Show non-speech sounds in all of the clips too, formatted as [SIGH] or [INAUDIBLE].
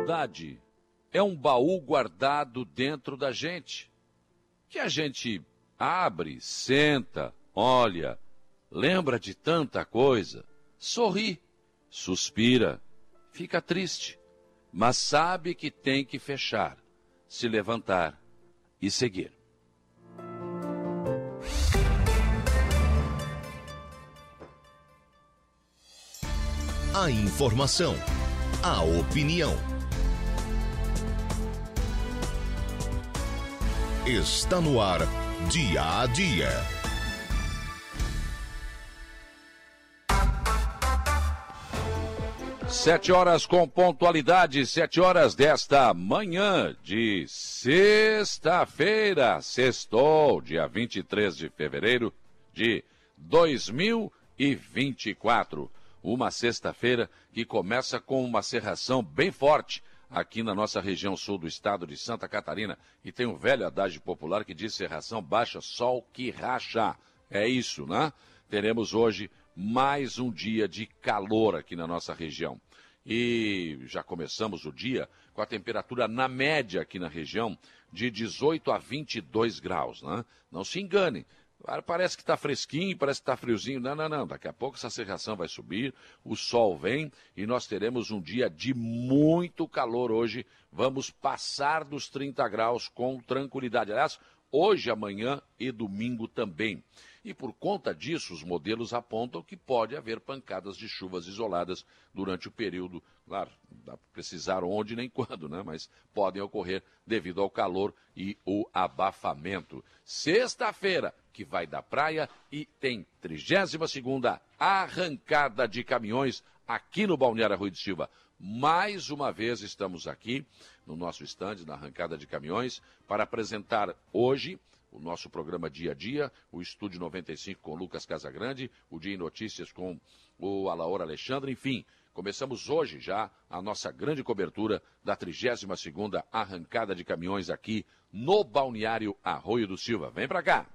saudade é um baú guardado dentro da gente, que a gente abre, senta, olha, lembra de tanta coisa, sorri, suspira, fica triste, mas sabe que tem que fechar, se levantar e seguir. A informação, a opinião. Está no ar, dia a dia. Sete horas com pontualidade, sete horas desta manhã de sexta-feira, sextou, dia 23 de fevereiro de 2024. Uma sexta-feira que começa com uma serração bem forte aqui na nossa região sul do estado de Santa Catarina. E tem um velho adágio popular que diz serração baixa, sol que racha. É isso, né? Teremos hoje mais um dia de calor aqui na nossa região. E já começamos o dia com a temperatura na média aqui na região de 18 a 22 graus, né? Não se engane, Parece que está fresquinho, parece que está friozinho. Não, não, não. Daqui a pouco essa serração vai subir, o sol vem e nós teremos um dia de muito calor hoje. Vamos passar dos 30 graus com tranquilidade. Aliás, hoje, amanhã e domingo também. E por conta disso, os modelos apontam que pode haver pancadas de chuvas isoladas durante o período. Claro, não dá para precisar onde nem [LAUGHS] quando, né? Mas podem ocorrer devido ao calor e o abafamento. Sexta-feira, que vai da praia e tem 32 segunda arrancada de caminhões aqui no Balneário Rui de Silva. Mais uma vez estamos aqui no nosso estande, na arrancada de caminhões, para apresentar hoje o nosso programa Dia a Dia, o Estúdio 95 com Lucas Casagrande, o Dia em Notícias com o Alaor Alexandre, enfim. Começamos hoje já a nossa grande cobertura da 32ª arrancada de caminhões aqui no Balneário Arroio do Silva. Vem para cá!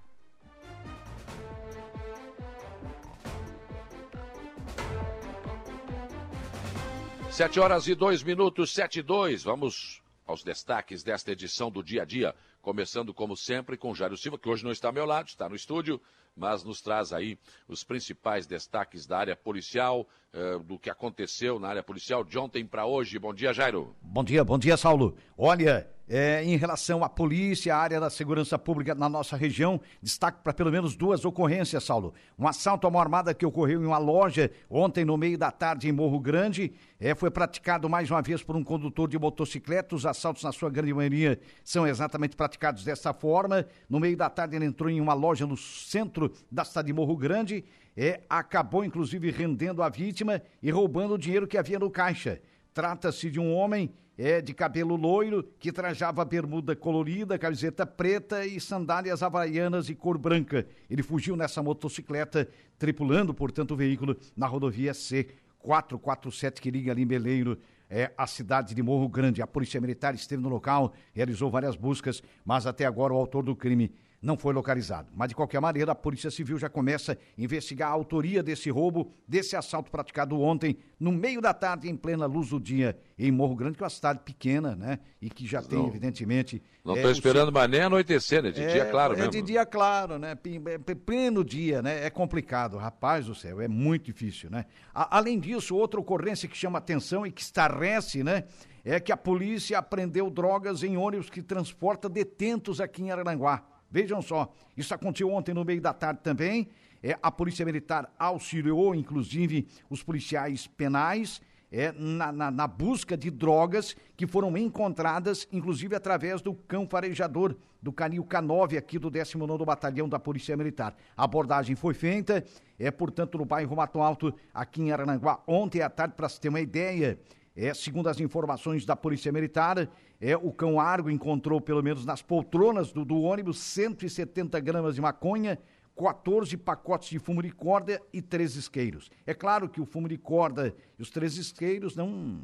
Sete horas e dois minutos, sete e dois. Vamos aos destaques desta edição do Dia a Dia. Começando, como sempre, com Jairo Silva, que hoje não está ao meu lado, está no estúdio, mas nos traz aí os principais destaques da área policial, uh, do que aconteceu na área policial de ontem para hoje. Bom dia, Jairo. Bom dia, bom dia, Saulo. Olha, é, em relação à polícia, à área da segurança pública na nossa região, destaque para pelo menos duas ocorrências, Saulo. Um assalto a mão armada que ocorreu em uma loja ontem no meio da tarde em Morro Grande. É, foi praticado mais uma vez por um condutor de motocicleta. Os assaltos, na sua grande maioria, são exatamente praticados dessa forma. No meio da tarde, ele entrou em uma loja no centro da cidade de Morro Grande. É, acabou, inclusive, rendendo a vítima e roubando o dinheiro que havia no caixa. Trata-se de um homem é, de cabelo loiro que trajava bermuda colorida, camiseta preta e sandálias havaianas de cor branca. Ele fugiu nessa motocicleta, tripulando, portanto, o veículo na rodovia C 447 que liga ali em Beleiro é a cidade de Morro Grande. A Polícia Militar esteve no local, realizou várias buscas, mas até agora o autor do crime não foi localizado. Mas, de qualquer maneira, a Polícia Civil já começa a investigar a autoria desse roubo, desse assalto praticado ontem, no meio da tarde, em plena luz do dia, em Morro Grande, que é uma cidade pequena, né? E que já tem, evidentemente. Não estou é, esperando mais nem anoitecer, né? De é, dia claro é mesmo. É de dia claro, né? É pleno dia, né? É complicado, rapaz do céu, é muito difícil, né? A, além disso, outra ocorrência que chama atenção e que estarrece, né? É que a polícia apreendeu drogas em ônibus que transporta detentos aqui em Aranguá. Vejam só, isso aconteceu ontem no meio da tarde também. É, a Polícia Militar auxiliou, inclusive, os policiais penais é, na, na, na, busca de drogas que foram encontradas, inclusive através do cão farejador do canil K9 aqui do 19 Batalhão da Polícia Militar. A abordagem foi feita, é, portanto, no bairro Mato Alto, aqui em Arananguá, ontem à tarde, para se ter uma ideia. É, segundo as informações da Polícia Militar, é, o cão Argo encontrou, pelo menos nas poltronas do, do ônibus, 170 gramas de maconha, 14 pacotes de fumo de corda e três isqueiros. É claro que o fumo de corda e os três isqueiros não.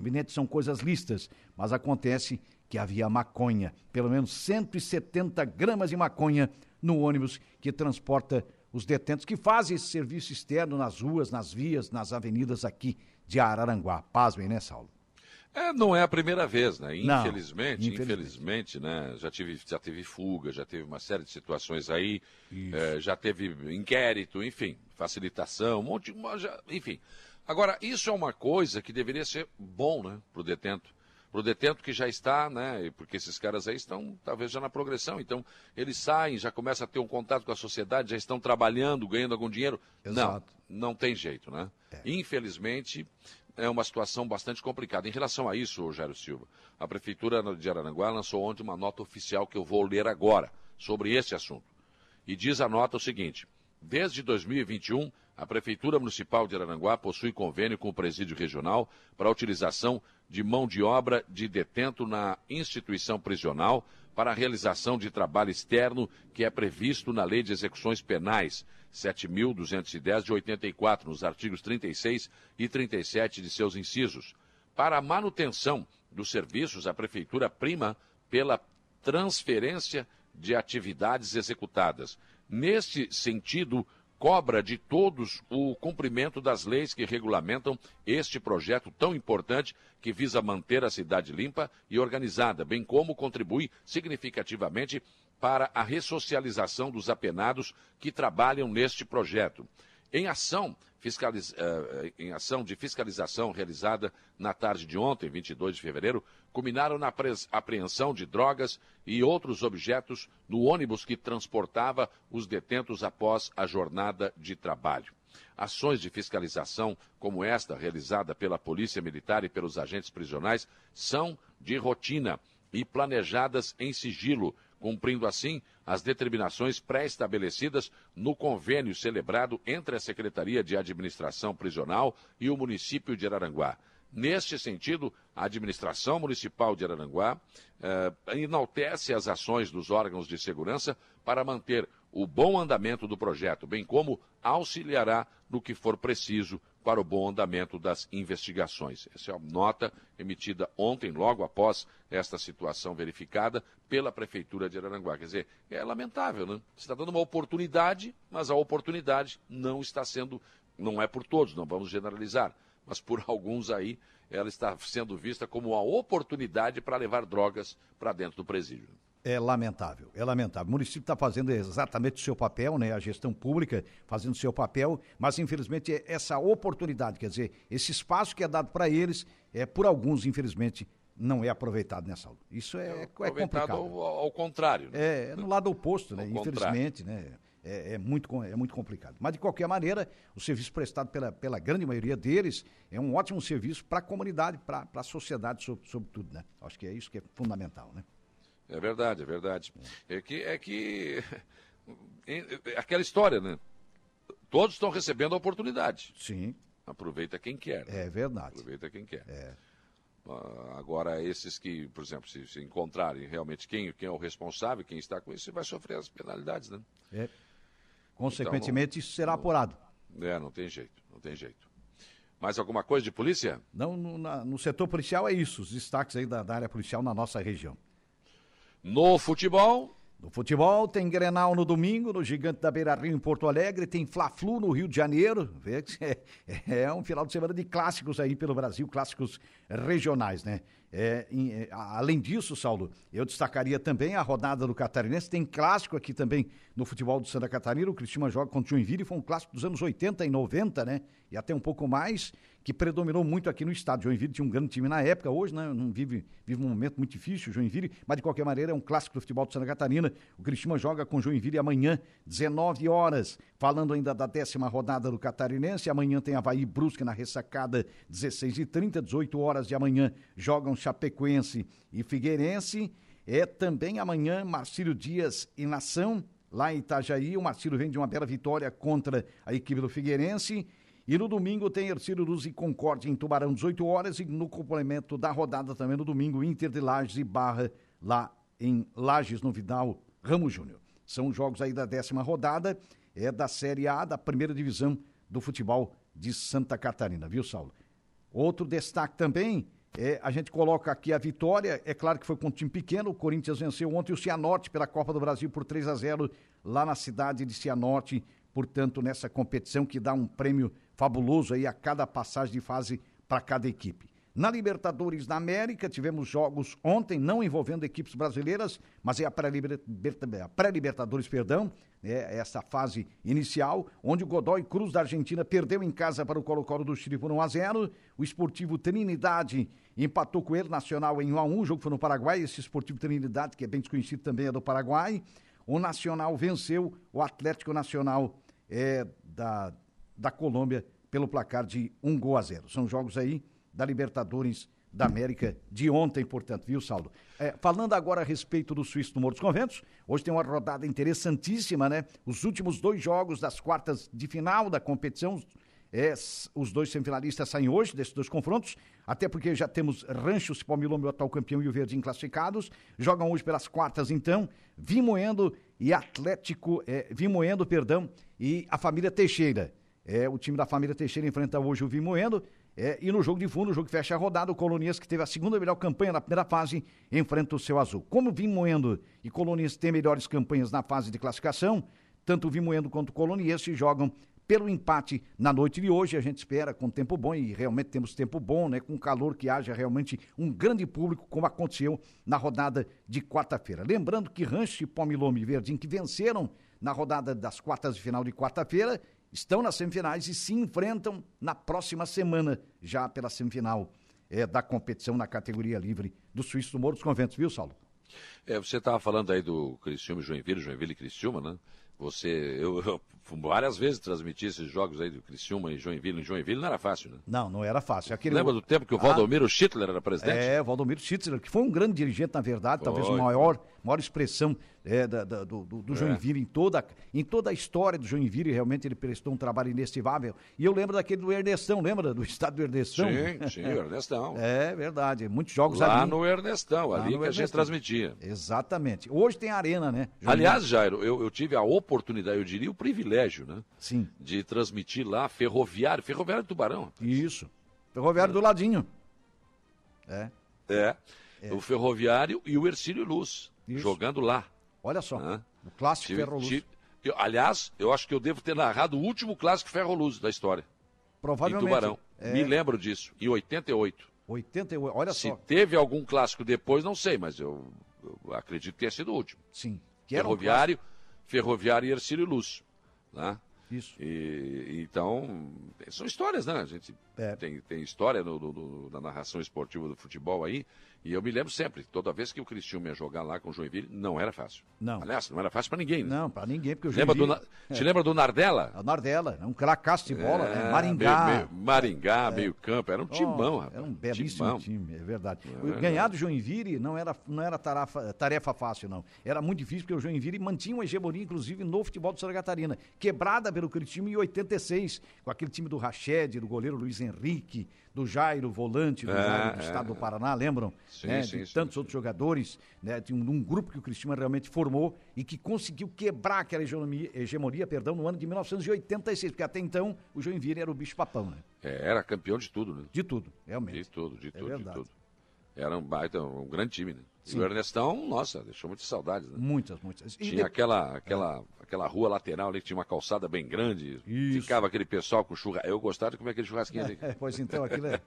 Evidente, são coisas listas, mas acontece que havia maconha, pelo menos 170 gramas de maconha no ônibus que transporta os detentos que fazem esse serviço externo nas ruas, nas vias, nas avenidas aqui de Araranguá. Pasmem, né, Saulo? É, não é a primeira vez, né? Não, Infelizmente, infelizmente. infelizmente, né? Já, tive, já teve fuga, já teve uma série de situações aí, eh, já teve inquérito, enfim, facilitação, um monte de. já- enfim. Agora, isso é uma coisa que deveria ser bom, né, para o detento. Para o detento que já está, né? Porque esses caras aí estão talvez já na progressão. Então, eles saem, já começam a ter um contato com a sociedade, já estão trabalhando, ganhando algum dinheiro. Exato. Não, não tem jeito, né? Infelizmente, é uma situação bastante complicada. Em relação a isso, Rogério Silva, a Prefeitura de Araranguá lançou ontem uma nota oficial que eu vou ler agora sobre esse assunto. E diz a nota o seguinte: desde 2021, a Prefeitura Municipal de Araranguá possui convênio com o Presídio Regional para a utilização de mão de obra de detento na instituição prisional para a realização de trabalho externo que é previsto na Lei de Execuções Penais 7.210 de 84, nos artigos 36 e 37 de seus incisos. Para a manutenção dos serviços, a Prefeitura prima pela transferência de atividades executadas. Neste sentido, cobra de todos o cumprimento das leis que regulamentam este projeto tão importante que visa manter a cidade limpa e organizada, bem como contribui significativamente para a ressocialização dos apenados que trabalham neste projeto. Em ação, fiscaliz- eh, em ação de fiscalização realizada na tarde de ontem, 22 de fevereiro, culminaram na apreensão de drogas e outros objetos no ônibus que transportava os detentos após a jornada de trabalho. Ações de fiscalização como esta, realizada pela Polícia Militar e pelos agentes prisionais, são de rotina e planejadas em sigilo, cumprindo assim as determinações pré-estabelecidas no convênio celebrado entre a Secretaria de Administração Prisional e o município de Araranguá. Neste sentido, a administração municipal de Araranguá eh, enaltece as ações dos órgãos de segurança para manter o bom andamento do projeto, bem como auxiliará no que for preciso para o bom andamento das investigações. Essa é a nota emitida ontem, logo após esta situação verificada pela Prefeitura de Araranguá. Quer dizer, é lamentável, né? Você está dando uma oportunidade, mas a oportunidade não está sendo, não é por todos, não vamos generalizar, mas por [LAUGHS] alguns aí, ela está sendo vista como uma oportunidade para levar drogas para dentro do presídio. É lamentável, é lamentável. O município está fazendo exatamente o seu papel, né? A gestão pública fazendo o seu papel, mas infelizmente é essa oportunidade, quer dizer, esse espaço que é dado para eles, é por alguns, infelizmente, não é aproveitado nessa aula. Isso é, é Aproveitado complicado. ao, ao contrário. né? É, é no lado oposto, né? Ao contrário. Infelizmente, né? É, é muito, é muito complicado. Mas, de qualquer maneira, o serviço prestado pela, pela grande maioria deles é um ótimo serviço para a comunidade, para a sociedade, sob- sobretudo, né? Acho que é isso que é fundamental, né? É verdade, é verdade. É que, é que [LAUGHS] é aquela história, né? Todos estão recebendo a oportunidade. Sim, Aproveita quem quer. né? é verdade. Aproveita quem quer. É. Ah, agora, esses que, por exemplo, se, se encontrarem realmente quem, quem é o responsável, quem está com isso, vai sofrer as penalidades, né? É. Consequentemente, isso será apurado. É, não tem jeito, não tem jeito. Mais alguma coisa de polícia? Não, no, na- no setor policial é isso, os destaques aí da, da área policial na nossa região. No futebol, No futebol, tem Grenal no domingo, no Gigante da Beira Rio, em Porto Alegre, tem Fla-Flu no Rio de Janeiro. Vê que [LAUGHS] É, é um final de semana de clássicos aí pelo Brasil, clássicos regionais, né? É, em- é, além disso, Saulo, eu destacaria também a rodada do Catarinense. Tem clássico aqui também no futebol do Santa Catarina. O Cristiano joga contra o Joinville, foi um clássico dos anos 80 e 90, né? E até um pouco mais, que predominou muito aqui no estado. Joinville tinha um grande time na época, hoje, né? Não vive, vive um momento muito difícil, Joinville, mas de qualquer maneira é um clássico do futebol do Santa Catarina. O Cristiano joga com Joinville amanhã, 19 horas. Falando ainda da décima rodada do Catarinense, amanhã tem Havaí Brusque na ressacada, 16 e 30 18 horas de amanhã jogam Chapecoense e Figueirense. É também amanhã Marcílio Dias e Nação, lá em Itajaí. O Marcílio vem de uma bela vitória contra a equipe do Figueirense. E no domingo tem Ercílio Luz e Concórdia em Tubarão, 18 horas. E no complemento da rodada também no domingo, Inter de Lages e Barra, lá em Lages, no Vidal Ramos Júnior. São jogos aí da décima rodada, é da Série A, da primeira divisão do futebol de Santa Catarina, viu, Saulo? Outro destaque também, é, a gente coloca aqui a vitória, é claro que foi com um time pequeno, o Corinthians venceu ontem o Cianorte pela Copa do Brasil por 3 a 0 lá na cidade de Cianorte, portanto, nessa competição que dá um prêmio fabuloso aí a cada passagem de fase para cada equipe. Na Libertadores da América, tivemos jogos ontem, não envolvendo equipes brasileiras, mas é a pré-Libertadores, perdão, é essa fase inicial, onde o Godoy Cruz da Argentina perdeu em casa para o Colo-Colo do Chile por 1 a 0 O Esportivo Trinidade empatou com ele Nacional em 1 a 1 O jogo foi no Paraguai, esse Esportivo Trinidade, que é bem desconhecido também, é do Paraguai. O Nacional venceu o Atlético Nacional é, da, da Colômbia pelo placar de 1 gol a 0. São jogos aí da Libertadores da América de ontem, portanto, viu, Saulo? É, falando agora a respeito do Suíço do Morro dos Conventos, hoje tem uma rodada interessantíssima, né? Os últimos dois jogos das quartas de final da competição, é, os dois semifinalistas saem hoje desses dois confrontos, até porque já temos Rancho, Cipó Milombo, atual campeão e o Verdinho classificados, jogam hoje pelas quartas então, Vimoendo e Atlético, é, Vimoendo, perdão, e a família Teixeira. É, o time da família Teixeira enfrenta hoje o Vimoendo, é, e no jogo de fundo, o jogo que fecha a rodada, o Colonias, que teve a segunda melhor campanha na primeira fase, enfrenta o seu azul. Como o Vimoendo e Colonias têm melhores campanhas na fase de classificação, tanto o Vimoendo quanto o Colonias se jogam pelo empate na noite de hoje. A gente espera com tempo bom e realmente temos tempo bom, né? Com calor que haja realmente um grande público, como aconteceu na rodada de quarta-feira. Lembrando que Rancho, Pomilome e Verdinho, que venceram na rodada das quartas de final de quarta-feira, estão nas semifinais e se enfrentam na próxima semana, já pela semifinal é, da competição na categoria livre do Suíço do Morro dos Conventos, viu, Saulo? É, você estava falando aí do Criciúma e Joinville, Joinville e Criciúma, né? Você, eu, eu, várias vezes transmiti esses jogos aí do Criciúma e Joinville. Em Joinville não era fácil, né? Não, não era fácil. Aquele... Lembra do tempo que o Valdomiro ah, Schittler era presidente? É, Valdomiro Schittler, que foi um grande dirigente, na verdade, foi. talvez o maior, maior expressão é, da, da, do, do, do é. Joinville em toda, em toda a história do Joinville. Realmente ele prestou um trabalho inestimável. E eu lembro daquele do Ernestão, lembra do [LAUGHS] estado do Ernestão? Sim, sim, o Ernestão. [LAUGHS] é verdade, muitos jogos Lá ali. Lá no Ernestão, ali que Ernestão. a gente transmitia. Exatamente. Hoje tem arena, né? Joinville. Aliás, Jairo, eu, eu tive a oportunidade, eu diria o privilégio, né? Sim. De transmitir lá Ferroviário, Ferroviário do Tubarão. Isso. Ferroviário é. do ladinho. É. é. É. O Ferroviário e o Ercílio Luz. Isso. Jogando lá. Olha só. Né? O clássico tive, Ferro Luz. Tive, eu, aliás, eu acho que eu devo ter narrado o último clássico Ferro Luz da história. Provavelmente. Em Tubarão. É... Me lembro disso. Em 88. 88, olha Se só. Se teve algum clássico depois, não sei, mas eu, eu acredito que tenha sido o último. Sim. Que Ferroviário, um Ferroviário e Ercílio Luz. Né? Isso. E, então, são histórias, né? A gente é. tem, tem história no, no, na narração esportiva do futebol aí. E eu me lembro sempre, toda vez que o Cristiano ia jogar lá com o Joinville, não era fácil. Não. Aliás, não era fácil para ninguém, né? Não, para ninguém, porque o Joinville... Lembra do, é. Te lembra do Nardella? O Nardella, é um cracaço de bola, né? é, né? Maringá. Meio, meio, Maringá, é. meio campo, era um oh, timão, rapaz. Era um belíssimo timão. time, é verdade. É Ganhar do Joinville não era, não era tarefa, tarefa fácil, não. Era muito difícil, porque o Joinville mantinha uma hegemonia, inclusive, no futebol de Santa Catarina. Quebrada pelo Cristiano em 86, com aquele time do Rached, do goleiro Luiz Henrique, do Jairo, volante do, é, Jairo, do é, estado do Paraná, lembram? Sim, né? sim, de sim, tantos sim. outros jogadores, né? de um, um, grupo que o Cristiano realmente formou e que conseguiu quebrar aquela hegemonia, hegemonia perdão, no ano de 1986, porque até então o Joinville era o bicho-papão, né? É, era campeão de tudo, né? De tudo, realmente. De tudo, de é tudo, de tudo. Era um baita, um grande time, né? Sim. E o Ernestão, nossa, deixou muitas saudades, né? Muitas, muitas. E tinha de... aquela, aquela, é. aquela rua lateral ali que tinha uma calçada bem grande. Isso. Ficava aquele pessoal com churrasco. Eu gostava de comer aquele churrasquinho ali. É, pois então, aquilo é...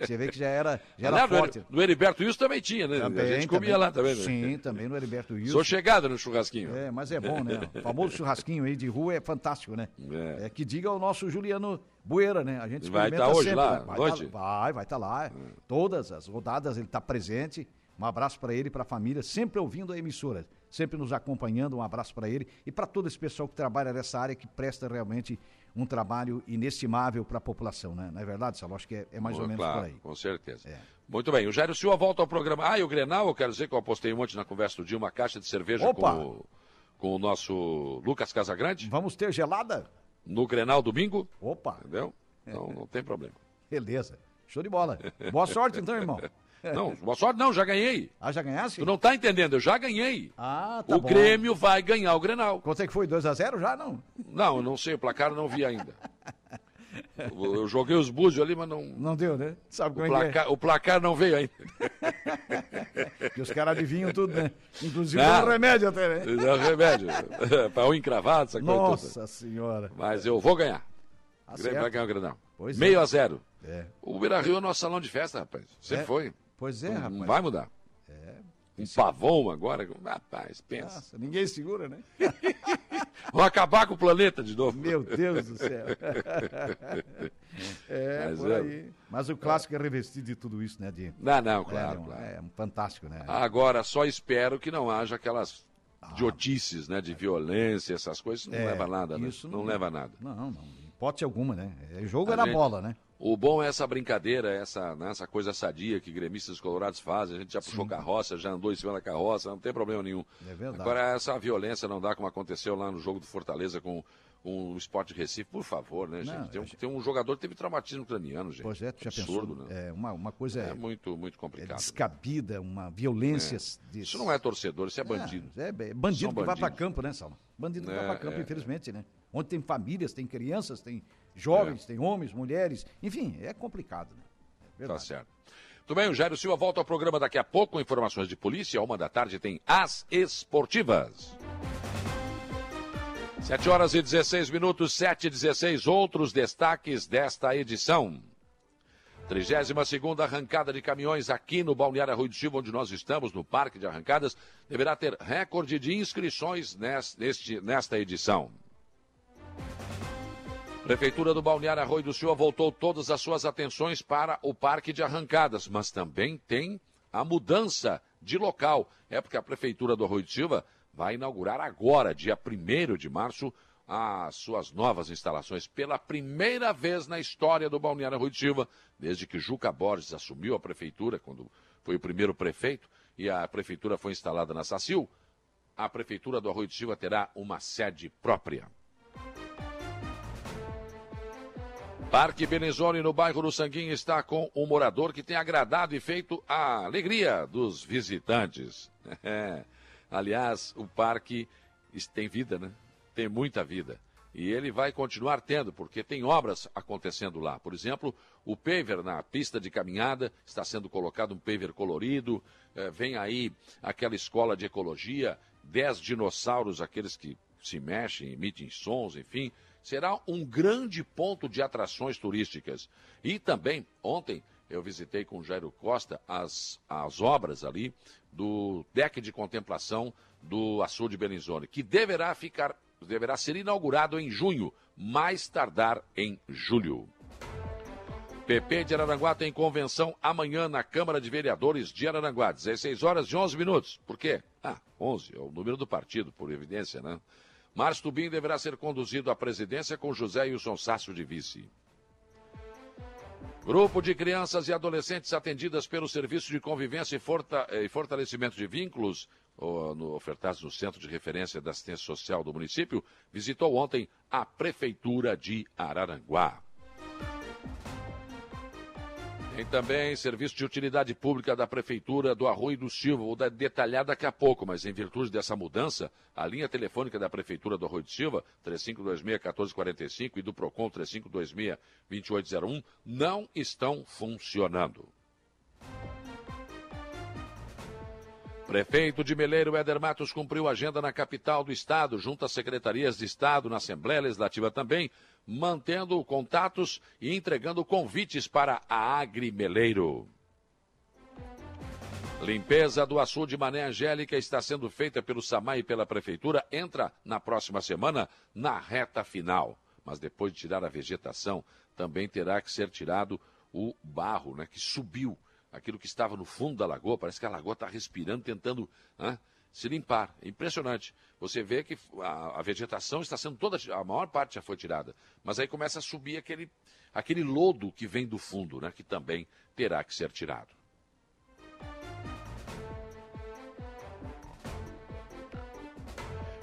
Você vê que já era, já era forte. No, Heriberto Wilson também tinha, né? Também, a gente comia também. lá também, né? Sim, também no Heriberto Wilson. Sou chegado no churrasquinho. É, mas é bom, né? O famoso churrasquinho aí de rua é fantástico, né? É. é que diga o nosso Juliano Bueira, né? A gente vai estar tá hoje sempre, lá, né? vai, noite? Tá, vai, vai estar tá lá. Todas as rodadas ele está presente. Um abraço para ele e para a família, sempre ouvindo a emissora, sempre nos acompanhando. Um abraço para ele e para todo esse pessoal que trabalha nessa área, que presta realmente um trabalho inestimável para a população, né? Não é verdade, Salo? Acho que é, é mais ou menos claro, por aí. Com certeza. É. Muito bem, o Jairo Silva volta ao programa. Ah, e o Grenal, eu quero dizer que eu apostei um monte na conversa do dia, uma caixa de cerveja com o, com o nosso Lucas Casagrande. Vamos ter gelada? No Grenal domingo. Opa! Entendeu? [LAUGHS] Então não tem problema. Beleza. Show de bola. Boa sorte então, irmão. [LAUGHS] [LAUGHS] Não, boa sorte não, já ganhei. Ah, já ganhasse? Tu não tá entendendo, eu já ganhei. Ah, tá O bom. Grêmio vai ganhar o Grenal. Quanto é que foi? 2x0 já, não? Não, eu não sei, o placar eu não vi ainda. Eu, eu joguei os búzios ali, mas não... Não deu, né? Sabe como o é placar, O placar não veio ainda. é? [LAUGHS] os caras adivinham tudo, né? Inclusive dá remédio até, né? Dá remédio. [LAUGHS] Para o encravado, essa coisa Nossa toda. senhora. Mas eu vou ganhar. Tá Grêmio vai ganhar o Grenal. Pois Meio é. a zero. É. O Beira Rio é nosso salão de festa, rapaz. Você É. foi. Pois é, não, rapaz. Não vai mudar. É. Um pavão agora. Rapaz, pensa. Nossa, ninguém segura, né? [LAUGHS] Vão acabar com o planeta de novo. Meu Deus do céu. [LAUGHS] é, Mas por é. aí. Mas o clássico é revestido de tudo isso, né, de Não, não, é, claro, um- claro. é um fantástico, né? Agora, só espero que não haja aquelas idiotices, né, de violência, essas coisas. Não É, leva a nada, né? isso Não, não- leva a nada. Não, não, hipótese alguma, né? É jogo A é na gente- bola, né? O bom é essa brincadeira, essa, né, essa coisa sadia que gremistas colorados fazem. A gente já puxou carroça, já andou em cima da carroça, não tem problema nenhum. É verdade. Agora, essa violência não dá como aconteceu lá no jogo do Fortaleza com, com o Sport Recife. Por favor, né, gente? Não, tem, um, gente- tem um jogador que teve traumatismo craniano, gente. Pois é, tu já Absurdo, pensou? né? É uma, uma coisa É, é, muito, muito é complicado. descabida, uma violência. de- Isso não é torcedor, isso é bandido. É, é bandido São que vai para campo, né, Salma? Bandido que vai É, para campo, é, infelizmente, né? Onde tem famílias, tem crianças, tem jovens, É. tem homens, mulheres, enfim, é complicado, né? É Tá certo. Muito bem, o Jairo Silva volta ao programa daqui a pouco. Informações de polícia. Uma da tarde tem As Esportivas. 7 horas e 16 minutos, 7 e 16. Outros destaques desta edição. 32 arrancada de caminhões aqui no Balneário Rui do Silva, onde nós estamos, no Parque de Arrancadas, deverá ter recorde de inscrições nes- neste, nesta edição. Prefeitura do Balneário Arroio do Silva voltou todas as suas atenções para o Parque de Arrancadas, mas também tem a mudança de local. É porque a Prefeitura do Arroio do Silva vai inaugurar agora, dia 1 de março, as suas novas instalações. Pela primeira vez na história do Balneário Arroio do Silva, desde que Juca Borges assumiu a Prefeitura, quando foi o primeiro prefeito, e a Prefeitura foi instalada na Sacil, a Prefeitura do Arroio do Silva terá uma sede própria. Parque Benezoni, no bairro do Sanguinho, está com um morador que tem agradado e feito a alegria dos visitantes. É. [LAUGHS] Aliás, o parque tem vida, né? Tem muita vida. E ele vai continuar tendo, porque tem obras acontecendo lá. Por exemplo, o paver na pista de caminhada está sendo colocado um paver colorido. Eh, vem aí aquela escola de ecologia, 10 dinossauros, aqueles que se mexem, emitem sons, enfim. Será um grande ponto de atrações turísticas. E também, ontem, eu visitei com o Jairo Costa as, as obras ali do deck de contemplação do açude Bellinzone, que deverá ficar, deverá ser inaugurado em junho, mais tardar em julho. PP de Araranguá tem convenção amanhã na Câmara de Vereadores de Araranguá, 16 horas e 11 minutos. Por quê? Ah, 11 é o número do partido, por evidência, né? Márcio Tubim deverá ser conduzido à presidência com José Wilson Sácio de vice. Grupo de crianças e adolescentes atendidas pelo Serviço de Convivência e, Forta- e Fortalecimento de Vínculos, ofertados no Centro de Referência da Assistência Social do município, visitou ontem a Prefeitura de Araranguá. Tem também serviço de utilidade pública da Prefeitura do Arroio do Silva. Vou detalhar daqui a pouco, mas em virtude dessa mudança, a linha telefônica da Prefeitura do Arroio do Silva, 3526-1445 e do PROCON 3526-2801, não estão funcionando. Prefeito de Meleiro, Éder Matos, cumpriu agenda na capital do estado, junto às secretarias de Estado, na Assembleia Legislativa também, mantendo contatos e entregando convites para a Agri Meleiro. Limpeza do açude Mané Angélica está sendo feita pelo SAMAI e pela Prefeitura, entra na próxima semana na reta final. Mas depois de tirar a vegetação, também terá que ser tirado o barro, né, que subiu aquilo que estava no fundo da lagoa, parece que a lagoa está respirando, tentando né, se limpar. É impressionante. Você vê que a, a vegetação está sendo toda, a maior parte já foi tirada, mas aí começa a subir aquele, aquele lodo que vem do fundo, né, que também terá que ser tirado.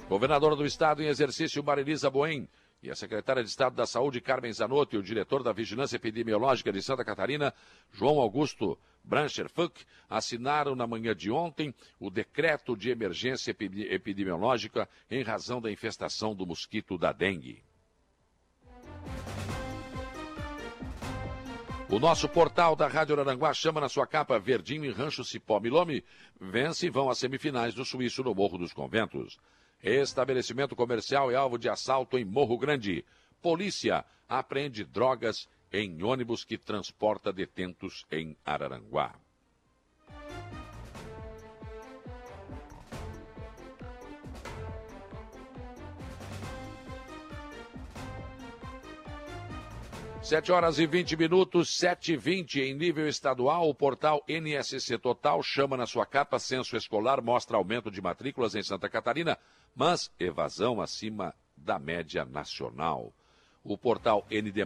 Governadora do Estado em exercício, Marilisa Boem, e a secretária de Estado da Saúde, Carmen Zanotto, e o diretor da Vigilância Epidemiológica de Santa Catarina, João Augusto Brancher Fuck, assinaram na manhã de ontem o decreto de emergência epi- epidemiológica em razão da infestação do mosquito da dengue. O nosso portal da Rádio Aranguá chama na sua capa Verdinho e Rancho Cipó Milome, vence e vão às semifinais do Suíço no Morro dos Conventos. Estabelecimento comercial é alvo de assalto em Morro Grande. Polícia apreende drogas em ônibus que transporta detentos em Araranguá. Sete horas e 20 minutos, sete e vinte em nível estadual. O portal NSC Total chama na sua capa censo escolar, mostra aumento de matrículas em Santa Catarina, mas evasão acima da média nacional. O portal ND,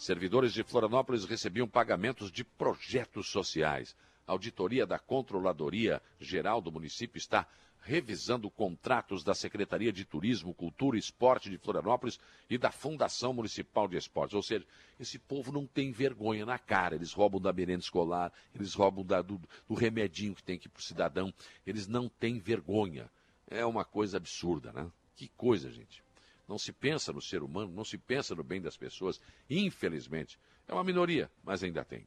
servidores de Florianópolis recebiam pagamentos de projetos sociais. A auditoria da Controladoria Geral do município está revisando contratos da Secretaria de Turismo, Cultura e Esporte de Florianópolis e da Fundação Municipal de Esportes. Ou seja, esse povo não tem vergonha na cara. Eles roubam da merenda escolar, eles roubam da, do, do remedinho que tem que ir para o cidadão. Eles não têm vergonha. É uma coisa absurda, né? Que coisa, gente. Não se pensa no ser humano, não se pensa no bem das pessoas. Infelizmente, é uma minoria, mas ainda tem.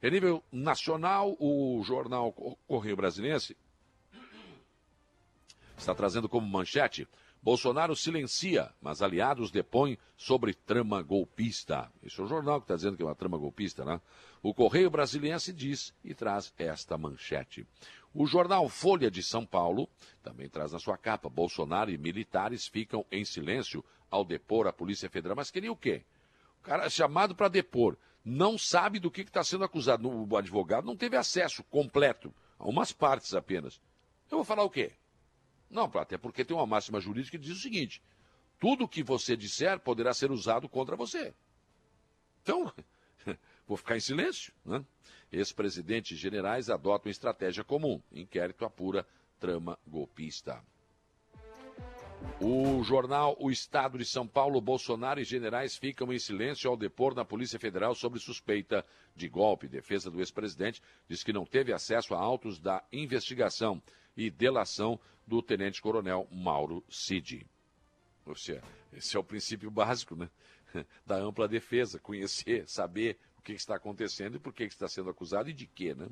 Em nível nacional, o jornal Correio Brasilense está trazendo como manchete: Bolsonaro silencia, mas aliados depõem sobre trama golpista. Isso é o jornal que está dizendo que é uma trama golpista, né? O Correio Brasiliense diz e traz esta manchete. O jornal Folha de São Paulo também traz na sua capa: Bolsonaro e militares ficam em silêncio ao depor a Polícia Federal. Mas queria o quê? O cara é chamado para depor, não sabe do que está sendo acusado. O advogado não teve acesso completo a umas partes apenas. Eu vou falar o quê? Não, até porque tem uma máxima jurídica que diz o seguinte: tudo que você disser poderá ser usado contra você. Então, [LAUGHS] vou ficar em silêncio. Né? Ex-presidentes generais adotam estratégia comum. Inquérito apura trama golpista. O jornal O Estado de São Paulo, Bolsonaro e generais ficam em silêncio ao depor na Polícia Federal sobre suspeita de golpe. Defesa do ex-presidente diz que não teve acesso a autos da investigação e delação do tenente-coronel Mauro Cid. Ou seja, esse é o princípio básico né? [LAUGHS] da ampla defesa, conhecer, saber o que está acontecendo e por que está sendo acusado e de quê. Né?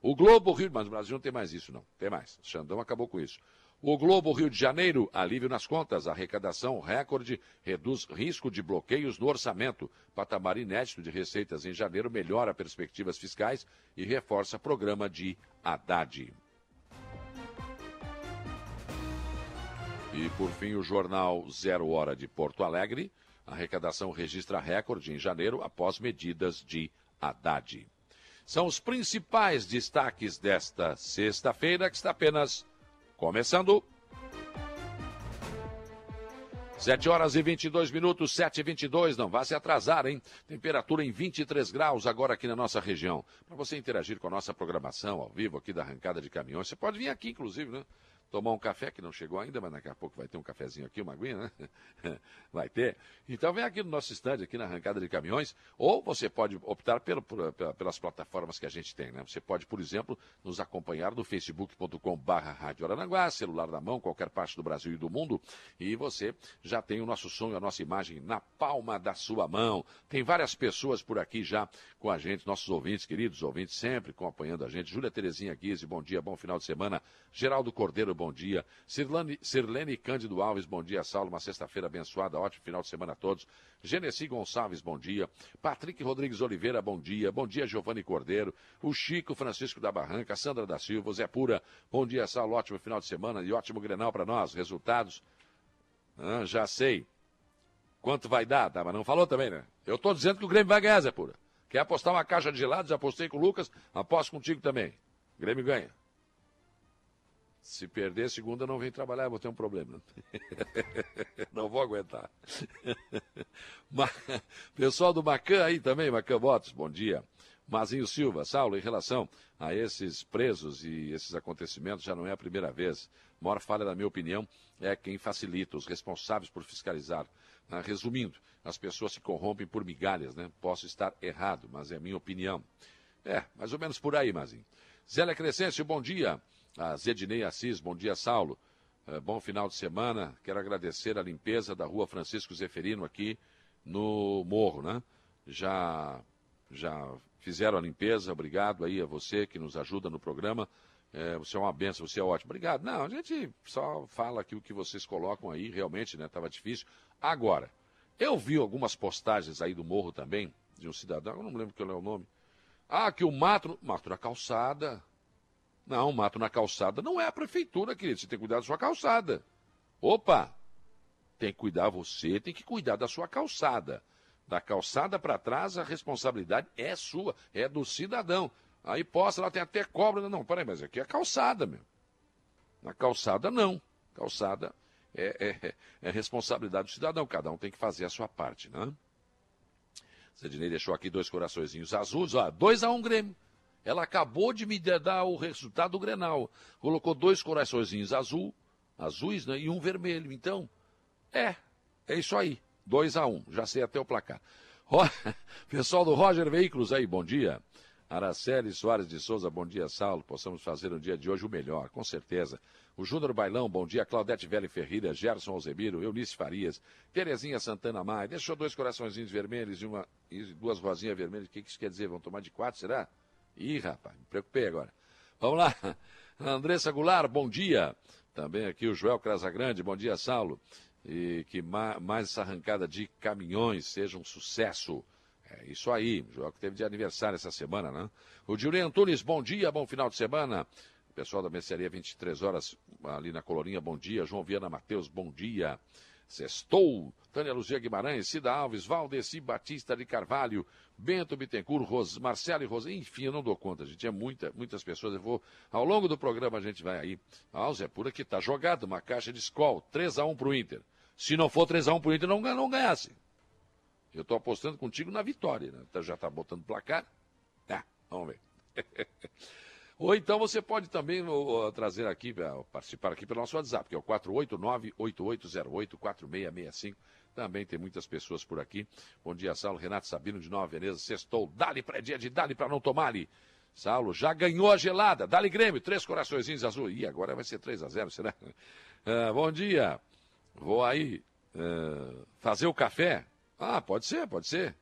O Globo Rio, mas o Brasil não tem mais isso, não. Tem mais. Xandão acabou com isso. O Globo Rio de Janeiro, alívio nas contas, arrecadação recorde, reduz risco de bloqueios no orçamento. Patamar inédito de receitas em janeiro melhora perspectivas fiscais e reforça programa de Haddad. E, por fim, o jornal Zero Hora de Porto Alegre. A arrecadação registra recorde em janeiro após medidas de Haddad. São os principais destaques desta sexta-feira, que está apenas começando. 7 horas e 22 minutos, 7 e 22, não vá se atrasar, hein? Temperatura em 23 graus agora aqui na nossa região. Para você interagir com a nossa programação ao vivo aqui da arrancada de caminhões, você pode vir aqui, inclusive, né? Tomar um café, que não chegou ainda, mas daqui a pouco vai ter um cafezinho aqui, uma aguinha, né? [LAUGHS] vai ter. Então vem aqui no nosso estande, aqui na arrancada de caminhões, ou você pode optar pelo, pelas plataformas que a gente tem, né? Você pode, por exemplo, nos acompanhar no facebook.com barra Rádio celular na mão, qualquer parte do Brasil e do mundo, e você já tem o nosso som e a nossa imagem na palma da sua mão. Tem várias pessoas por aqui já com a gente, nossos ouvintes, queridos ouvintes, sempre acompanhando a gente. Júlia Terezinha Guise, bom dia, bom final de semana. Geraldo Cordeiro, bom dia. Sirlene Cândido Alves, bom dia, Saulo. Uma sexta-feira abençoada, ótimo final de semana a todos. Genesi Gonçalves, bom dia. Patrick Rodrigues Oliveira, bom dia. Bom dia, Giovanni Cordeiro. O Chico Francisco da Barranca, Sandra da Silva, Zé Pura, bom dia, Saulo. Ótimo final de semana e ótimo grenal para nós. Resultados? Ah, já sei. Quanto vai dar? Tá, mas não falou também, né? Eu estou dizendo que o Grêmio vai ganhar, Zé Pura. Quer apostar uma caixa de gelados? Apostei com o Lucas, aposto contigo também. O Grêmio ganha. Se perder segunda, não vem trabalhar, vou ter um problema. [LAUGHS] não vou aguentar. [LAUGHS] Pessoal do Macan aí também, Macan Botos, bom dia. Mazinho Silva, Saulo, em relação a esses presos e esses acontecimentos, já não é a primeira vez. A maior falha, na minha opinião, é quem facilita, os responsáveis por fiscalizar. Ah, resumindo, as pessoas se corrompem por migalhas, né? Posso estar errado, mas é a minha opinião. É, mais ou menos por aí, Mazinho. Zélia Crescêncio, bom dia a Zedinei Assis, bom dia, Saulo. Uh, bom final de semana. Quero agradecer a limpeza da rua Francisco Zeferino aqui no Morro, né? Já, já fizeram a limpeza, obrigado aí a você que nos ajuda no programa. É, você é uma benção, você é ótimo. Obrigado. Não, a gente só fala aqui o que vocês colocam aí, realmente, né? Estava difícil. Agora, Eu vi algumas postagens aí do morro também, de um cidadão, eu não lembro qual é o nome. Ah, que o mato. Mato na calçada. Não, mato na calçada não é a prefeitura, querido. Você tem que cuidar da sua calçada. Opa! Tem que cuidar você, tem que cuidar da sua calçada. Da calçada para trás, a responsabilidade é sua, é do cidadão. Aí posta, lá tem até cobra. Não, peraí, mas aqui é calçada, meu. Na calçada, não. Calçada é, é, é, responsabilidade do cidadão. Cada um tem que fazer a sua parte, né? Sedinei deixou aqui dois coraçõezinhos azuis, ó, 2 a 1 um Grêmio. Ela acabou de me dar o resultado do Grenal. Colocou dois coraçõezinhos azul, azuis, né, e um vermelho. Então, é, é isso aí. 2 a 1 um. Já sei até o placar. [LAUGHS] Pessoal do Roger Veículos aí, bom dia. Araceli Soares de Souza, bom dia, Saulo. Possamos fazer no dia de hoje o melhor, com certeza. O Júnior Bailão, bom dia. Claudete Velho Ferreira, Gerson Alzemiro, Eunice Farias, Terezinha Santana Maia. Deixou dois coraçõezinhos vermelhos e, uma, e duas rosinhas vermelhas. O que isso quer dizer? Vão tomar de quatro, será? Ih, rapaz, me preocupei agora. Vamos lá. [LAUGHS] Andressa Goulart, bom dia. Também aqui o Joel Casagrande, bom dia, Saulo. E que ma mais essa arrancada de caminhões seja um sucesso. É isso aí, o Joel que teve de aniversário essa semana, né? O Julian Antunes, bom dia, bom final de semana. Pessoal da Mercearia 23 horas ali na Colorinha, bom dia. João Viana Matheus, bom dia. Sextou. Tânia Luzia Guimarães, Cida Alves, Valdeci Batista de Carvalho, Bento Bittencourt, Ros, Marcelo e Rosa. Enfim, eu não dou conta, gente. É muita, muitas pessoas. Eu vou. Ao longo do programa a gente vai aí. Ah, o Zé Pura que tá jogado, uma caixa de escol, 3x1 pro Inter. Se não for 3x1 pro Inter, não, não ganhasse. Eu tô apostando contigo na vitória, né? Então, já tá botando placar? Tá, vamos ver. [LAUGHS] Ou então você pode também trazer aqui, uh, participar aqui pelo nosso WhatsApp, que é o 489-8808-4665. Também tem muitas pessoas por aqui. Bom dia, Saulo. Renato Sabino de Nova Veneza. Sextou. Dali para dia de Dali para não tomar ali. Saulo já ganhou a gelada. Dali Grêmio. Três coraçõezinhos azul. Ih, agora vai ser 3 a 0 será? Uh, bom dia. Vou aí uh, fazer o café. Ah, pode ser, pode ser.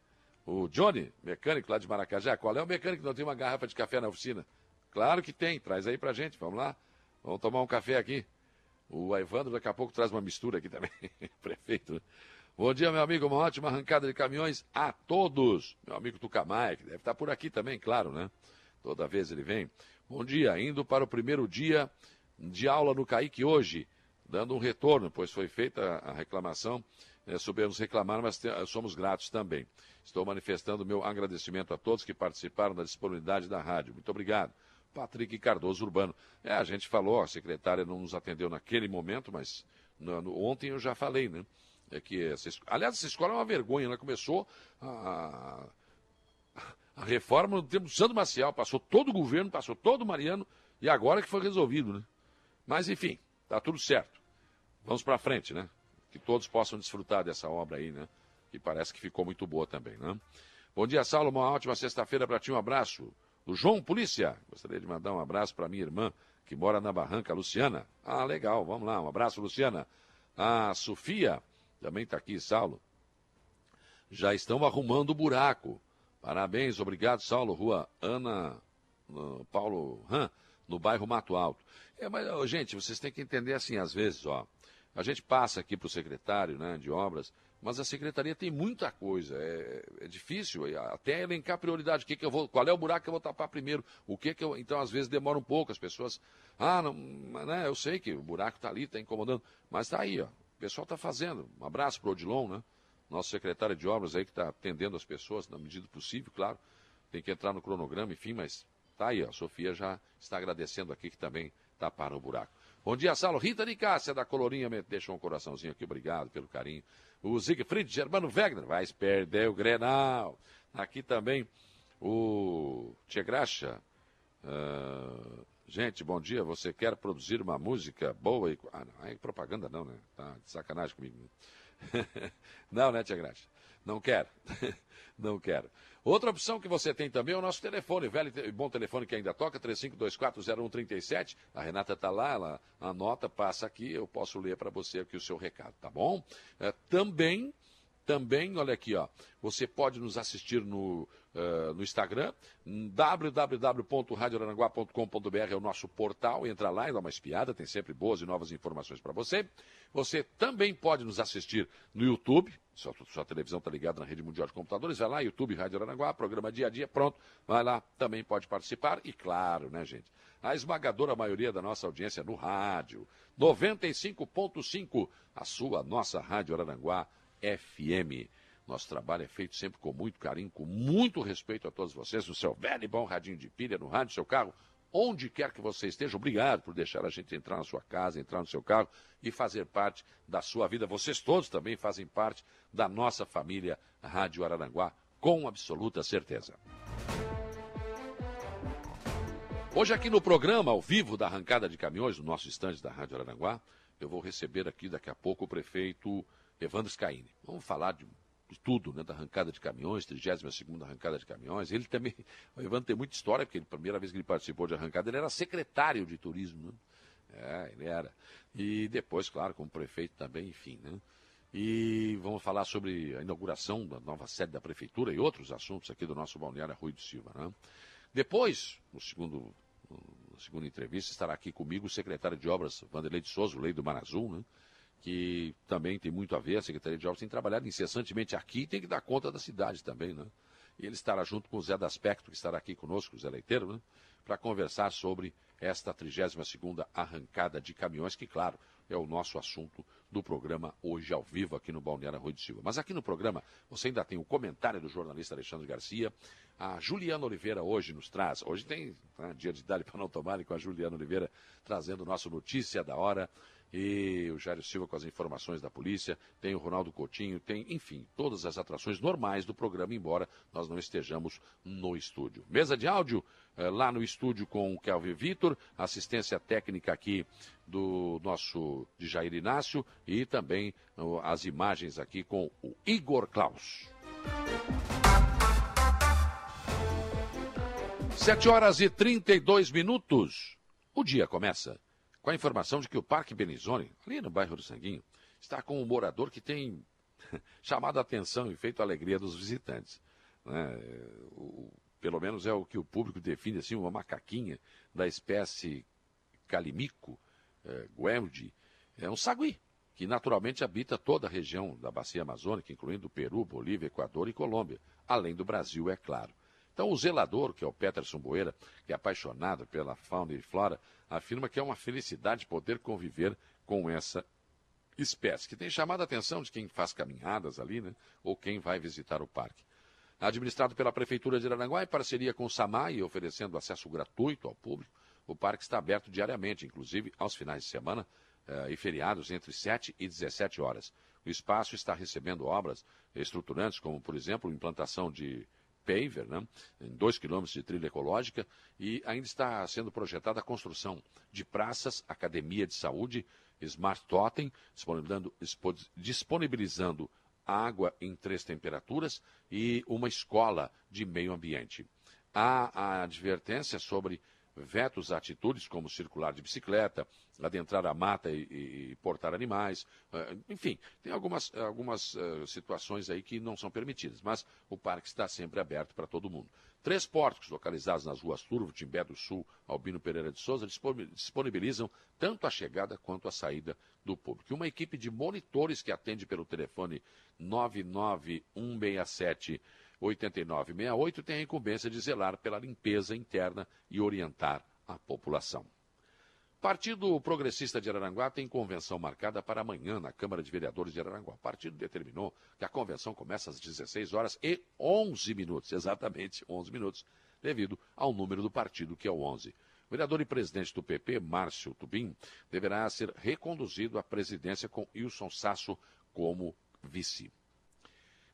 O Johnny, mecânico lá de Maracajá. Qual é o mecânico que não tem uma garrafa de café na oficina? Claro que tem, traz aí pra gente, vamos lá. Vamos tomar um café aqui. O Evandro daqui a pouco traz uma mistura aqui também, [LAUGHS] prefeito. Bom dia, meu amigo, uma ótima arrancada de caminhões a todos. Meu amigo Tucamaia, que deve estar por aqui também, claro, né? Toda vez ele vem. Bom dia, indo para o primeiro dia de aula no CAIC hoje, dando um retorno, pois foi feita a reclamação. É, soubemos reclamar, mas somos gratos também. Estou manifestando meu agradecimento a todos que participaram da disponibilidade da rádio. Muito obrigado. Patrick Cardoso Urbano. É, a gente falou, a secretária não nos atendeu naquele momento, mas no, no, ontem eu já falei, né? É que essa, aliás, essa escola é uma vergonha, ela começou a, a reforma no tempo do Sandro Maciel, passou todo o governo, passou todo o Mariano, e agora que foi resolvido, né? Mas enfim, tá tudo certo. Vamos para frente, né? Que todos possam desfrutar dessa obra aí, né? Que parece que ficou muito boa também, né? Bom dia, Saulo, uma ótima sexta-feira para ti, um abraço do João Polícia. Gostaria de mandar um abraço para minha irmã, que mora na Barranca, Luciana. Ah, legal, vamos lá, um abraço, Luciana. A Sofia, também está aqui, Saulo. Já estão arrumando o buraco. Parabéns, obrigado, Saulo. Rua Ana Paulo Han, no bairro Mato Alto. É, mas, gente, vocês têm que entender assim, às vezes, ó. A gente passa aqui para o secretário né, de obras mas a secretaria tem muita coisa, é, é difícil até elencar prioridade, que, que eu vou, qual é o buraco que eu vou tapar primeiro, o que que eu, então às vezes demora um pouco, as pessoas, ah, não, né, eu sei que o buraco está ali, está incomodando, mas está aí, ó, o pessoal está fazendo, um abraço para o Odilon, né, nosso secretário de obras aí que está atendendo as pessoas na medida possível, claro, tem que entrar no cronograma, enfim, mas está aí, ó, a Sofia já está agradecendo aqui que também taparam o buraco. Bom dia, Saulo. Rita de Cássia, da Colorinha, deixou um coraçãozinho aqui, obrigado pelo carinho. O Siegfried Germano Wegner, vai perder o Grenal. Aqui também o Tchegracha. Uh, gente, bom dia. Você quer produzir uma música boa e. Ah, não, é propaganda não, né? Tá de sacanagem comigo. [LAUGHS] não, né, Tchegracha? Não quero. [LAUGHS] não quero. Outra opção que você tem também é o nosso telefone, velho e bom telefone que ainda toca, 35240137. A Renata está lá, ela anota, passa aqui, eu posso ler para você aqui o seu recado, tá bom? É, também, também, olha aqui, ó, você pode nos assistir no, uh, no Instagram. www.radiorananguá.com.br é o nosso portal. Entra lá e dá uma espiada, tem sempre boas e novas informações para você. Você também pode nos assistir no YouTube. Sua, sua televisão está ligada na rede mundial de computadores. Vai lá, YouTube Rádio Aranaguá, programa dia a dia, pronto. Vai lá, também pode participar. E claro, né, gente? A esmagadora maioria da nossa audiência no rádio. 95.5, a sua, nossa Rádio Araranguá FM. Nosso trabalho é feito sempre com muito carinho, com muito respeito a todos vocês, no seu velho e bom radinho de pilha, no rádio, no seu carro, onde quer que você esteja. Obrigado por deixar a gente entrar na sua casa, entrar no seu carro e fazer parte da sua vida. Vocês todos também fazem parte da nossa família Rádio Araranguá, com absoluta certeza. Hoje aqui no programa, ao vivo da arrancada de caminhões, no nosso estande da Rádio Araranguá, eu vou receber aqui daqui a pouco o prefeito Evandro Scaini. Vamos falar de de tudo, né, da arrancada de caminhões, 32 arrancada de caminhões. Ele também, [LAUGHS] o Evandro tem muita história, porque a primeira vez que ele participou de arrancada, ele era secretário de turismo. Né? É, ele era. E depois, claro, como prefeito também, enfim, né? E vamos falar sobre a inauguração da nova sede da prefeitura e outros assuntos aqui do nosso balneário Rui do Silva, né? Depois, no segundo, na segunda entrevista, estará aqui comigo o secretário de Obras, Vanderlei de Souza, o Lei do Mar Azul, né? Que também tem muito a ver, a Secretaria de Obras tem trabalhado incessantemente aqui e tem que dar conta da cidade também, né? E ele estará junto com o Zé Daspecto, que estará aqui conosco, o Zé Leiteiro, né? Para conversar sobre esta 32ª arrancada de caminhões, que, claro, é o nosso assunto do programa hoje ao vivo aqui no Balneário Rui de Silva. Mas aqui no programa você ainda tem o comentário do jornalista Alexandre Garcia. A Juliana Oliveira hoje nos traz, hoje tem né, dia de idade para não tomarem com a Juliana Oliveira trazendo o nosso Notícia da Hora e o Jairo Silva com as informações da polícia, tem o Ronaldo Coutinho, tem, enfim, todas as atrações normais do programa, embora nós não estejamos no estúdio. Mesa de áudio, eh, lá no estúdio com o Kelvin Vitor, assistência técnica aqui do nosso de Jair Inácio e também as imagens aqui com o Igor Klaus. Sete horas e trinta e dois minutos. O dia começa com a informação de que o Parque Benizone, ali no bairro do Sanguinho, está com um morador que tem [LAUGHS] chamado a atenção e feito a alegria dos visitantes. Né? O, pelo menos é o que o público define assim, uma macaquinha da espécie calimico, é, é um sagui, que naturalmente habita toda a região da bacia amazônica, incluindo Peru, Bolívia, Equador e Colômbia, além do Brasil, é claro. Então, o zelador, que é o Peterson Boeira, que é apaixonado pela fauna e flora, afirma que é uma felicidade poder conviver com essa espécie, que tem chamado a atenção de quem faz caminhadas ali, né, ou quem vai visitar o parque. Administrado pela Prefeitura de Aranaguá, em parceria com o SAMAI, oferecendo acesso gratuito ao público, o parque está aberto diariamente, inclusive aos finais de semana eh, e feriados entre 7 e 17 horas. O espaço está recebendo obras estruturantes, como, por exemplo, implantação de paver, né, em 2 quilômetros de trilha ecológica, e ainda está sendo projetada a construção de praças, academia de saúde, Smart Totem, disponibilizando, água em três temperaturas e uma escola de meio ambiente. Há a advertência sobre vetos a atitudes como circular de bicicleta, adentrar a mata e, e, portar animais, uh, enfim, tem algumas, algumas uh, situações aí que não são permitidas, mas o parque está sempre aberto para todo mundo. Três portos localizados nas ruas Turvo, Timbé do Sul, Albino Pereira de Souza, disponibilizam tanto a chegada quanto a saída do público. E uma equipe de monitores que atende pelo telefone 99167 8968 tem a incumbência de zelar pela limpeza interna e orientar a população. Partido Progressista de Araranguá tem convenção marcada para amanhã na Câmara de Vereadores de Araranguá. O partido determinou que a convenção começa às 16 horas e 11 minutos, [LAUGHS] exatamente 11 minutos, devido ao número do partido, que é o 11. O vereador e presidente do PP, Márcio Tubim, deverá ser reconduzido à presidência com Wilson Sasso como vice.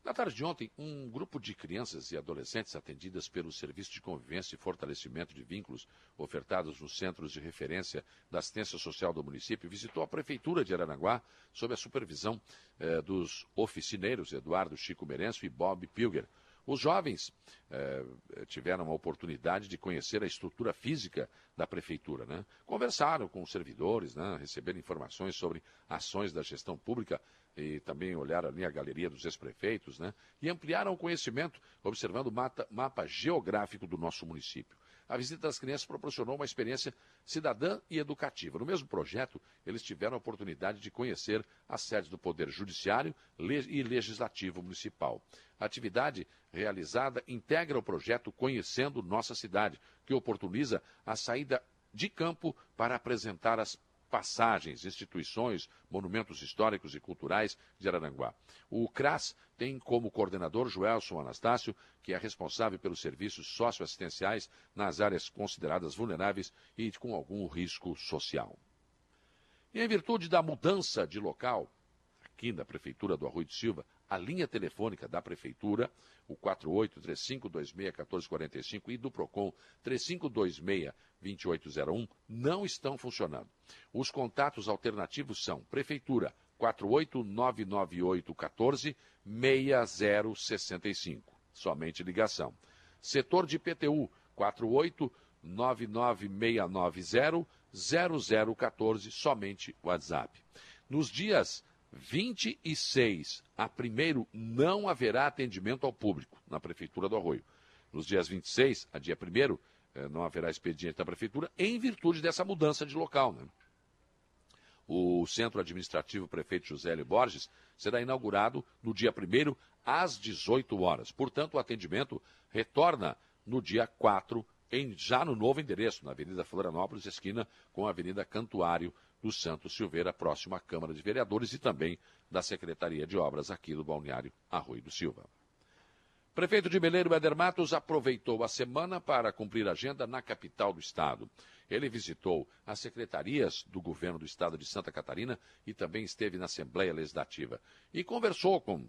Na tarde de ontem, um grupo de crianças e adolescentes atendidas pelo Serviço de Convivência e Fortalecimento de Vínculos, ofertados nos centros de referência da assistência social do município, visitou a Prefeitura de Aranaguá sob a supervisão eh, dos oficineiros Eduardo Chico Merenço e Bob Pilger. Os jovens eh, tiveram a oportunidade de conhecer a estrutura física da prefeitura. Né? Conversaram com os servidores, né? receberam informações sobre ações da gestão pública e também olharam ali a galeria dos ex-prefeitos, né? E ampliaram o conhecimento, observando o mapa, mapa geográfico do nosso município. A visita das crianças proporcionou uma experiência cidadã e educativa. No mesmo projeto, eles tiveram a oportunidade de conhecer as sedes do Poder Judiciário e Legislativo Municipal. A atividade realizada integra o projeto Conhecendo Nossa Cidade, que oportuniza a saída de campo para apresentar as passagens, instituições, monumentos históricos e culturais de Araranguá. O CRAS tem como coordenador Joelson Anastácio, que é responsável pelos serviços socioassistenciais nas áreas consideradas vulneráveis e com algum risco social. E em virtude da mudança de local, aqui na Prefeitura do Arroio de Silva, a linha telefônica da Prefeitura, o 4835261445 e do PROCON 35262801, não estão funcionando. Os contatos alternativos são Prefeitura 48998146065, somente ligação. Setor de PTU 48996900014, somente WhatsApp. Nos dias 26 a 1 não haverá atendimento ao público na Prefeitura do Arroio. Nos dias 26 a dia 1 eh, não haverá expediente da Prefeitura em virtude dessa mudança de local. Né? O Centro Administrativo Prefeito José L. Borges será inaugurado no dia 1 às 18 horas. Portanto, o atendimento retorna no dia 4, em, já no novo endereço, na Avenida Florianópolis, esquina com a Avenida Cantuário, do Santos Silveira, próximo à Câmara de Vereadores e também da Secretaria de Obras aqui do Balneário Arroio do Silva. Prefeito de Meleiro, Éder Matos, aproveitou a semana para cumprir agenda na capital do estado. Ele visitou as secretarias do governo do estado de Santa Catarina e também esteve na Assembleia Legislativa. E conversou com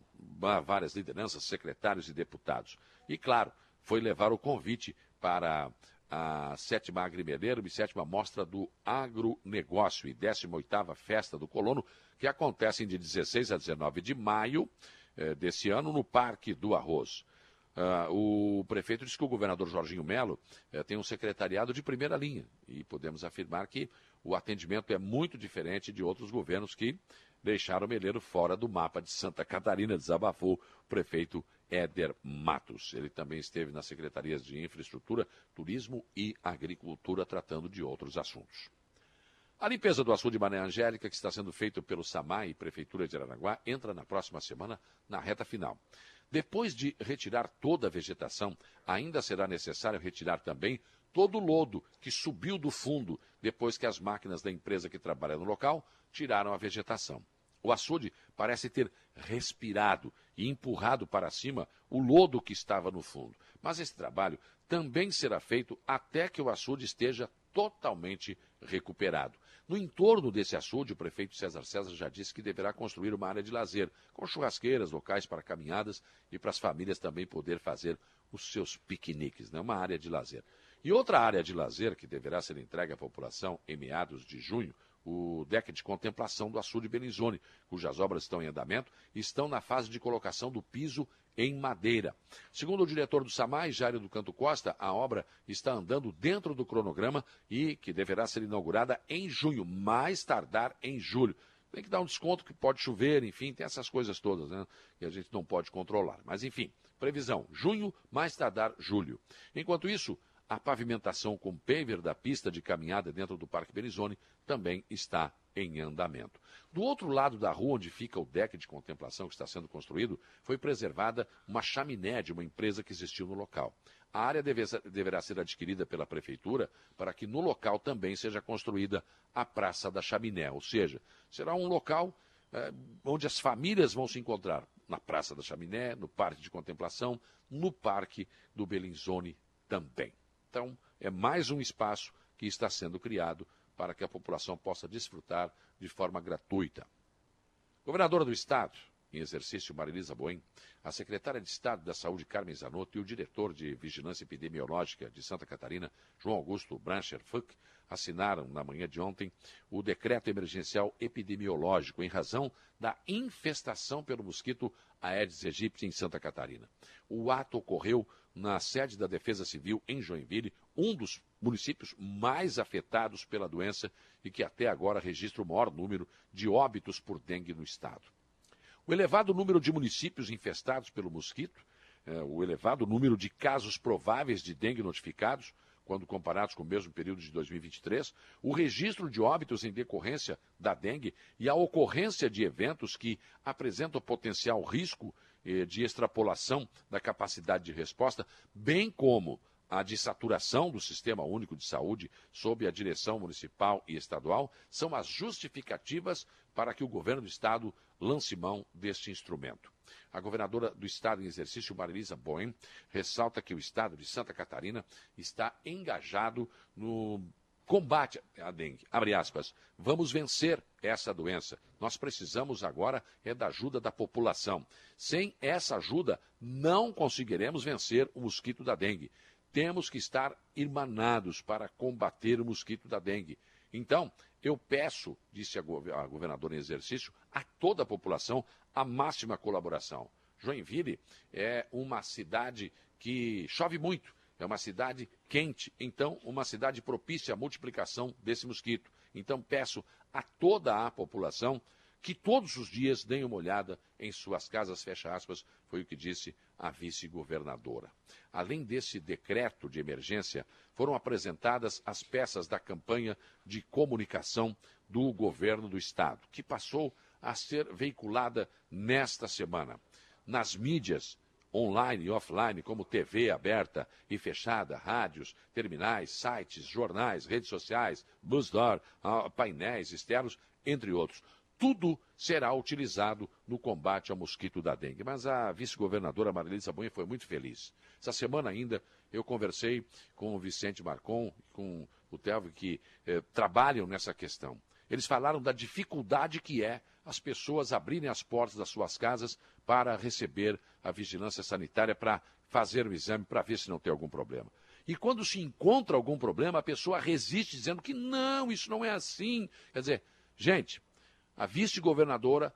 várias lideranças, secretários e deputados. E, claro, foi levar o convite para a sétima Agrimeleiro e sétima Mostra do Agronegócio e 18ª Festa do Colono, que acontecem de 16 a 19 de maio eh, desse ano no Parque do Arroz. Uh, o prefeito disse que o governador Jorginho Melo eh, tem um secretariado de primeira linha e podemos afirmar que o atendimento é muito diferente de outros governos que deixaram o Meleiro fora do mapa de Santa Catarina, desabafou o prefeito Éder Matos. Ele também esteve nas secretarias de Infraestrutura, Turismo e Agricultura, tratando de outros assuntos. A limpeza do açude Mané Angélica, que está sendo feita pelo SAMAI e Prefeitura de Aranaguá, entra na próxima semana na reta final. Depois de retirar toda a vegetação, ainda será necessário retirar também todo o lodo que subiu do fundo depois que as máquinas da empresa que trabalha no local tiraram a vegetação. O açude parece ter respirado e empurrado para cima o lodo que estava no fundo. Mas esse trabalho também será feito até que o açude esteja totalmente recuperado. No entorno desse açude, o prefeito César César já disse que deverá construir uma área de lazer, com churrasqueiras, locais para caminhadas e para as famílias também poder fazer os seus piqueniques, né? uma área de lazer. E outra área de lazer que deverá ser entregue à população em meados de junho o deck de contemplação do açude Belizone, cujas obras estão em andamento e estão na fase de colocação do piso em madeira. Segundo o diretor do SAMAI, Jário do Canto Costa, a obra está andando dentro do cronograma e que deverá ser inaugurada em junho, mais tardar em julho. Tem que dar um desconto que pode chover, enfim, tem essas coisas todas, né? Que a gente não pode controlar. Mas, enfim, previsão: junho, mais tardar julho. Enquanto isso, a pavimentação com paver da pista de caminhada dentro do Parque Belizone também está em andamento. Do outro lado da rua, onde fica o deck de contemplação que está sendo construído, foi preservada uma chaminé de uma empresa que existiu no local. A área deve, deverá ser adquirida pela Prefeitura para que no local também seja construída a Praça da Chaminé, ou seja, será um local eh, onde as famílias vão se encontrar na Praça da Chaminé, no Parque de Contemplação, no Parque do Bellinzone também. Então, é mais um espaço que está sendo criado para que a população possa desfrutar de forma gratuita. Governadora do Estado, em exercício Marilisa Boem, a secretária de Estado da Saúde Carmen Zanotto e o diretor de Vigilância Epidemiológica de Santa Catarina, João Augusto Brancher Fuck, assinaram na manhã de ontem o decreto emergencial epidemiológico em razão da infestação pelo mosquito Aedes aegypti em Santa Catarina. O ato ocorreu na sede da Defesa Civil em Joinville, um dos municípios mais afetados pela doença e que até agora registra o maior número de óbitos por dengue no estado. O elevado número de municípios infestados pelo mosquito, é, o elevado número de casos prováveis de dengue notificados, quando comparados com o mesmo período de 2023, o registro de óbitos em decorrência da dengue e a ocorrência de eventos que apresentam potencial risco eh, de extrapolação da capacidade de resposta, bem como a de saturação do Sistema Único de Saúde sob a direção municipal e estadual, são as justificativas para que o governo do Estado lance mão deste instrumento. A governadora do Estado em exercício, Marilisa Boen, ressalta que o Estado de Santa Catarina está engajado no combate à dengue. Abre aspas. Vamos vencer essa doença. Nós precisamos agora é da ajuda da população. Sem essa ajuda, não conseguiremos vencer o mosquito da dengue. Temos que estar irmanados para combater o mosquito da dengue. Então, eu peço, disse a governadora em exercício, a toda a população a máxima colaboração. Joinville é uma cidade que chove muito, é uma cidade quente, então uma cidade propícia à multiplicação desse mosquito. Então peço a toda a população que todos os dias deem uma olhada em suas casas, fecha aspas, foi o que disse a vice-governadora. Além desse decreto de emergência, foram apresentadas as peças da campanha de comunicação do governo do estado, que passou a ser veiculada nesta semana. Nas mídias, online e offline, como TV aberta e fechada, rádios, terminais, sites, jornais, redes sociais, busdoor, ah, painéis externos, entre outros. Tudo será utilizado no combate ao mosquito da dengue. Mas a vice-governadora Marilisa Bunha foi muito feliz. Essa semana ainda eu conversei com o Vicente Marcon, com o Telvio, que eh, trabalham nessa questão. Eles falaram da dificuldade que é as pessoas abrirem as portas das suas casas para receber a vigilância sanitária, para fazer o exame, para ver se não tem algum problema. E quando se encontra algum problema, a pessoa resiste dizendo que não, isso não é assim. Quer dizer, gente, a vice-governadora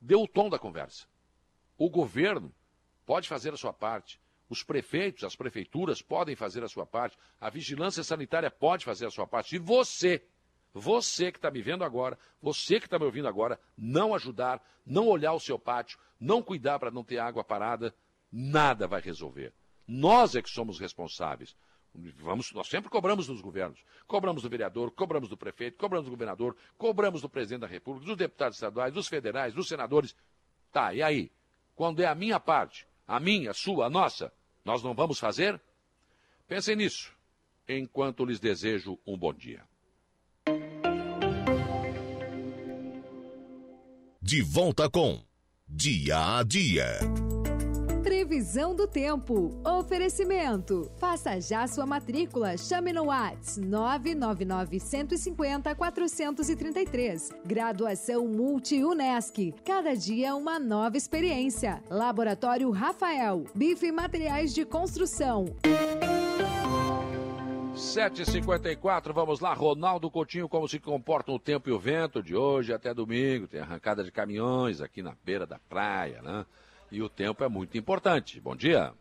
deu o tom da conversa. O governo pode fazer a sua parte. Os prefeitos, as prefeituras podem fazer a sua parte. A vigilância sanitária pode fazer a sua parte. E você, você que está me vendo agora, você que está me ouvindo agora, não ajudar, não olhar o seu pátio, não cuidar para não ter água parada, nada vai resolver. Nós é que somos responsáveis. Vamos, nós sempre cobramos dos governos. Cobramos do vereador, cobramos do prefeito, cobramos do governador, cobramos do presidente da República, dos deputados estaduais, dos federais, dos senadores. Tá, e aí? Quando é a minha parte, a minha, a sua, a nossa, nós não vamos fazer? Pensem nisso, enquanto lhes desejo um bom dia. De volta com Dia a Dia. Previsão do tempo. Oferecimento. Faça já sua matrícula. Chame no Whats 999 150 433. Graduação Multi-UNESC. Cada dia uma nova experiência. Laboratório Rafael. Bife e Materiais de Construção. 7h54, vamos lá. Ronaldo Coutinho, como se comporta o tempo e o vento de hoje até domingo. Tem arrancada de caminhões aqui na beira da praia, né? E o tempo é muito importante. Bom dia.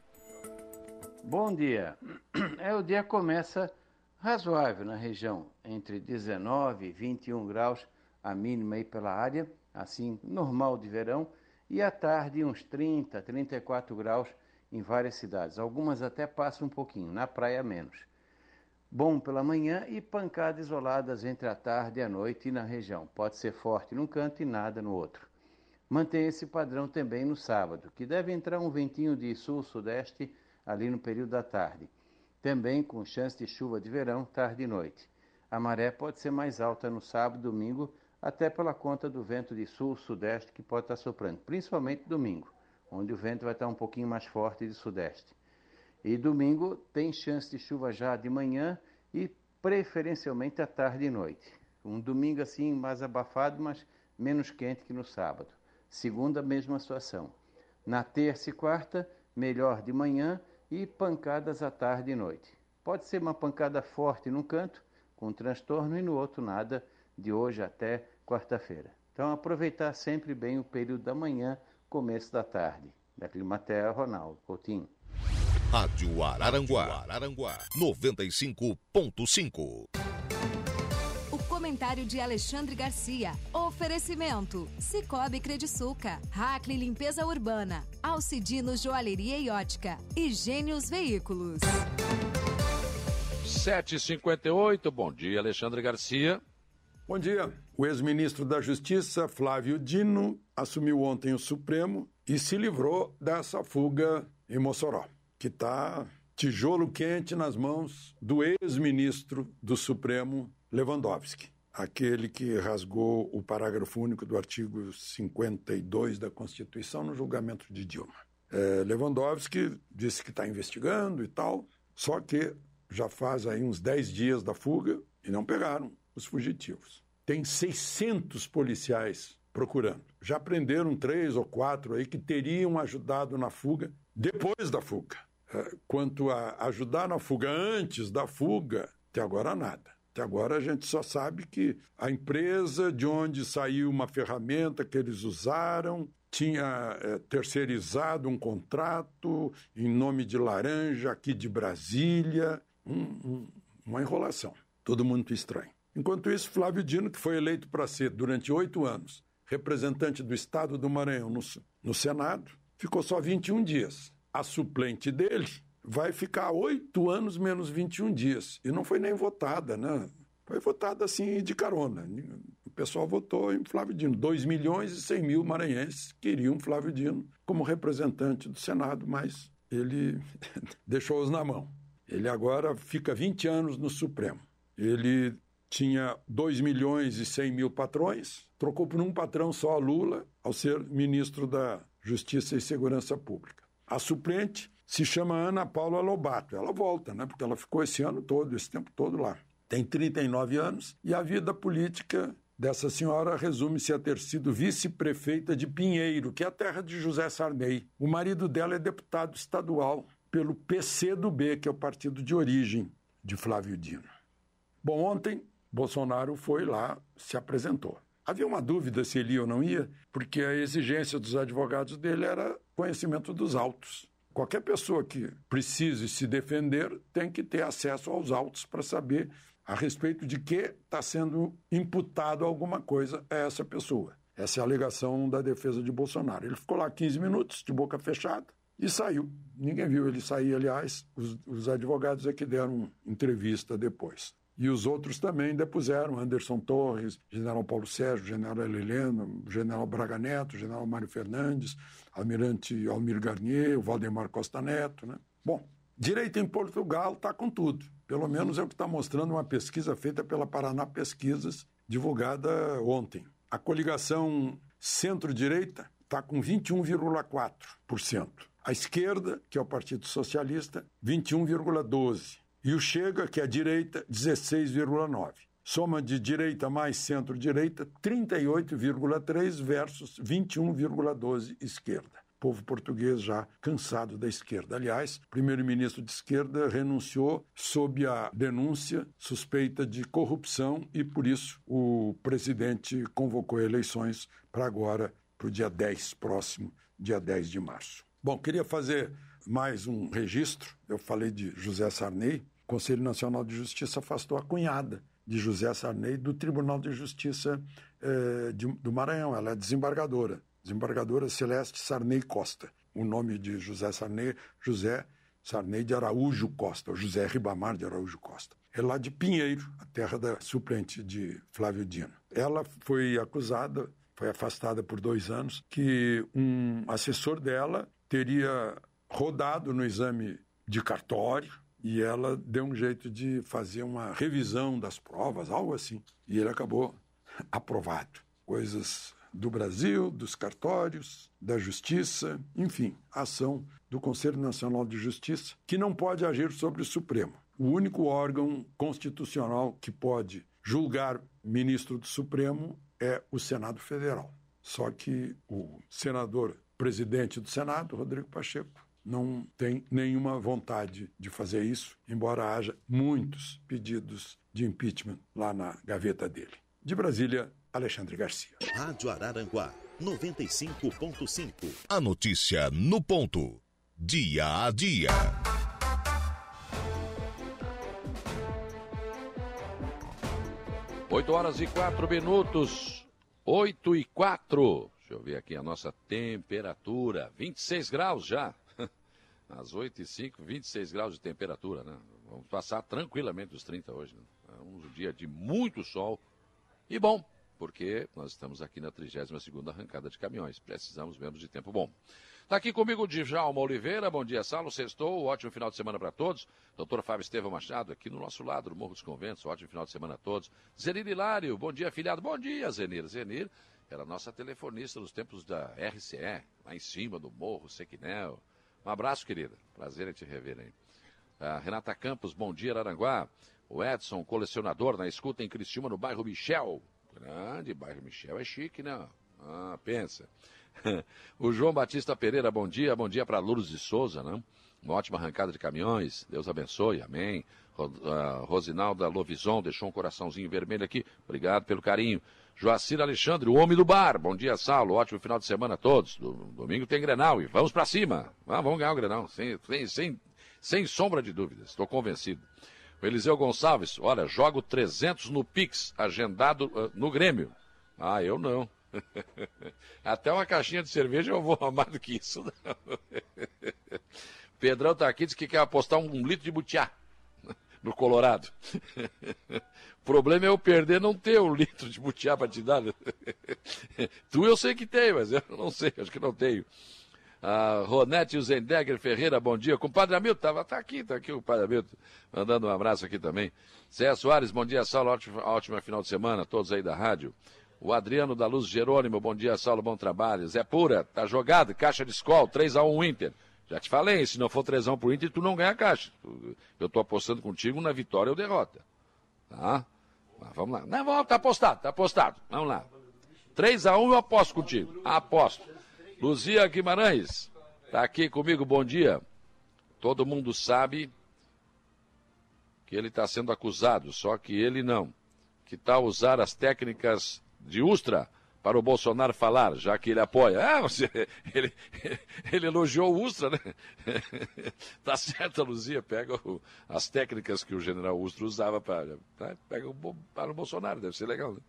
Bom dia. [CLEARS THROAT] É, o dia começa razoável na região, entre 19 e 21 graus, a mínima aí pela área, assim, normal de verão, e à tarde uns 30, 34 graus em várias cidades. Algumas até passam um pouquinho, na praia menos bom pela manhã e pancadas isoladas entre a tarde e a noite e na região. Pode ser forte num canto e nada no outro. Mantém esse padrão também no sábado, que deve entrar um ventinho de sul-sudeste ali no período da tarde. Também com chance de chuva de verão, tarde e noite. A maré pode ser mais alta no sábado e domingo, até pela conta do vento de sul-sudeste que pode estar soprando, principalmente domingo, onde o vento vai estar um pouquinho mais forte de sudeste. E domingo tem chance de chuva já de manhã e preferencialmente à tarde e noite. Um domingo assim mais abafado, mas menos quente que no sábado. Segunda, mesma situação. Na terça e quarta, melhor de manhã e pancadas à tarde e noite. Pode ser uma pancada forte num canto, com transtorno, e no outro nada, de hoje até quarta-feira. Então, aproveitar sempre bem o período da manhã, começo da tarde. Da Climaterra, Ronaldo Coutinho. Rádio Araranguá, Araranguá 95.5 comentário de Alexandre Garcia. Oferecimento: Cicobi Crediçuca, Hackley Limpeza Urbana, Alcidino Joalheria e Ótica e Gênios Veículos. 7h58, bom dia, Alexandre Garcia. Bom dia. O ex-ministro da Justiça, Flávio Dino, assumiu ontem o Supremo e se livrou dessa fuga em Mossoró, que está tijolo quente nas mãos do ex-ministro do Supremo, Lewandowski, aquele que rasgou o parágrafo único do artigo 52 da Constituição no julgamento de Dilma. É, Lewandowski disse que está investigando e tal, só que já faz aí uns 10 dias da fuga e não pegaram os fugitivos. Tem 600 policiais procurando. Já prenderam três ou quatro aí que teriam ajudado na fuga depois da fuga. É, quanto a ajudar na fuga antes da fuga, até agora nada. Até agora a gente só sabe que a empresa de onde saiu uma ferramenta que eles usaram tinha é, terceirizado um contrato em nome de Laranja aqui de Brasília. Um, um, uma enrolação. Todo mundo estranho. Enquanto isso, Flávio Dino, que foi eleito para ser, durante oito anos, representante do Estado do Maranhão no, no Senado, ficou só 21 dias. A suplente dele vai ficar oito anos menos 21 dias. E não foi nem votada, né? Foi votada assim de carona. O pessoal votou em Flávio Dino. 2 milhões e 100 mil maranhenses queriam Flávio Dino como representante do Senado, mas ele [LAUGHS] deixou-os na mão. Ele agora fica 20 anos no Supremo. Ele tinha 2 milhões e 100 mil patrões, trocou por um patrão só, Lula, ao ser ministro da Justiça e Segurança Pública. A suplente se chama Ana Paula Lobato. Ela volta, né? Porque ela ficou esse ano todo, esse tempo todo lá. Tem 39 anos e a vida política dessa senhora resume-se a ter sido vice-prefeita de Pinheiro, que é a terra de José Sarney. O marido dela é deputado estadual pelo PCdoB, que é o partido de origem de Flávio Dino. Bom, ontem Bolsonaro foi lá, se apresentou. Havia uma dúvida se ele ia ou não ia, porque a exigência dos advogados dele era conhecimento dos autos. Qualquer pessoa que precise se defender tem que ter acesso aos autos para saber a respeito de que está sendo imputado alguma coisa a essa pessoa. Essa é a alegação da defesa de Bolsonaro. Ele ficou lá 15 minutos, de boca fechada, e saiu. Ninguém viu ele sair, aliás, os, os advogados é que deram entrevista depois. E os outros também depuseram, Anderson Torres, General Paulo Sérgio, General Helena, General Braga Neto, General Mário Fernandes, Almirante Almir Garnier, Valdemar Costa Neto. Né? Bom, direito em Portugal está com tudo. Pelo menos é o que está mostrando uma pesquisa feita pela Paraná Pesquisas, divulgada ontem. A coligação centro-direita está com 21,4%. A esquerda, que é o Partido Socialista, 21,12%. E o Chega, que é a direita, 16,9%. Soma de direita mais centro-direita, 38,3% versus 21,12% esquerda. Povo português já cansado da esquerda. Aliás, primeiro-ministro de esquerda renunciou sob a denúncia suspeita de corrupção e, por isso, o presidente convocou eleições para agora, para o dia 10, próximo, dia 10 de março. Bom, queria fazer mais um registro. Eu falei de José Sarney. Conselho Nacional de Justiça afastou a cunhada de José Sarney do Tribunal de Justiça eh, de, do Maranhão. Ela é desembargadora, desembargadora Celeste Sarney Costa. O nome de José Sarney, José Sarney de Araújo Costa, José Ribamar de Araújo Costa. É lá de Pinheiro, a terra da suplente de Flávio Dino. Ela foi acusada, foi afastada por dois anos, que um assessor dela teria rodado no exame de cartório e ela deu um jeito de fazer uma revisão das provas, algo assim. E ele acabou aprovado. Coisas do Brasil, dos cartórios, da Justiça, enfim, ação do Conselho Nacional de Justiça, que não pode agir sobre o Supremo. O único órgão constitucional que pode julgar ministro do Supremo é o Senado Federal. Só que o senador presidente do Senado, Rodrigo Pacheco, não tem nenhuma vontade de fazer isso, embora haja muitos pedidos de impeachment lá na gaveta dele. De Brasília, Alexandre Garcia. Rádio Araranguá, 95.5. A notícia no ponto. Dia a dia. 8 horas e 4 minutos. 8 e 4. Deixa eu ver aqui a nossa temperatura. 26 graus já. Às 8 e 5, 26 graus de temperatura, né? Vamos passar tranquilamente dos 30 hoje. Né? É um dia de muito sol. E bom, porque nós estamos aqui na 32ª arrancada de caminhões. Precisamos mesmo de tempo bom. Está aqui comigo o Djalma Oliveira. Bom dia, Salo. Sextou. Ótimo final de semana para todos. Doutor Fábio Estevam Machado, aqui no nosso lado, no Morro dos Conventos. Ótimo final de semana a todos. Zenir Hilário. Bom dia, filhado. Bom dia, Zenir. Zenir era nossa telefonista nos tempos da RCE, lá em cima do Morro, Sequinel. Um abraço, querida. Prazer em te rever aí. A Renata Campos, bom dia, Aranguá. O Edson, colecionador, na escuta em Cristina, no bairro Michel. Grande bairro Michel, é chique, né? Ah, pensa. [LAUGHS] o João Batista Pereira, bom dia. Bom dia para Lourdes de Souza, né? Uma ótima arrancada de caminhões. Deus abençoe, amém. Uh, Rosinalda Lovison deixou um coraçãozinho vermelho aqui. Obrigado pelo carinho. Joacir Alexandre, o homem do bar. Bom dia, Saulo. Ótimo final de semana a todos. Domingo tem Grenal e vamos para cima. Ah, vamos ganhar o Grenal, sem, sem, sem, sem sombra de dúvidas. Estou convencido. O Eliseu Gonçalves, olha, jogo 300 no Pix, agendado uh, no Grêmio. Ah, eu não. [LAUGHS] Até uma caixinha de cerveja eu vou amar do que isso. [LAUGHS] Pedrão tá aqui, diz que quer apostar um, um litro de butiá no Colorado. [LAUGHS] o problema é eu perder não ter um litro de butiá para te dar. [LAUGHS] tu eu sei que tem, mas eu não sei, acho que não tenho. A Ronete Zendegger Ferreira, bom dia. Com o Padre Hamilton, tava, tá aqui, tá aqui o Padre Hamilton, mandando um abraço aqui também. Cé Soares, bom dia, Saulo, ótima, ótima final de semana, todos aí da rádio. O Adriano da Luz Jerônimo, bom dia, Saulo, bom trabalho. Zé Pura, tá jogado, caixa de escola, 3x1 Inter. Já te falei, se não for 3x1 pro Inter, tu não ganha a caixa. Eu tô apostando contigo na vitória ou derrota. Tá? Mas vamos lá. Não, vamos, tá apostado, tá apostado. Vamos lá. 3x1 eu aposto contigo. Aposto. Luzia Guimarães, tá aqui comigo, bom dia. Todo mundo sabe que ele está sendo acusado, só que ele não. Que tal usar as técnicas de Ustra para o Bolsonaro falar, já que ele apoia. Ah, você, [LAUGHS] ele, [LAUGHS] ele elogiou o Ustra, né? [LAUGHS] tá certo, Luzia, pega o, as técnicas que o general Ustra usava para. Pega o, para o Bolsonaro, deve ser legal, né?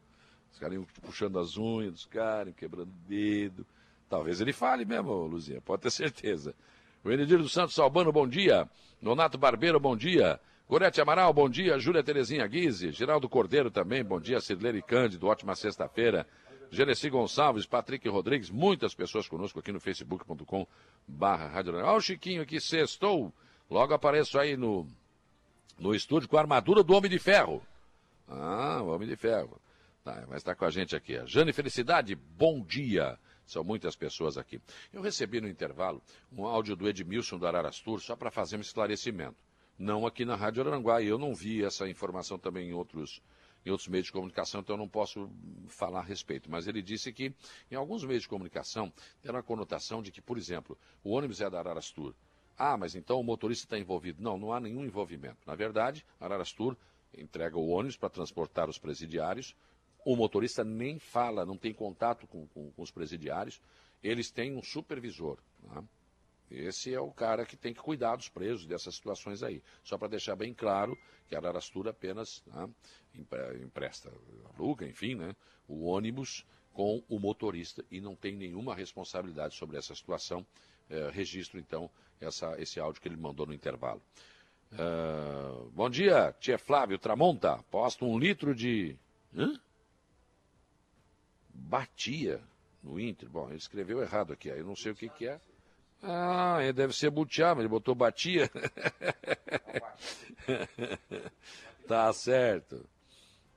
Os caras puxando as unhas dos caras, quebrando o dedo. Talvez ele fale mesmo, Luzia, pode ter certeza. O Enediro dos Santos Salbano, bom dia. Nonato Barbeiro, bom dia. Gorete Amaral, bom dia. Júlia Terezinha Guise. Geraldo Cordeiro também, bom dia. Cirleire Cândido, ótima sexta-feira. Genesi Gonçalves, Patrick Rodrigues, muitas pessoas conosco aqui no facebook.com barra Rádio Olha o Chiquinho aqui, sextou. Logo apareço aí no, no estúdio com a armadura do Homem de Ferro. Ah, o Homem de Ferro. Tá, mas está com a gente aqui. A Jane Felicidade, bom dia. São muitas pessoas aqui. Eu recebi no intervalo um áudio do Edmilson do Ararastur só para fazer um esclarecimento. Não aqui na Rádio Aranguá, e eu não vi essa informação também em outros em outros meios de comunicação, então eu não posso falar a respeito. Mas ele disse que em alguns meios de comunicação deram a conotação de que, por exemplo, o ônibus é da Ararastur. Ah, mas então o motorista está envolvido. Não, não há nenhum envolvimento. Na verdade, a Ararastur entrega o ônibus para transportar os presidiários. O motorista nem fala, não tem contato com, com, com os presidiários. Eles têm um supervisor. Né? Esse é o cara que tem que cuidar dos presos, dessas situações aí. Só para deixar bem claro que a Ararastura apenas né, empresta, aluga, enfim, né, o ônibus com o motorista e não tem nenhuma responsabilidade sobre essa situação. É, registro, então, essa, esse áudio que ele mandou no intervalo. Uh, bom dia, tia Flávio Tramonta. Posto um litro de. Hã? Batia no Inter. Bom, ele escreveu errado aqui, aí eu não sei o que, que é. Ah, ele deve ser butiá, mas ele botou batia. [LAUGHS] tá certo.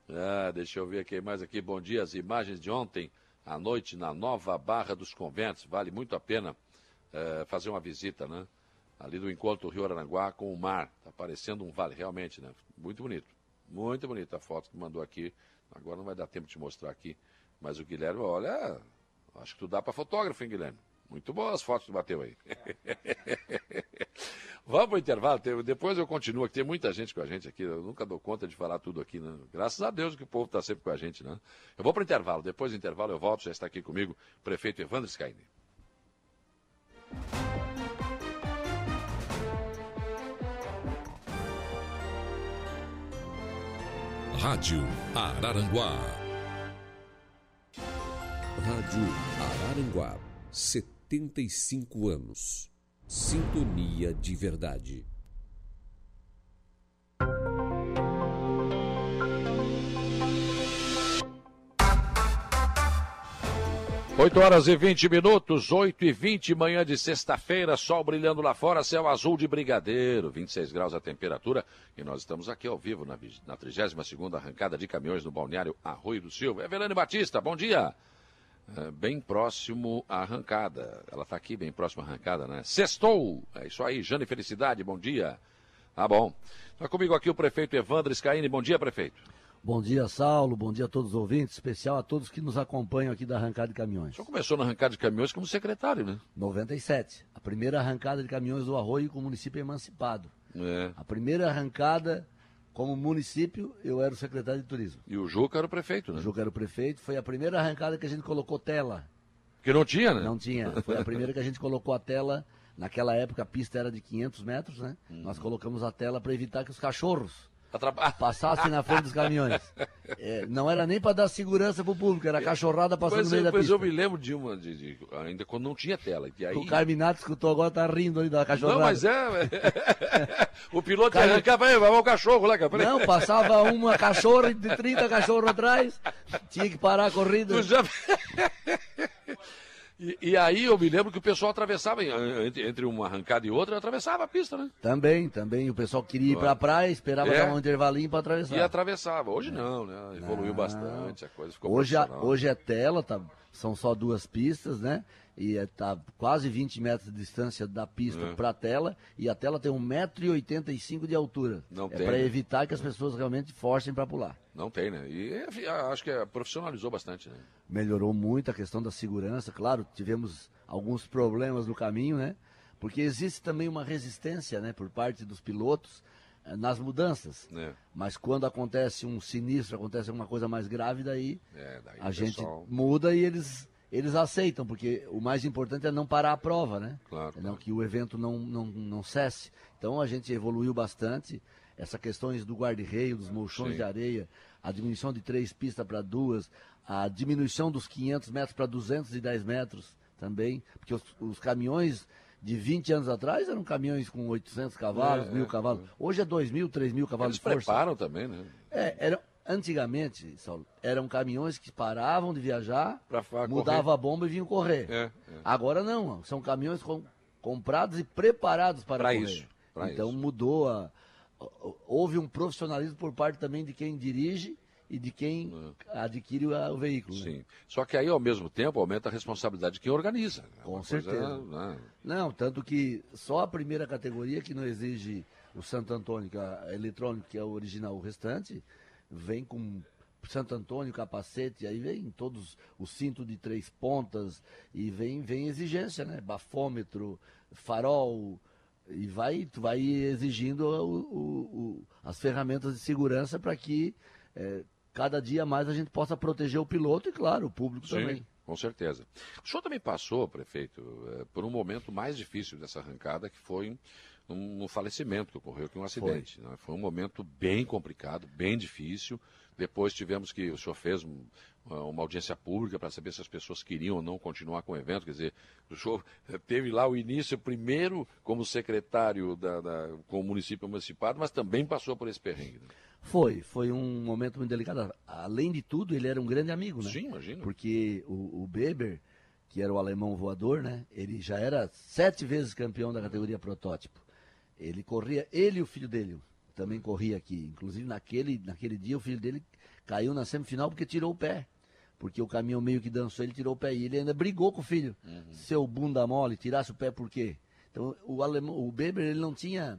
Ah, deixa eu ver aqui mais aqui. Bom dia, as imagens de ontem à noite na nova Barra dos Conventos. Vale muito a pena é, fazer uma visita, né? Ali do encontro do Rio Aranguá com o mar. Tá parecendo um vale, realmente, né? Muito bonito. Muito bonita a foto que mandou aqui. Agora não vai dar tempo de mostrar aqui. Mas o Guilherme, olha, acho que tu dá para fotógrafo, hein, Guilherme? Muito boas as fotos que bateu aí. [LAUGHS] Vamos para o intervalo, depois eu continuo, que tem muita gente com a gente aqui, eu nunca dou conta de falar tudo aqui, né? Graças a Deus que o povo está sempre com a gente, né? Eu vou para o intervalo, depois do intervalo eu volto, já está aqui comigo o prefeito Evandro Scaini. Rádio Araranguá. Rádio Araranguá, 75 anos. Sintonia de verdade. 8 horas e 20 minutos, 8 e 20, manhã de sexta-feira, sol brilhando lá fora, céu azul de brigadeiro, 26 graus a temperatura. E nós estamos aqui ao vivo na, na 32 arrancada de caminhões no balneário Arroio do Silva. Evelane Batista, bom dia. É, bem próximo à arrancada. Ela está aqui, bem próximo à arrancada, né? Sextou! É isso aí, Jane Felicidade, bom dia. Tá bom. Está comigo aqui o prefeito Evandro Scaini. Bom dia, prefeito. Bom dia, Saulo. Bom dia a todos os ouvintes, especial a todos que nos acompanham aqui da arrancada de caminhões. O senhor começou na arrancada de caminhões como secretário, né? 97. A primeira arrancada de caminhões do Arroio com o município emancipado. É. A primeira arrancada como município, eu era o secretário de turismo. E o Juca era o prefeito, né? O Juca era o prefeito. Foi a primeira arrancada que a gente colocou tela. Que não tinha, né? Não tinha. Foi a primeira que a gente colocou a tela. Naquela época a pista era de 500 metros, né? Uhum. Nós colocamos a tela para evitar que os cachorros [LAUGHS] passassem na frente dos caminhões. É, não era nem para dar segurança para o público, era cachorrada passando mas, no meio da pista. Mas eu me lembro de uma, de, de, ainda quando não tinha tela. E aí... O Carminato escutou agora, tá rindo ali da cachorrada. Não, mas é... é. [LAUGHS] o piloto Car... arrancava, vai, vai o cachorro lá. Cara. Não, passava uma cachorra de 30 cachorros atrás, tinha que parar a corrida. Tu já... [LAUGHS] E, e, aí eu me lembro que o pessoal atravessava, entre, entre uma arrancada e outra, atravessava a pista, né? Também, também. O pessoal queria ir para a praia, esperava é. dar um intervalinho para atravessar. E atravessava. Hoje não, né? Evoluiu bastante, a coisa ficou hoje, a, hoje é tela, tá, são só duas pistas, né? E está é, quase 20 metros de distância da pista é. para a tela, e a tela tem 1,85m de altura. Não é para né? evitar que as pessoas realmente forcem para pular. Não tem, né? E acho que profissionalizou bastante, né? Melhorou muito a questão da segurança, claro, tivemos alguns problemas no caminho, né? Porque existe também uma resistência, né, por parte dos pilotos eh, nas mudanças. É. Mas quando acontece um sinistro, acontece alguma coisa mais grave, daí, é, daí a gente muda e eles eles aceitam, porque o mais importante é não parar a prova, né? Claro. É não, que o evento não, não, não cesse. Então a gente evoluiu bastante. Essas questões do guarda-reio, dos molchões Sim. de areia, a diminuição de três pistas para duas, a diminuição dos 500 metros para 210 metros também, porque os, os, caminhões de 20 anos atrás eram caminhões com 800 cavalos, é, mil é, cavalos. É. Hoje é 2 mil, 3 mil cavalos Eles de força. preparam também, né? É, eram, Antigamente, Saulo, eram caminhões que paravam de viajar, mudava a bomba e vinham correr. É, é. Agora não, são caminhões com, comprados e preparados para pra correr. Isso, então isso. mudou a, houve um profissionalismo por parte também de quem dirige e de quem é. adquire o, veículo. Né? Sim. Né? Só que aí, ao mesmo tempo, aumenta a responsabilidade de quem organiza. Né? Com certeza. Coisa, né? Não, tanto que só a primeira categoria que não exige o Santo Antônio, que é eletrônico, que é o original, o restante, vem com Santo Antônio, capacete, aí vem todos o cinto de três pontas e vem, vem exigência, né? Bafômetro, farol, e vai, vai exigindo o, o, o, as ferramentas de segurança para que é, cada dia mais a gente possa proteger o piloto e, claro, o público Sim. também. Com certeza. O senhor também passou, prefeito, é, por um momento mais difícil dessa arrancada, que foi um, um falecimento que ocorreu aqui, um acidente. Foi. Né? Foi um momento bem complicado, bem difícil. Depois tivemos que, o senhor fez um, uma audiência pública para saber se as pessoas queriam ou não continuar com o evento. Quer dizer, o senhor [LAUGHS] teve lá o início, primeiro como secretário da, da, com o município emancipado, mas também passou por esse perrengue. Né? Foi, foi um momento muito delicado. Além de tudo, ele era um grande amigo, né? Sim, imagina. Porque o, o Beber, que era o alemão voador, né? Ele já era sete vezes campeão da categoria protótipo. Ele corria, ele e o filho dele também corria aqui. Inclusive naquele, naquele dia o filho dele caiu na semifinal porque tirou o pé. Porque o caminhão meio que dançou, ele tirou o pé. E ele ainda brigou com o filho. Uhum. Seu bunda mole, tirasse o pé por quê? Então o alemão, o Beber, ele não tinha.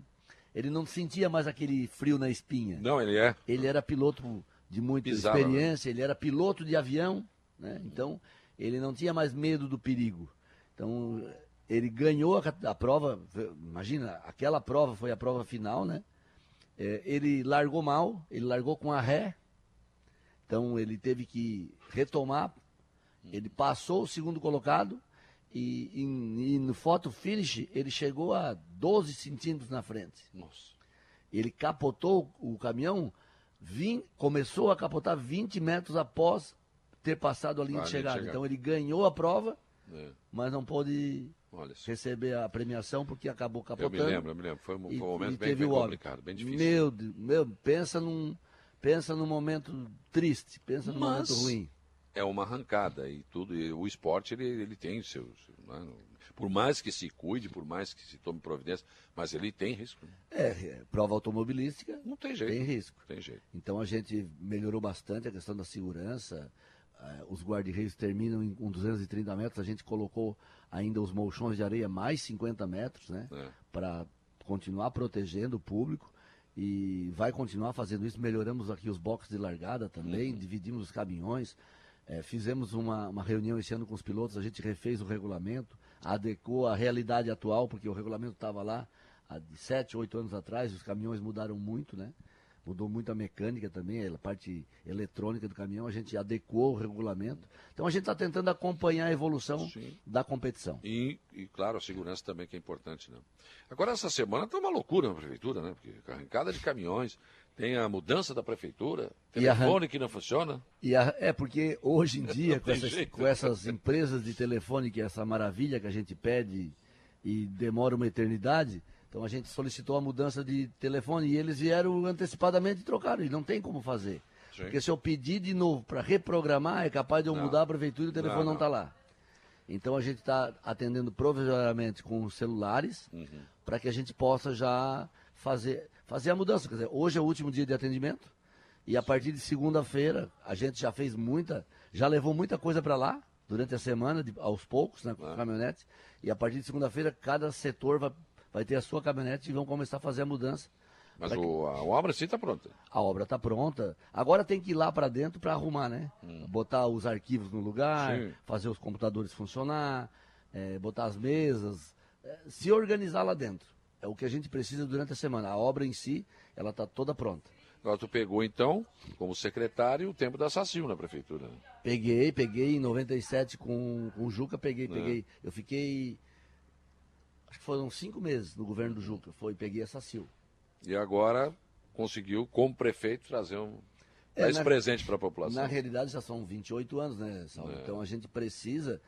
Ele não sentia mais aquele frio na espinha. Não, ele é. Ele era piloto de muita né? experiência, né? ele era piloto de avião, né? Então, ele não tinha mais medo do perigo. Então, ele ganhou a, a, prova, imagina, aquela prova foi a prova final, né? É, ele largou mal, ele largou com a ré, então ele teve que retomar, ele passou o segundo colocado e, e, e no photo finish ele chegou a 12 centímetros na frente. Nossa. Ele capotou o caminhão Vim, começou a capotar 20 metros após ter passado a linha de chegada. Então ele ganhou a prova, é. mas não pôde receber a premiação porque acabou capotando. Eu me lembro, eu me lembro. Foi um, foi um momento e, bem, bem complicado, bem difícil. Meu, meu, pensa num, pensa num momento triste, pensa num mas... momento ruim é uma arrancada e tudo. E o esporte ele, ele tem seus. Né? Por mais que se cuide, por mais que se tome providência, mas ele tem risco. Né? É, é, prova automobilística. Não tem jeito. Tem risco. Tem jeito. Então a gente melhorou bastante a questão da segurança. Uh, os guarda-reios terminam em, com 230 metros. A gente colocou ainda os molchões de areia mais 50 metros, né? É. Para continuar protegendo o público e vai continuar fazendo isso. Melhoramos aqui os boxes de largada também, uhum. dividimos os caminhões. É, fizemos uma, uma reunião esse ano com os pilotos, a gente refez o regulamento, adequou à realidade atual, porque o regulamento estava lá há de 7, 8 anos atrás, os caminhões mudaram muito, né? Mudou muito a mecânica também, a parte eletrônica do caminhão, a gente adequou o regulamento. Então a gente está tentando acompanhar a evolução Sim. da competição. E, e, claro, a segurança também que é importante, né? Agora essa semana está uma loucura na prefeitura, né? Porque arrancada de caminhões, tem a mudança da prefeitura, telefone que não funciona. E a, é, porque hoje em dia, com essas, com essas, empresas de telefone, que é essa maravilha que a gente pede e demora uma eternidade, então a gente solicitou a mudança de telefone e eles vieram antecipadamente e trocaram, e não tem como fazer. Sim. Porque se eu pedir de novo para reprogramar, é capaz de eu não. mudar a prefeitura e o telefone não está lá. Então a gente está atendendo provisoriamente com os celulares, uhum. para que a gente possa já fazer fazer a mudança. Quer dizer, hoje é o último dia de atendimento e a partir de segunda-feira a gente já fez muita, já levou muita coisa para lá durante a semana, de, aos poucos, né, com ah. caminhonete. E a partir de segunda-feira cada setor vai, vai ter a sua caminhonete e vão começar a fazer a mudança. Mas o, a obra sim está pronta. A obra está pronta. Agora tem que ir lá para dentro para arrumar, né? Hum. Botar os arquivos no lugar, sim. fazer os computadores funcionar, é, botar as mesas, é, se organizar lá dentro. É o que a gente precisa durante a semana. A obra em si, ela está toda pronta. Agora tu pegou então, como secretário, o tempo da SACIL na prefeitura. Peguei, peguei em 97 com, com o Juca, peguei, é. peguei. Eu fiquei, que foram cinco meses no governo do Juca, foi, peguei a SACIL. E agora conseguiu, como prefeito, trazer um, é, esse presente para a população. Na realidade já são 28 anos, né, Saulo? É. Então a gente precisa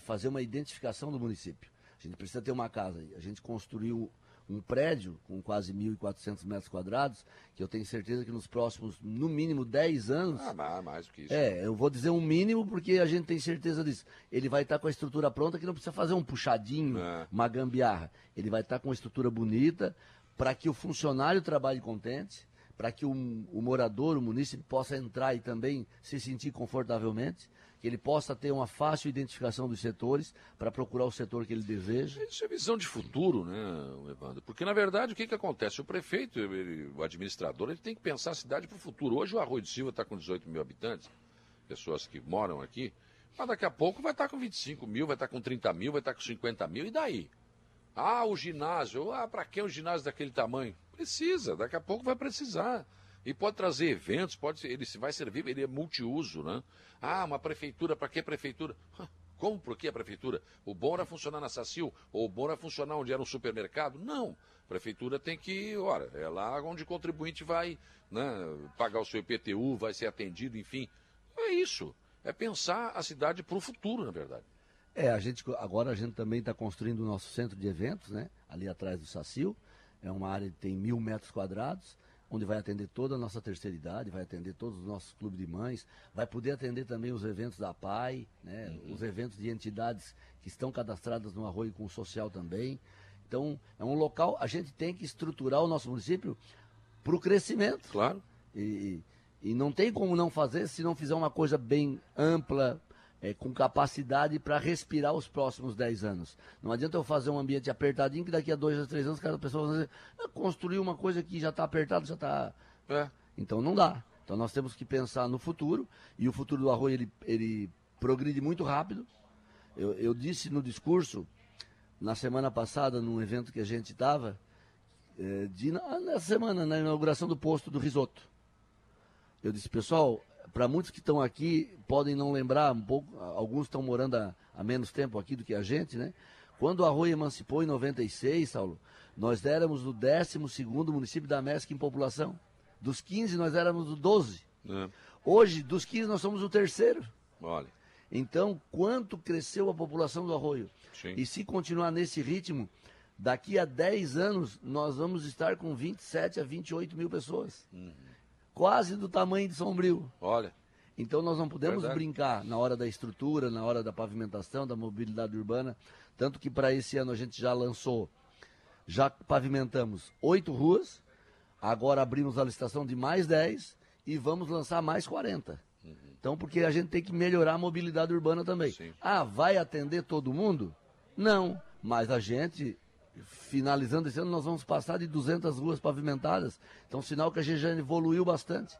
fazer uma identificação do município. A gente precisa ter uma casa. A gente construiu um prédio com quase 1.400 metros quadrados, que eu tenho certeza que nos próximos, no mínimo, 10 anos. Ah, mais do que isso. É, eu vou dizer um mínimo porque a gente tem certeza disso. Ele vai estar com a estrutura pronta que não precisa fazer um puxadinho, é. uma gambiarra. Ele vai estar com uma estrutura bonita para que o funcionário trabalhe contente, para que o, o morador, o munícipe, possa entrar e também se sentir confortavelmente que ele possa ter uma fácil identificação dos setores para procurar o setor que ele deseja. Isso é visão de futuro, né, Evandro? Porque, na verdade, o que, que acontece? O prefeito, ele, o administrador, ele tem que pensar a cidade para o futuro. Hoje o Arroio de Silva está com 18 mil habitantes, pessoas que moram aqui, mas daqui a pouco vai estar tá com 25 mil, vai estar tá com 30 mil, vai estar tá com 50 mil, e daí? Ah, o ginásio, ah, para que um ginásio daquele tamanho? Precisa, daqui a pouco vai precisar. E pode trazer eventos, pode ele vai servir, ele é multiuso, né? Ah, uma prefeitura, para que prefeitura? Como por que a prefeitura? O bom era funcionar na SACIL, ou o bom era funcionar onde era um supermercado? Não. A prefeitura tem que, olha, é lá onde o contribuinte vai né, pagar o seu IPTU, vai ser atendido, enfim. É isso. É pensar a cidade para o futuro, na verdade. É, a gente, agora a gente também está construindo o nosso centro de eventos, né? Ali atrás do SACIL. É uma área que tem mil metros quadrados onde vai atender toda a nossa terceira idade, vai atender todos os nossos clubes de mães, vai poder atender também os eventos da PAI, né, uhum. os eventos de entidades que estão cadastradas no Arroio com o Social também. Então, é um local, a gente tem que estruturar o nosso município para o crescimento. Claro. E, e não tem como não fazer se não fizer uma coisa bem ampla, é, com capacidade para respirar os próximos 10 anos. Não adianta eu fazer um ambiente apertadinho que daqui a dois ou três anos cada pessoa vai dizer, ah, construir uma coisa que já está apertada, já está. É. Então não dá. Então nós temos que pensar no futuro, e o futuro do arroz ele, ele progride muito rápido. Eu, eu disse no discurso, na semana passada, num evento que a gente estava, é, nessa semana, na inauguração do posto do risoto. Eu disse, pessoal, para muitos que estão aqui, podem não lembrar, um pouco, alguns estão morando há, há, menos tempo aqui do que a gente, né? Quando o Arroio emancipou em 96, Saulo, nós éramos o 12 município da MESC em população. Dos 15 nós éramos o 12. É. Hoje, dos 15 nós somos o terceiro. Olha. Então, quanto cresceu a população do Arroio? Sim. E se continuar nesse ritmo, daqui a 10 anos nós vamos estar com 27 a 28 mil pessoas. Uhum. Quase do tamanho de Sombrio. Olha. Então nós não podemos Verdade. brincar na hora da estrutura, na hora da pavimentação, da mobilidade urbana. Tanto que para esse ano a gente já lançou, já pavimentamos oito ruas, agora abrimos a licitação de mais 10 e vamos lançar mais 40. Uhum. Então, porque a gente tem que melhorar a mobilidade urbana também. Sim. Ah, vai atender todo mundo? Não, mas a gente, finalizando esse ano, nós vamos passar de 200 ruas pavimentadas. Então, sinal que a gente já evoluiu bastante.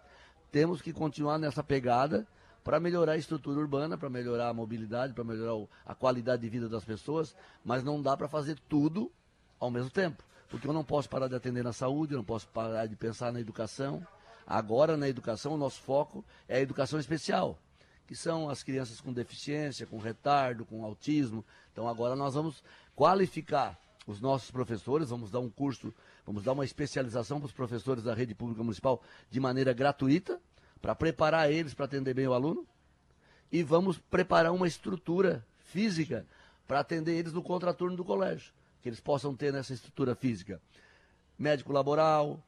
Temos que continuar nessa pegada para melhorar a estrutura urbana, para melhorar a mobilidade, para melhorar a qualidade de vida das pessoas, mas não dá para fazer tudo ao mesmo tempo. Porque eu não posso parar de atender na saúde, eu não posso parar de pensar na educação. Agora, na educação, o nosso foco é a educação especial, que são as crianças com deficiência, com retardo, com autismo. Então, agora nós vamos qualificar os nossos professores, vamos dar um curso, vamos dar uma especialização para os professores da rede pública municipal de maneira gratuita, para preparar eles para atender bem o aluno. E vamos preparar uma estrutura física para atender eles no contraturno do colégio, que eles possam ter nessa estrutura física. Médico laboral,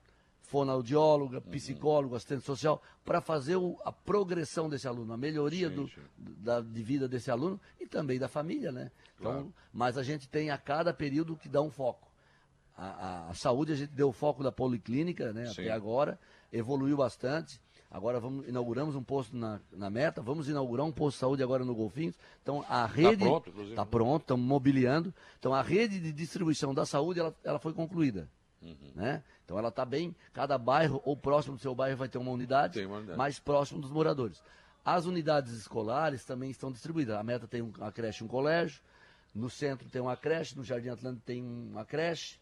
fonoaudióloga, uhum. psicólogo, assistente social, para fazer o, a progressão desse aluno, a melhoria sim, do, sim. Da, de vida desse aluno e também da família, né? Então, claro. mas a gente tem a cada período que dá um foco. A, a, a saúde a gente deu o foco da policlínica, né? Sim. Até agora, evoluiu bastante. Agora vamos, inauguramos um posto na, na meta, vamos inaugurar um posto de saúde agora no Golfinhos. Então a tá rede. Está pronto, inclusive. Está pronto, estamos mobiliando. Então a rede de distribuição da saúde ela, ela foi concluída. Uhum. Né? Então ela está bem, cada bairro ou próximo do seu bairro vai ter uma unidade, uma unidade, mais próximo dos moradores. As unidades escolares também estão distribuídas. A Meta tem uma creche e um colégio, no centro tem uma creche, no Jardim Atlântico tem uma creche,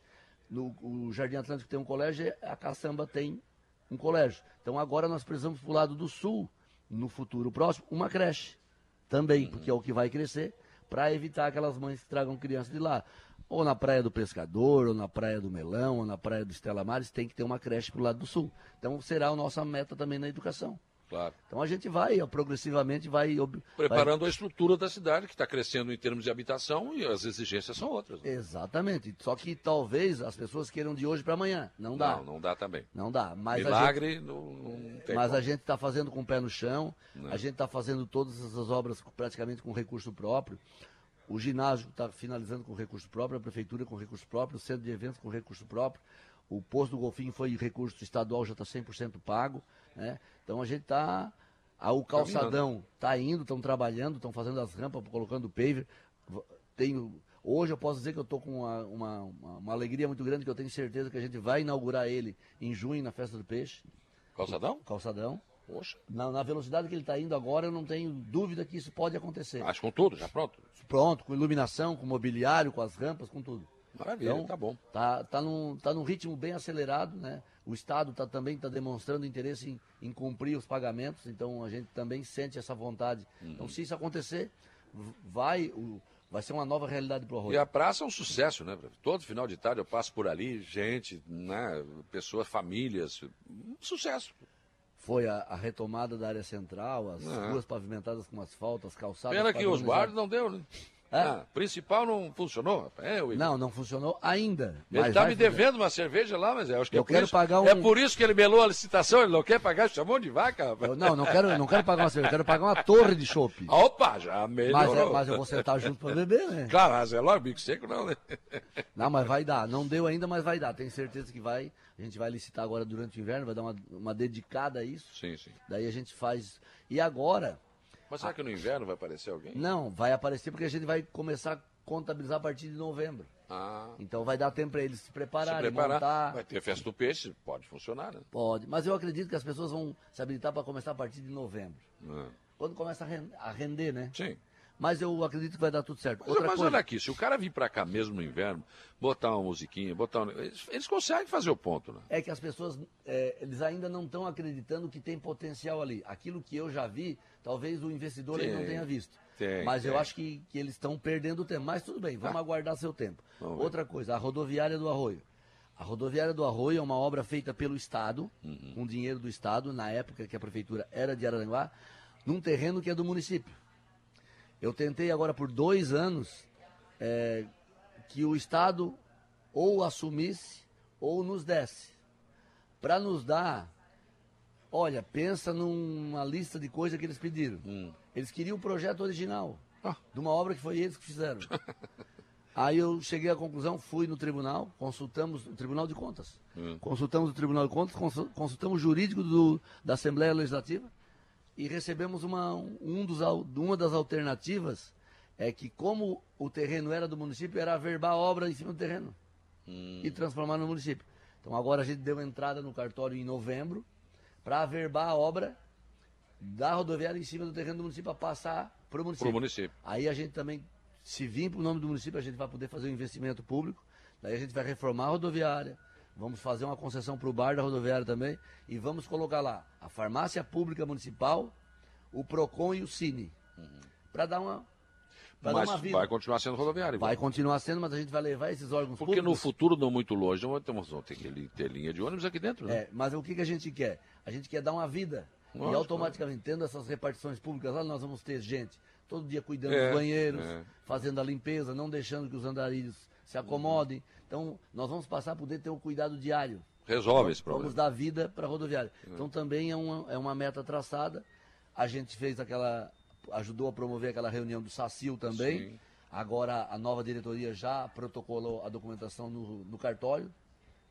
no Jardim Atlântico tem um colégio, a Caçamba tem um colégio. Então agora nós precisamos para o lado do sul, no futuro próximo, uma creche também, uhum. porque é o que vai crescer, para evitar aquelas mães que tragam crianças de lá ou na Praia do Pescador, ou na Praia do Melão, ou na Praia do Estela Mares, tem que ter uma creche para o lado do sul. Então será a nossa meta também na educação. Claro. Então a gente vai, progressivamente, vai. Preparando vai... a estrutura da cidade, que está crescendo em termos de habitação e as exigências são outras. Né? Exatamente. Só que talvez as pessoas queiram de hoje para amanhã. Não dá. Não, não dá também. Não dá. Mas Milagre gente... não, não tem. Mas como. a gente está fazendo com o pé no chão, não. a gente está fazendo todas essas obras praticamente com recurso próprio. O ginásio está finalizando com recurso próprio, a prefeitura com recurso próprio, o centro de eventos com recurso próprio. O posto do Golfinho foi recurso estadual, já está 100% pago. Né? Então a gente está. O calçadão está indo, estão trabalhando, estão fazendo as rampas, colocando o paver. Tenho, hoje eu posso dizer que eu estou com uma, uma, uma, alegria muito grande, que eu tenho certeza que a gente vai inaugurar ele em junho na Festa do Peixe. Calçadão? Calçadão. Poxa. Na, na, velocidade que ele está indo agora, eu não tenho dúvida que isso pode acontecer. Mas com tudo, já pronto? Pronto, com iluminação, com mobiliário, com as rampas, com tudo. Maravilha, então, tá bom. Tá, tá, num, tá num ritmo bem acelerado, né? O Estado tá, também está demonstrando interesse em, em, cumprir os pagamentos, então a gente também sente essa vontade. Uhum. Então, se isso acontecer, vai, o, vai ser uma nova realidade para o Arroio. E a praça é um sucesso, né? Todo final de tarde eu passo por ali, gente, né? pessoas, famílias, um sucesso foi a, a, retomada da área central, as é. ruas pavimentadas com asfalto, as calçadas. Pena que os guardas não deu, né? É? Ah, principal não funcionou? É, não, não funcionou ainda. Ele está me devendo uma cerveja lá, mas eu acho que eu é quero isso, pagar um... É por isso que ele melou a licitação, ele não quer pagar, chamou de vaca. Eu, não, não quero, não quero pagar uma cerveja, eu quero pagar uma torre de chopp. [LAUGHS] Opa, já melhorou. Mas, é, mas eu vou sentar junto para beber, né? Claro, mas é logo, bico seco não, né? [LAUGHS] Não, mas vai dar. Não deu ainda, mas vai dar. Tenho certeza que vai. A gente vai licitar agora durante o inverno, vai dar uma, uma dedicada a isso. Sim, sim. Daí a gente faz... E agora... Mas será que no inverno vai aparecer alguém? Não, vai aparecer porque a gente vai começar contabilizar a partir de novembro. Ah. Então vai dar tempo para eles se prepararem, se preparar. montar. Vai ter festa do peixe, pode funcionar, né? Pode, mas eu acredito que as pessoas vão se habilitar para começar a partir de novembro. Ah. Quando começa a render, né? Sim. Mas eu acredito que vai dar tudo certo. Mas, Outra mas coisa... olha aqui, se o cara vir para cá mesmo no inverno, botar uma musiquinha, botar um... eles, eles, conseguem fazer o ponto, né? É que as pessoas, é, eles ainda não estão acreditando que tem potencial ali. Aquilo que eu já vi, talvez o investidor não tenha visto. Tem, mas tem. eu acho que, que eles estão perdendo tempo. Mas tudo bem, vamos ah. aguardar seu tempo. Vamos Outra ver. coisa, a rodoviária do Arroio. A rodoviária do Arroio é uma obra feita pelo Estado, uhum. com dinheiro do Estado, na época que a prefeitura era de Araranguá, num terreno que é do município. Eu tentei agora por dois anos é, que o Estado ou assumisse ou nos desse. Para nos dar, olha, pensa numa lista de coisas que eles pediram. Hum. Eles queriam o projeto original ah. de uma obra que foi eles que fizeram. [LAUGHS] Aí eu cheguei à conclusão, fui no tribunal, consultamos o Tribunal de Contas. Hum. Consultamos o Tribunal de Contas, consultamos o jurídico do, da Assembleia Legislativa e recebemos uma, um dos, uma das alternativas é que como o terreno era do município, era averbar a obra em cima do terreno hum. e transformar no município. Então agora a gente deu entrada no cartório em novembro para averbar a obra da rodoviária em cima do terreno do município para passar para o município. município. Aí a gente também se vir para o nome do município, a gente vai poder fazer um investimento público. Daí a gente vai reformar a rodoviária, vamos fazer uma concessão para o bar da rodoviária também e vamos colocar lá a farmácia pública municipal, o PROCON e o Cine. Uhum. Para dar uma. Mas dar uma vida. vai continuar sendo rodoviária. Vai continuar sendo, mas a gente vai levar esses órgãos Porque públicos. no futuro, não muito longe, vamos ter que ter linha de ônibus aqui dentro, né? É, mas o que, que a gente quer? A gente quer dar uma vida. Nossa, e automaticamente, tendo essas repartições públicas lá, nós vamos ter gente todo dia cuidando é, dos banheiros, é. fazendo a limpeza, não deixando que os andarilhos se acomodem. Então, nós vamos passar a poder ter o cuidado diário. Resolve esse problema. Vamos dar vida para a rodoviária. É. Então, também é uma, é uma meta traçada. A gente fez aquela. ajudou a promover aquela reunião do SACIL também. Sim. Agora, a nova diretoria já protocolou a documentação no, no cartório.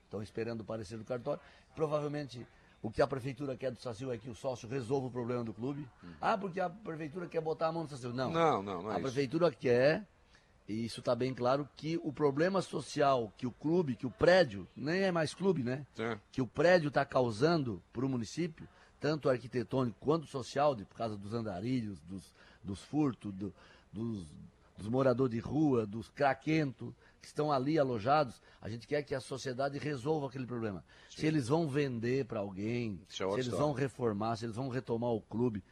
Estão esperando o parecer do cartório. Provavelmente o que a prefeitura quer do Sacil é que o sócio resolva o problema do clube. Hum. Ah, porque a prefeitura quer botar a mão no Sacil. Não. Não, não, não é A isso. prefeitura quer, e isso está bem claro, que o problema social que o clube, que o prédio, nem é mais clube, né? É. Que o prédio está causando para o município, tanto arquitetônico quanto social, de, por causa dos andarilhos, dos, dos furtos, do, dos, dos moradores de rua, dos craquentos que estão ali alojados, a gente quer que a sociedade resolva aquele problema. Sim. Se eles vão vender para alguém, é se eles vão reformar, se eles vão retomar o clube,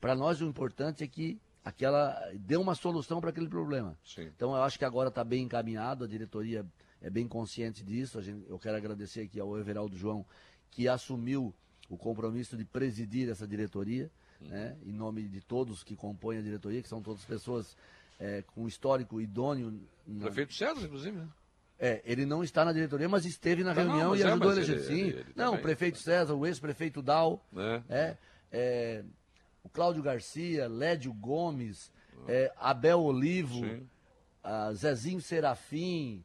para nós o importante é que aquela dê uma solução para aquele problema. Sim. Então eu acho que agora está bem encaminhado, a diretoria é bem consciente disso. Gente, eu quero agradecer aqui ao Everaldo João que assumiu o compromisso de presidir essa diretoria, hum. né, em nome de todos que compõem a diretoria, que são todas pessoas é, com histórico idôneo. Na... Prefeito César, inclusive, né? É, ele não está na diretoria, mas esteve na tá, reunião não, e é, ajudou a eleger. Sim. Ele, ele não, o prefeito César, o ex-prefeito Dal, é. é, é, o Cláudio Garcia, Lédio Gomes, é, Abel Olivo, Zezinho Serafim,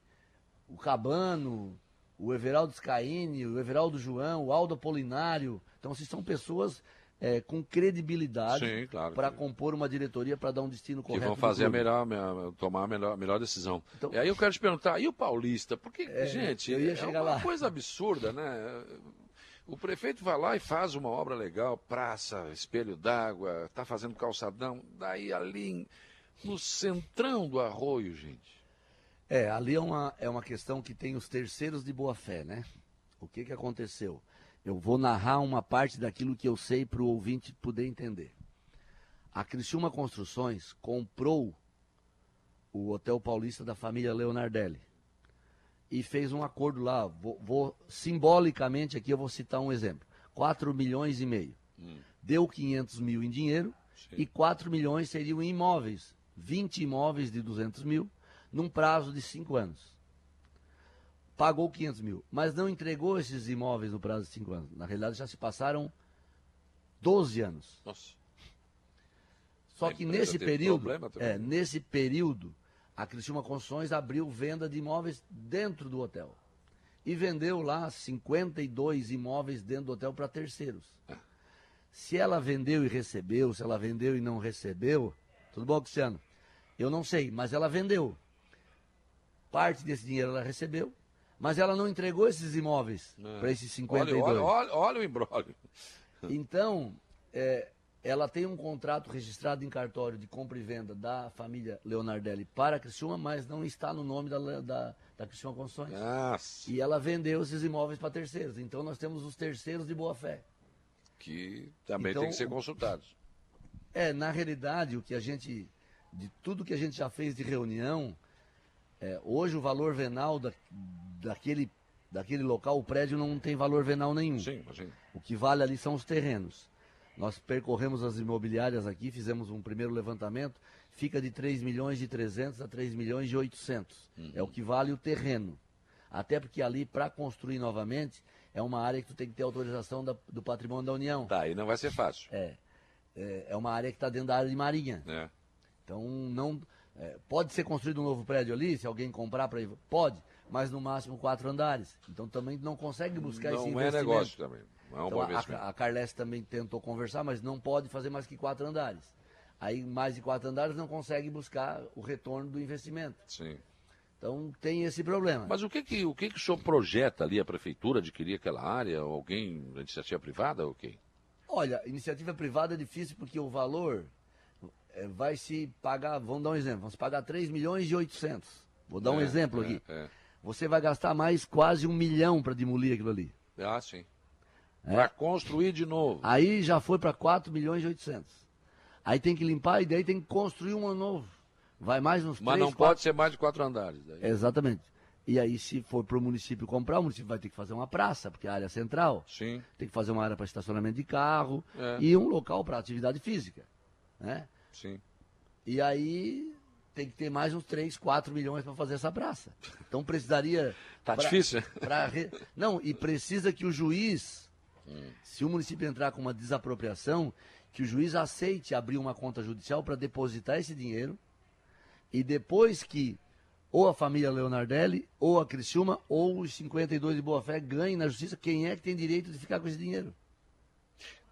o Cabano, o Everaldo Scaini, o Everaldo João, o Aldo Apolinário. Então, assim, são pessoas é, com credibilidade claro, para compor uma diretoria para dar um destino correto. Que vão fazer a melhor, tomar a melhor, melhor decisão. Então, e aí eu quero te perguntar, e o Paulista? Porque, é, gente, é uma lá. coisa absurda, né? O prefeito vai lá e faz uma obra legal, praça, espelho d'água, está fazendo calçadão, daí ali no centrão do arroio, gente. É, ali é uma, é uma questão que tem os terceiros de boa fé, né? O que, que aconteceu? Eu vou narrar uma parte daquilo que eu sei para o ouvinte poder entender. A Criciúma Construções comprou o Hotel Paulista da família Leonardelli e fez um acordo lá. Vou, vou simbolicamente aqui eu vou citar um exemplo: 4 milhões e meio. Hum. Deu 500 mil em dinheiro Sim. e 4 milhões seriam em imóveis. 20 imóveis de 200 mil num prazo de 5 anos pagou 500 mil, mas não entregou esses imóveis no prazo de 5 anos. Na realidade, já se passaram 12 anos. Nossa. Só que nesse período, é, nesse período, a Criciúma Construções abriu venda de imóveis dentro do hotel. E vendeu lá 52 imóveis dentro do hotel para terceiros. É. Se ela vendeu e recebeu, se ela vendeu e não recebeu, tudo bom, Cristiano? Eu não sei, mas ela vendeu. Parte desse dinheiro ela recebeu, mas ela não entregou esses imóveis é. para esses 52. Olha, olha, olha, o embrólio. Então, é, ela tem um contrato registrado em cartório de compra e venda da família Leonardelli para a Criciúma, mas não está no nome da, da, da Criciúma Construções. Nossa. E ela vendeu esses imóveis para terceiros. Então, nós temos os terceiros de boa-fé. Que também então, tem que ser consultados. É, na realidade, o que a gente, de tudo que a gente já fez de reunião, é, hoje o valor venal da, daquele, daquele local, o prédio não tem valor venal nenhum. Sim, imagina. O que vale ali são os terrenos. Nós percorremos as imobiliárias aqui, fizemos um primeiro levantamento, fica de 3 milhões de 300 a 3 milhões de 800. Uhum. É o que vale o terreno. Até porque ali, para construir novamente, é uma área que tu tem que ter autorização da, do patrimônio da União. Tá, e não vai ser fácil. É. É, é uma área que está dentro da área de Marinha. É. Então, não. É, pode ser construído um novo prédio ali, se alguém comprar para Pode, mas no máximo quatro andares. Então também não consegue buscar não esse investimento. Não é negócio também. É um então, a, a Carles também tentou conversar, mas não pode fazer mais que quatro andares. Aí mais de quatro andares não consegue buscar o retorno do investimento. Sim. Então tem esse problema. Mas o que que o que que o senhor projeta ali a prefeitura adquirir aquela área? Alguém iniciativa privada ou quem? Olha, iniciativa privada é difícil porque o valor é, vai se pagar, vamos dar um exemplo, vamos pagar 3 milhões e 800. Vou dar é, um exemplo é, aqui. É. Você vai gastar mais quase um milhão para demolir aquilo ali. Ah, sim. É. Para construir de novo. Aí já foi para 4 milhões e 800. Aí tem que limpar e daí tem que construir um novo. Vai mais uns Mas 3, não 4... pode ser mais de quatro andares. Daí. Exatamente. E aí, se for para o município comprar, o município vai ter que fazer uma praça, porque é a área central. Sim. Tem que fazer uma área para estacionamento de carro é. e um local para atividade física. Né? Sim. E aí tem que ter mais uns 3, 4 milhões para fazer essa praça. Então precisaria. Tá pra, difícil, né? Pra re... Não, e precisa que o juiz, hum. se o município entrar com uma desapropriação, que o juiz aceite abrir uma conta judicial para depositar esse dinheiro e depois que ou a família Leonardelli, ou a Criciúma, ou os 52 de Boa Fé ganhem na justiça, quem é que tem direito de ficar com esse dinheiro?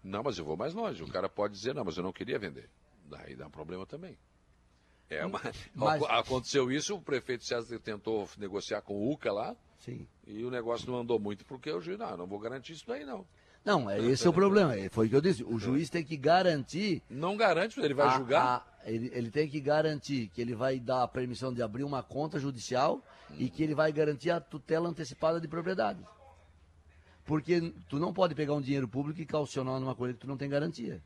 Não, mas eu vou mais longe. O cara pode dizer, não, mas eu não queria vender. Daí dá um problema também. É, mas... Aconteceu isso, o prefeito César tentou negociar com o UCA lá. Sim. E o negócio não andou muito, porque o juiz, não, não vou garantir isso daí, não. Não, é, esse é o problema. É, foi o que eu disse. O juiz tem que garantir. Não garante, ele vai a, julgar. A, ele, ele tem que garantir que ele vai dar a permissão de abrir uma conta judicial hum. e que ele vai garantir a tutela antecipada de propriedade. Porque tu não pode pegar um dinheiro público e calcionar numa coisa que tu não tem garantia.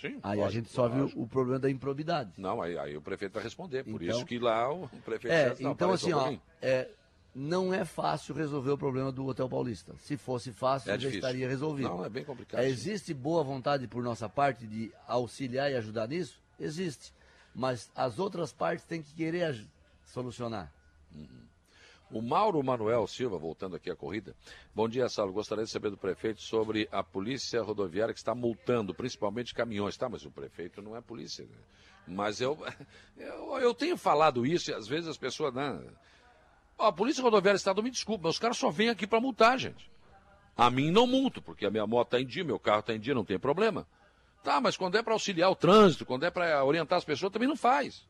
Sim, aí pode, a gente só viu o problema da improbidade. Não, aí, aí o prefeito vai responder. Por então, isso que lá o prefeito... É, não, então assim, um ó, é, não é fácil resolver o problema do Hotel Paulista. Se fosse fácil, é já estaria resolvido. Não, é bem complicado. É, existe boa vontade por nossa parte de auxiliar e ajudar nisso? Existe. Mas as outras partes têm que querer solucionar. Uhum. O Mauro Manuel Silva, voltando aqui à corrida. Bom dia, Saulo. Gostaria de saber do prefeito sobre a polícia rodoviária que está multando, principalmente caminhões. Tá, mas o prefeito não é polícia. Né? Mas eu, [LAUGHS] eu, eu, tenho falado isso e às vezes as pessoas. Né? A Polícia Rodoviária do Estado, me desculpa, mas os caras só vêm aqui para multar, gente. A mim não multo, porque a minha moto está em dia, meu carro está em dia, não tem problema. Tá, mas quando é para auxiliar o trânsito, quando é para orientar as pessoas, também não faz.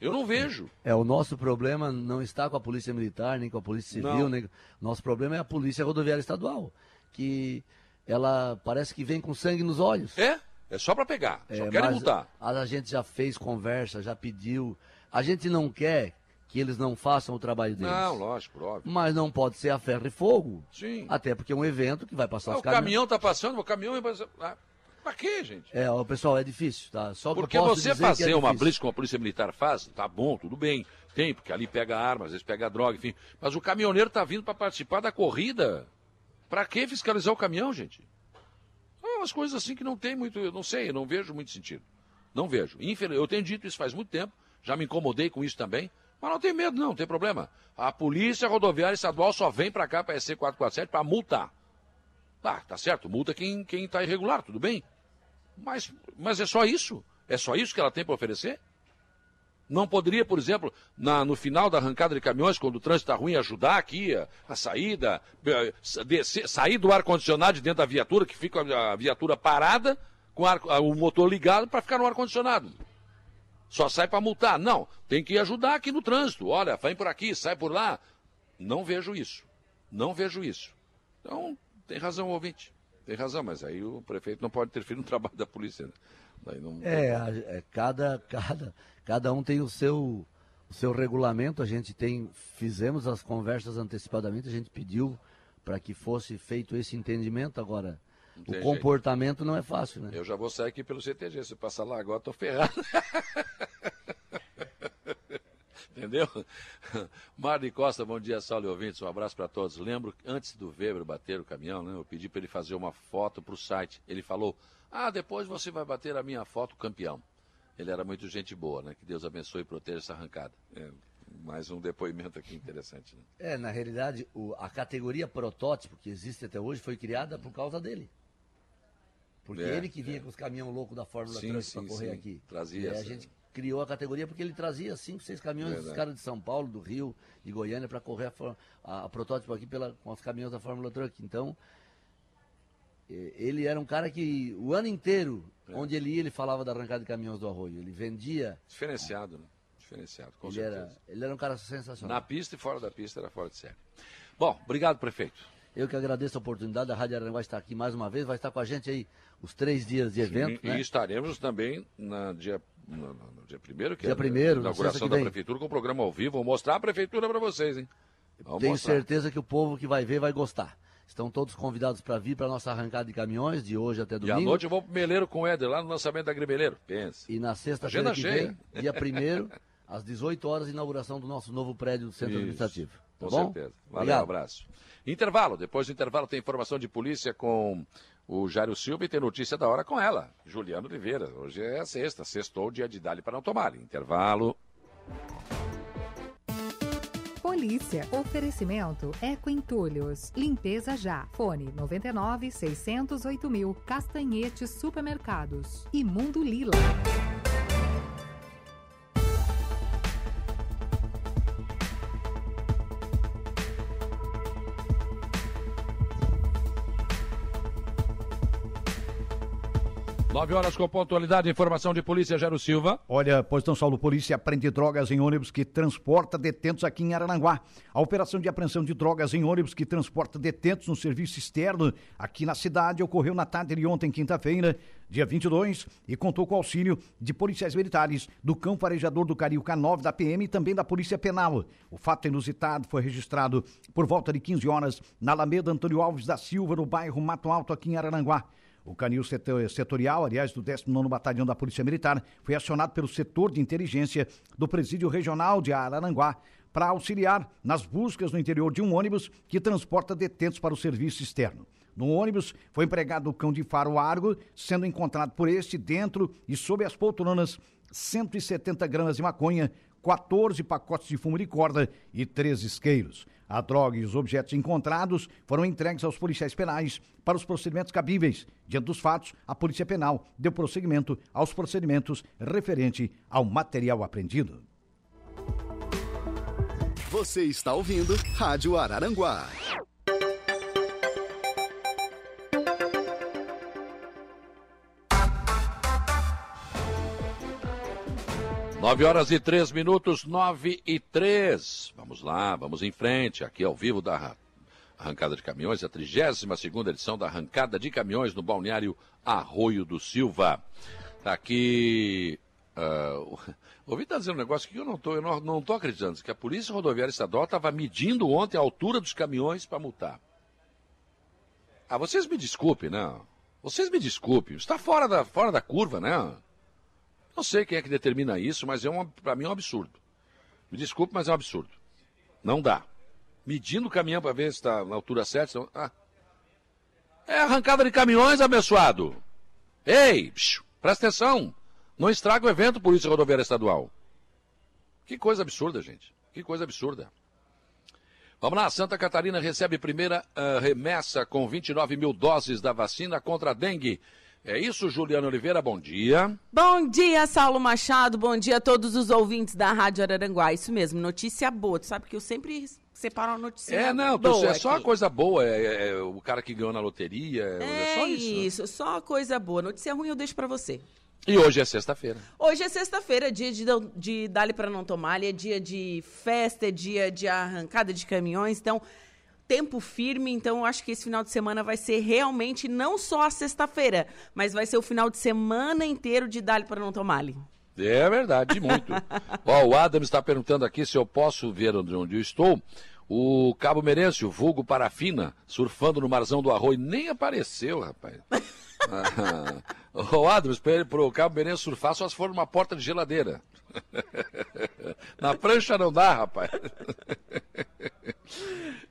Eu não vejo. É, o nosso problema não está com a Polícia Militar, nem com a Polícia Civil, não. nem. Nosso problema é a Polícia Rodoviária Estadual, que ela parece que vem com sangue nos olhos. É? É só para pegar, só é, querem multar. A gente já fez conversa, já pediu. A gente não quer que eles não façam o trabalho deles. Não, lógico, óbvio. Mas não pode ser a ferro e fogo. Sim. Até porque é um evento que vai passar ah, os O caminhão está passando, o caminhão vai passar. Ah, pra quê, gente? É, o pessoal, é difícil, tá? Só porque você fazer é uma blitz como a Polícia Militar faz, tá bom, tudo bem. Tem, porque ali pega armas, às vezes pega droga, enfim. Mas o caminhoneiro está vindo para participar da corrida. Para que fiscalizar o caminhão, gente? São umas coisas assim que não tem muito, eu não sei, eu não vejo muito sentido. Não vejo. Eu tenho dito isso faz muito tempo, já me incomodei com isso também. Mas não tem medo, não, não tem problema. A Polícia Rodoviária Estadual só vem para cá, para a SC 447, para multar. Tá, tá certo, multa quem está irregular, tudo bem. Mas, mas é só isso? É só isso que ela tem para oferecer? Não poderia, por exemplo, na, no final da arrancada de caminhões, quando o trânsito está ruim, ajudar aqui a, a saída, descer, sair do ar-condicionado de dentro da viatura, que fica a viatura parada, com ar, o motor ligado, para ficar no ar-condicionado. Só sai para multar. Não, tem que ajudar aqui no trânsito. Olha, vem por aqui, sai por lá. Não vejo isso. Não vejo isso. Então, tem razão o ouvinte. Tem razão, mas aí o prefeito não pode interferir no [LAUGHS] trabalho da polícia. Né? Não... É, é, cada, cada, cada um tem o seu, o seu regulamento. A gente tem, fizemos as conversas antecipadamente, a gente pediu para que fosse feito esse entendimento. Agora, o comportamento não é fácil, né? Eu já vou sair aqui pelo CTG. Se passar lá agora, estou ferrado. [LAUGHS] Entendeu? Marli Costa, bom dia, Saulo e ouvintes. Um abraço para todos. Lembro que antes do Weber bater o caminhão, né, eu pedi para ele fazer uma foto para o site. Ele falou: Ah, depois você vai bater a minha foto campeão. Ele era muito gente boa, né? Que Deus abençoe e proteja essa arrancada. É, mais um depoimento aqui interessante. Né? É, na realidade, o, a categoria protótipo que existe até hoje foi criada por causa dele. Porque é, ele que vinha é. com os caminhões loucos da Fórmula Truck para correr sim. aqui. Trazia. E a gente criou a categoria porque ele trazia cinco, seis caminhões dos caras de São Paulo, do Rio e Goiânia para correr a, a, a, protótipo aqui pela, com os caminhões da Fórmula Truck. Então, ele era um cara que o ano inteiro, é. onde ele ia, ele falava da arrancada de caminhões do arroio. Ele vendia. Diferenciado, né? Diferenciado, com ele certeza. Era, ele era um cara sensacional. Na pista e fora da pista era fora de série. Bom, obrigado, prefeito. Eu que agradeço a oportunidade, a Rádio Aranguá está aqui mais uma vez, vai estar com a gente aí os três dias de evento. Sim, né? E estaremos também na dia, no, no dia primeiro, que dia é primeiro, a inauguração da prefeitura, com o programa ao vivo. Vou mostrar a prefeitura para vocês, hein? Vamos Tenho mostrar. certeza que o povo que vai ver vai gostar. Estão todos convidados para vir para a nossa arrancada de caminhões, de hoje até domingo. E à noite eu vou para Meleiro com o Éder, lá no lançamento da Grimeleiro. Pensa. E na sexta-feira que vem, dia primeiro, [LAUGHS] às 18 horas, inauguração do nosso novo prédio do Centro Isso. Administrativo. Tá com bom? certeza. Valeu, Obrigado. um abraço. Intervalo. Depois do intervalo tem informação de polícia com o Jário Silva e tem notícia da hora com ela, Juliano Oliveira. Hoje é sexta, sextou, dia de Dali para não tomar. Intervalo. Polícia. Oferecimento Eco Entulhos. Limpeza já. Fone 99 608 mil. Castanhetes Supermercados. E Mundo Lila. 9 horas com pontualidade, informação de polícia, Gero Silva. Olha, pois não, Saulo, polícia prende drogas em ônibus que transporta detentos aqui em Araranguá. A operação de apreensão de drogas em ônibus que transporta detentos no serviço externo aqui na cidade ocorreu na tarde de ontem, quinta-feira, dia 22, e contou com o auxílio de policiais militares do cão farejador do Carioca 9 da PM e também da Polícia Penal. O fato inusitado foi registrado por volta de 15 horas na Alameda Antônio Alves da Silva, no bairro Mato Alto, aqui em Araranguá. O canil setorial, aliás, do 19º Batalhão da Polícia Militar, foi acionado pelo setor de inteligência do Presídio Regional de Araranguá para auxiliar nas buscas no interior de um ônibus que transporta detentos para o serviço externo. No ônibus foi empregado o cão de faro Argo, sendo encontrado por este dentro e sob as poltronas 170 gramas de maconha, 14 pacotes de fumo de corda e três isqueiros. A droga e os objetos encontrados foram entregues aos policiais penais para os procedimentos cabíveis. Diante dos fatos, a Polícia Penal deu prosseguimento aos procedimentos referente ao material apreendido. Você está ouvindo Rádio Araranguá. 9 horas e 3 minutos, 9 e 3. Vamos lá, vamos em frente, aqui ao vivo da Arrancada de Caminhões, a 32 segunda edição da Arrancada de Caminhões no balneário Arroio do Silva. Tá aqui. Uh, [LAUGHS] ouvi estar dizendo um negócio que eu não estou não, não tô acreditando, que a Polícia Rodoviária Estadual estava medindo ontem a altura dos caminhões para multar. Ah, vocês me desculpem, não. Vocês me desculpem, está fora da, fora da curva, né? Não sei quem é que determina isso, mas é para mim é um absurdo. Me desculpe, mas é um absurdo. Não dá. Medindo o caminhão para ver se está na altura certa. Ah. É arrancada de caminhões, abençoado. Ei, psiu, presta atenção. Não estraga o evento Polícia Rodoviária Estadual. Que coisa absurda, gente. Que coisa absurda. Vamos lá, Santa Catarina recebe primeira uh, remessa com 29 mil doses da vacina contra a dengue. É isso, Juliana Oliveira, bom dia. Bom dia, Saulo Machado, bom dia a todos os ouvintes da Rádio Araranguá. Isso mesmo, notícia boa. Tu sabe que eu sempre separo uma notícia é, não, boa. É só aqui. coisa boa, é, é, é, o cara que ganhou na loteria, é, é só isso. Né? isso, só coisa boa. Notícia ruim eu deixo para você. E hoje é sexta-feira. Hoje é sexta-feira, dia de, de Dali para não tomar, é dia de festa, é dia de arrancada de caminhões, então tempo firme, então eu acho que esse final de semana vai ser realmente não só a sexta-feira, mas vai ser o final de semana inteiro de Dali para não tomar. É verdade, muito. [LAUGHS] Ó, o Adam está perguntando aqui se eu posso ver onde, onde eu estou. O Cabo Merêncio, vulgo Parafina, surfando no Marzão do Arroio, nem apareceu, rapaz. [LAUGHS] [LAUGHS] O Adams, para o Cabo Benê surfar só se for numa porta de geladeira. [LAUGHS] Na prancha não dá, rapaz. [LAUGHS]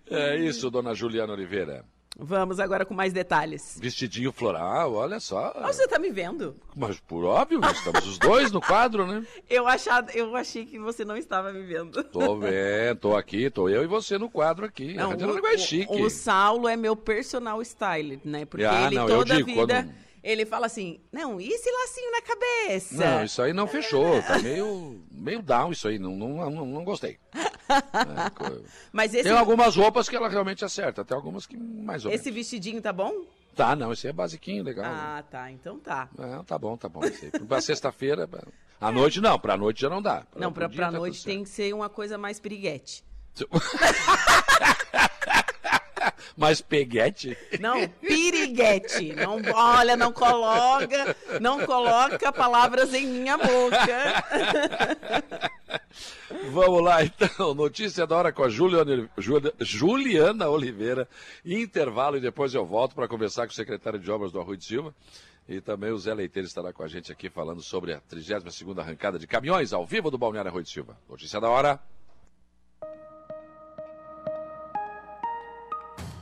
É isso, dona Juliana Oliveira. Vamos agora com mais detalhes. Vestidinho floral, olha só. Ah, você tá me vendo? Mas por óbvio, nós estamos os dois no quadro, né? [LAUGHS] Eu, achado, eu achei que você não estava me vendo. Tô vendo, tô aqui, tô eu e você no quadro aqui. Não, o, é chique. O, o Saulo é meu personal style, né? Porque ah, ele não, toda a vida... Quando ele fala assim: não, e esse lacinho na cabeça? Não, isso aí não fechou. Tá [LAUGHS] meio, meio down isso aí. Não, não, não, não gostei. [LAUGHS] É, Mas esse... Tem algumas roupas que ela realmente acerta, tem algumas que mais ou menos. Esse vestidinho tá bom? Tá, não, esse é basiquinho, legal. Ah, tá, então tá. É, tá bom, tá bom. Pra sexta-feira, à noite não, pra noite já não dá. Pra não, pra, pra tá noite tem que ser uma coisa mais piriguete. [LAUGHS] [LAUGHS] Mas peguete? Não, piriguete. Não, olha, não coloca, não coloca palavras em minha boca. [LAUGHS] Vamos lá, então. Notícia da hora com a Juliana, Juliana Oliveira. Intervalo e depois eu volto para conversar com o secretário de Obras do Arroio de Silva. E também o Zé Leiteiro estará com a gente aqui falando sobre a 32ª arrancada de caminhões ao vivo do Balneário Arroio de Silva. Notícia da hora.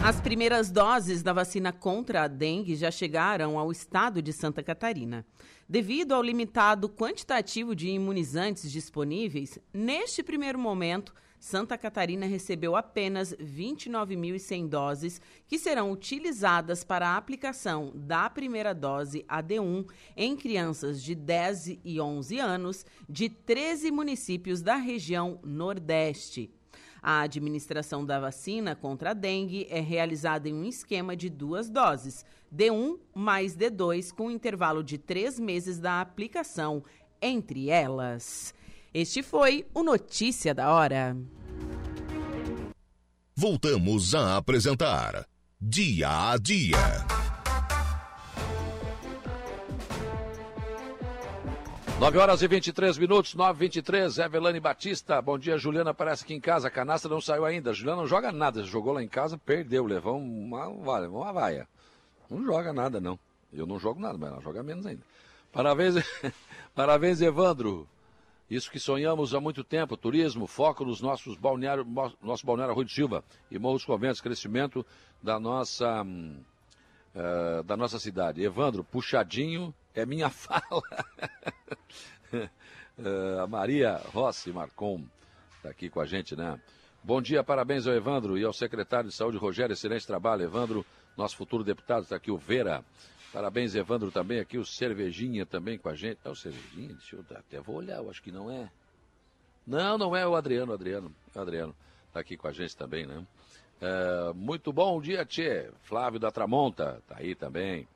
As primeiras doses da vacina contra a dengue já chegaram ao estado de Santa Catarina. Devido ao limitado quantitativo de imunizantes disponíveis, neste primeiro momento, Santa Catarina recebeu apenas 29.100 doses que serão utilizadas para a aplicação da primeira dose AD1 em crianças de 10 e 11 anos de 13 municípios da região Nordeste. A administração da vacina contra a dengue é realizada em um esquema de duas doses, D1 mais D2, com intervalo de três meses da aplicação entre elas. Este foi o Notícia da Hora. Voltamos a apresentar Dia a Dia. 9 horas e 23 minutos, 9 e 23 Evelane Batista. Bom dia, Juliana. Parece que em casa a canastra não saiu ainda. Juliana não joga nada. Jogou lá em casa, perdeu. Levou uma, uma, vaia. Não joga nada, não. Eu não jogo nada, mas ela joga menos ainda. Parabéns, [LAUGHS] parabéns, Evandro. Isso que sonhamos há muito tempo, turismo, foco nos nossos balneários, nosso balneário Rui de Silva e Morros Conventos, crescimento da nossa, uh, da nossa cidade. Evandro, puxadinho é minha [LAUGHS] fala. uh, a Maria Rossi Marcon está aqui com a gente, né? Bom dia, parabéns ao Evandro e ao secretário de Saúde, Rogério. Excelente trabalho, Evandro, nosso futuro deputado. Está aqui o Vera. Parabéns, Evandro, também. Aqui o Cervejinha também com a gente. É o Cervejinha? Deixa eu até vou olhar, eu acho que não é. Não, não é o Adriano, Adriano. O Adriano está aqui com a gente também, né? É, muito bom dia, Tchê. Flávio da Tramonta está aí também.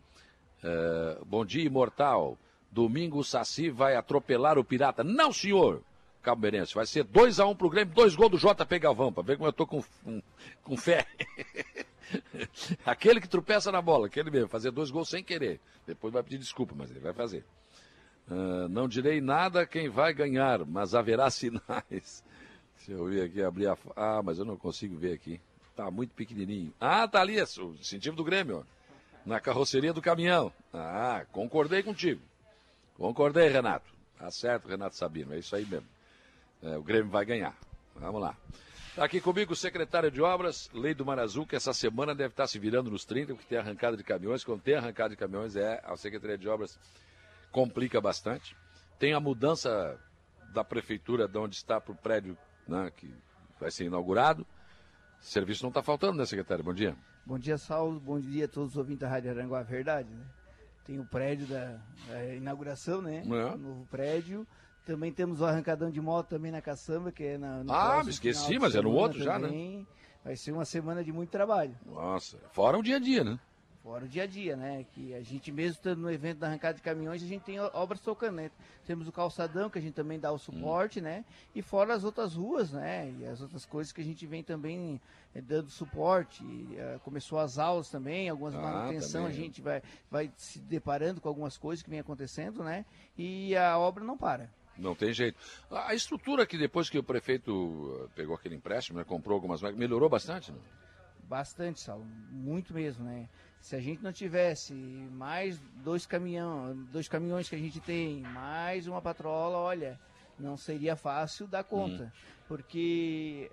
É, bom dia, imortal. Domingo o Saci vai atropelar o Pirata. Não, senhor! Cabo Merense, vai ser 2x1 um pro Grêmio, dois gols do JP Galvão, pra ver como eu tô com, com, com fé. [LAUGHS] aquele que tropeça na bola, aquele mesmo, fazer dois gols sem querer. Depois vai pedir desculpa, mas ele vai fazer. Uh, não direi nada quem vai ganhar, mas haverá sinais. [LAUGHS] Deixa eu ver aqui, abrir a. Ah, mas eu não consigo ver aqui. Tá muito pequenininho. Ah, tá ali, o incentivo do Grêmio, ó na carroceria do caminhão. Ah, concordei contigo. Concordei, Renato. Tá certo, Renato Sabino, é isso aí mesmo. É, o Grêmio vai ganhar. Vamos lá. Está aqui comigo o secretário de Obras, Lei do Mar Azul, que essa semana deve estar se virando nos 30, porque tem arrancada de caminhões. Quando tem arrancada de caminhões, é a Secretaria de Obras complica bastante. Tem a mudança da prefeitura de onde está para o prédio né, que vai ser inaugurado. Serviço não está faltando, né, secretário? Bom dia. Bom dia, Saulo. Bom dia a todos os ouvintes da Rádio Aranguá Verdade, né? Tem o prédio da, da inauguração, né? É. O novo prédio. Também temos o arrancadão de moto também na caçamba, que é na. No ah, me esqueci, mas é no outro também. já, né? Vai ser uma semana de muito trabalho. Nossa, fora o dia a dia, né? Fora o dia a dia, né? Que a gente mesmo estando no evento da arrancada de caminhões, a gente tem obras tocando, né? Temos o calçadão, que a gente também dá o suporte, hum. né? E fora as outras ruas, né? E as outras coisas que a gente vem também é, dando suporte. E, uh, começou as aulas também, algumas ah, manutenção, também. a gente vai, vai se deparando com algumas coisas que vem acontecendo, né? E a obra não para. Não tem jeito. A estrutura que depois que o prefeito pegou aquele empréstimo, né, comprou algumas melhorou bastante, né? Bastante, Saulo. Muito mesmo, né? Se a gente não tivesse mais dois, caminhão, dois caminhões que a gente tem, mais uma patrola, olha, não seria fácil dar conta. Hum. Porque,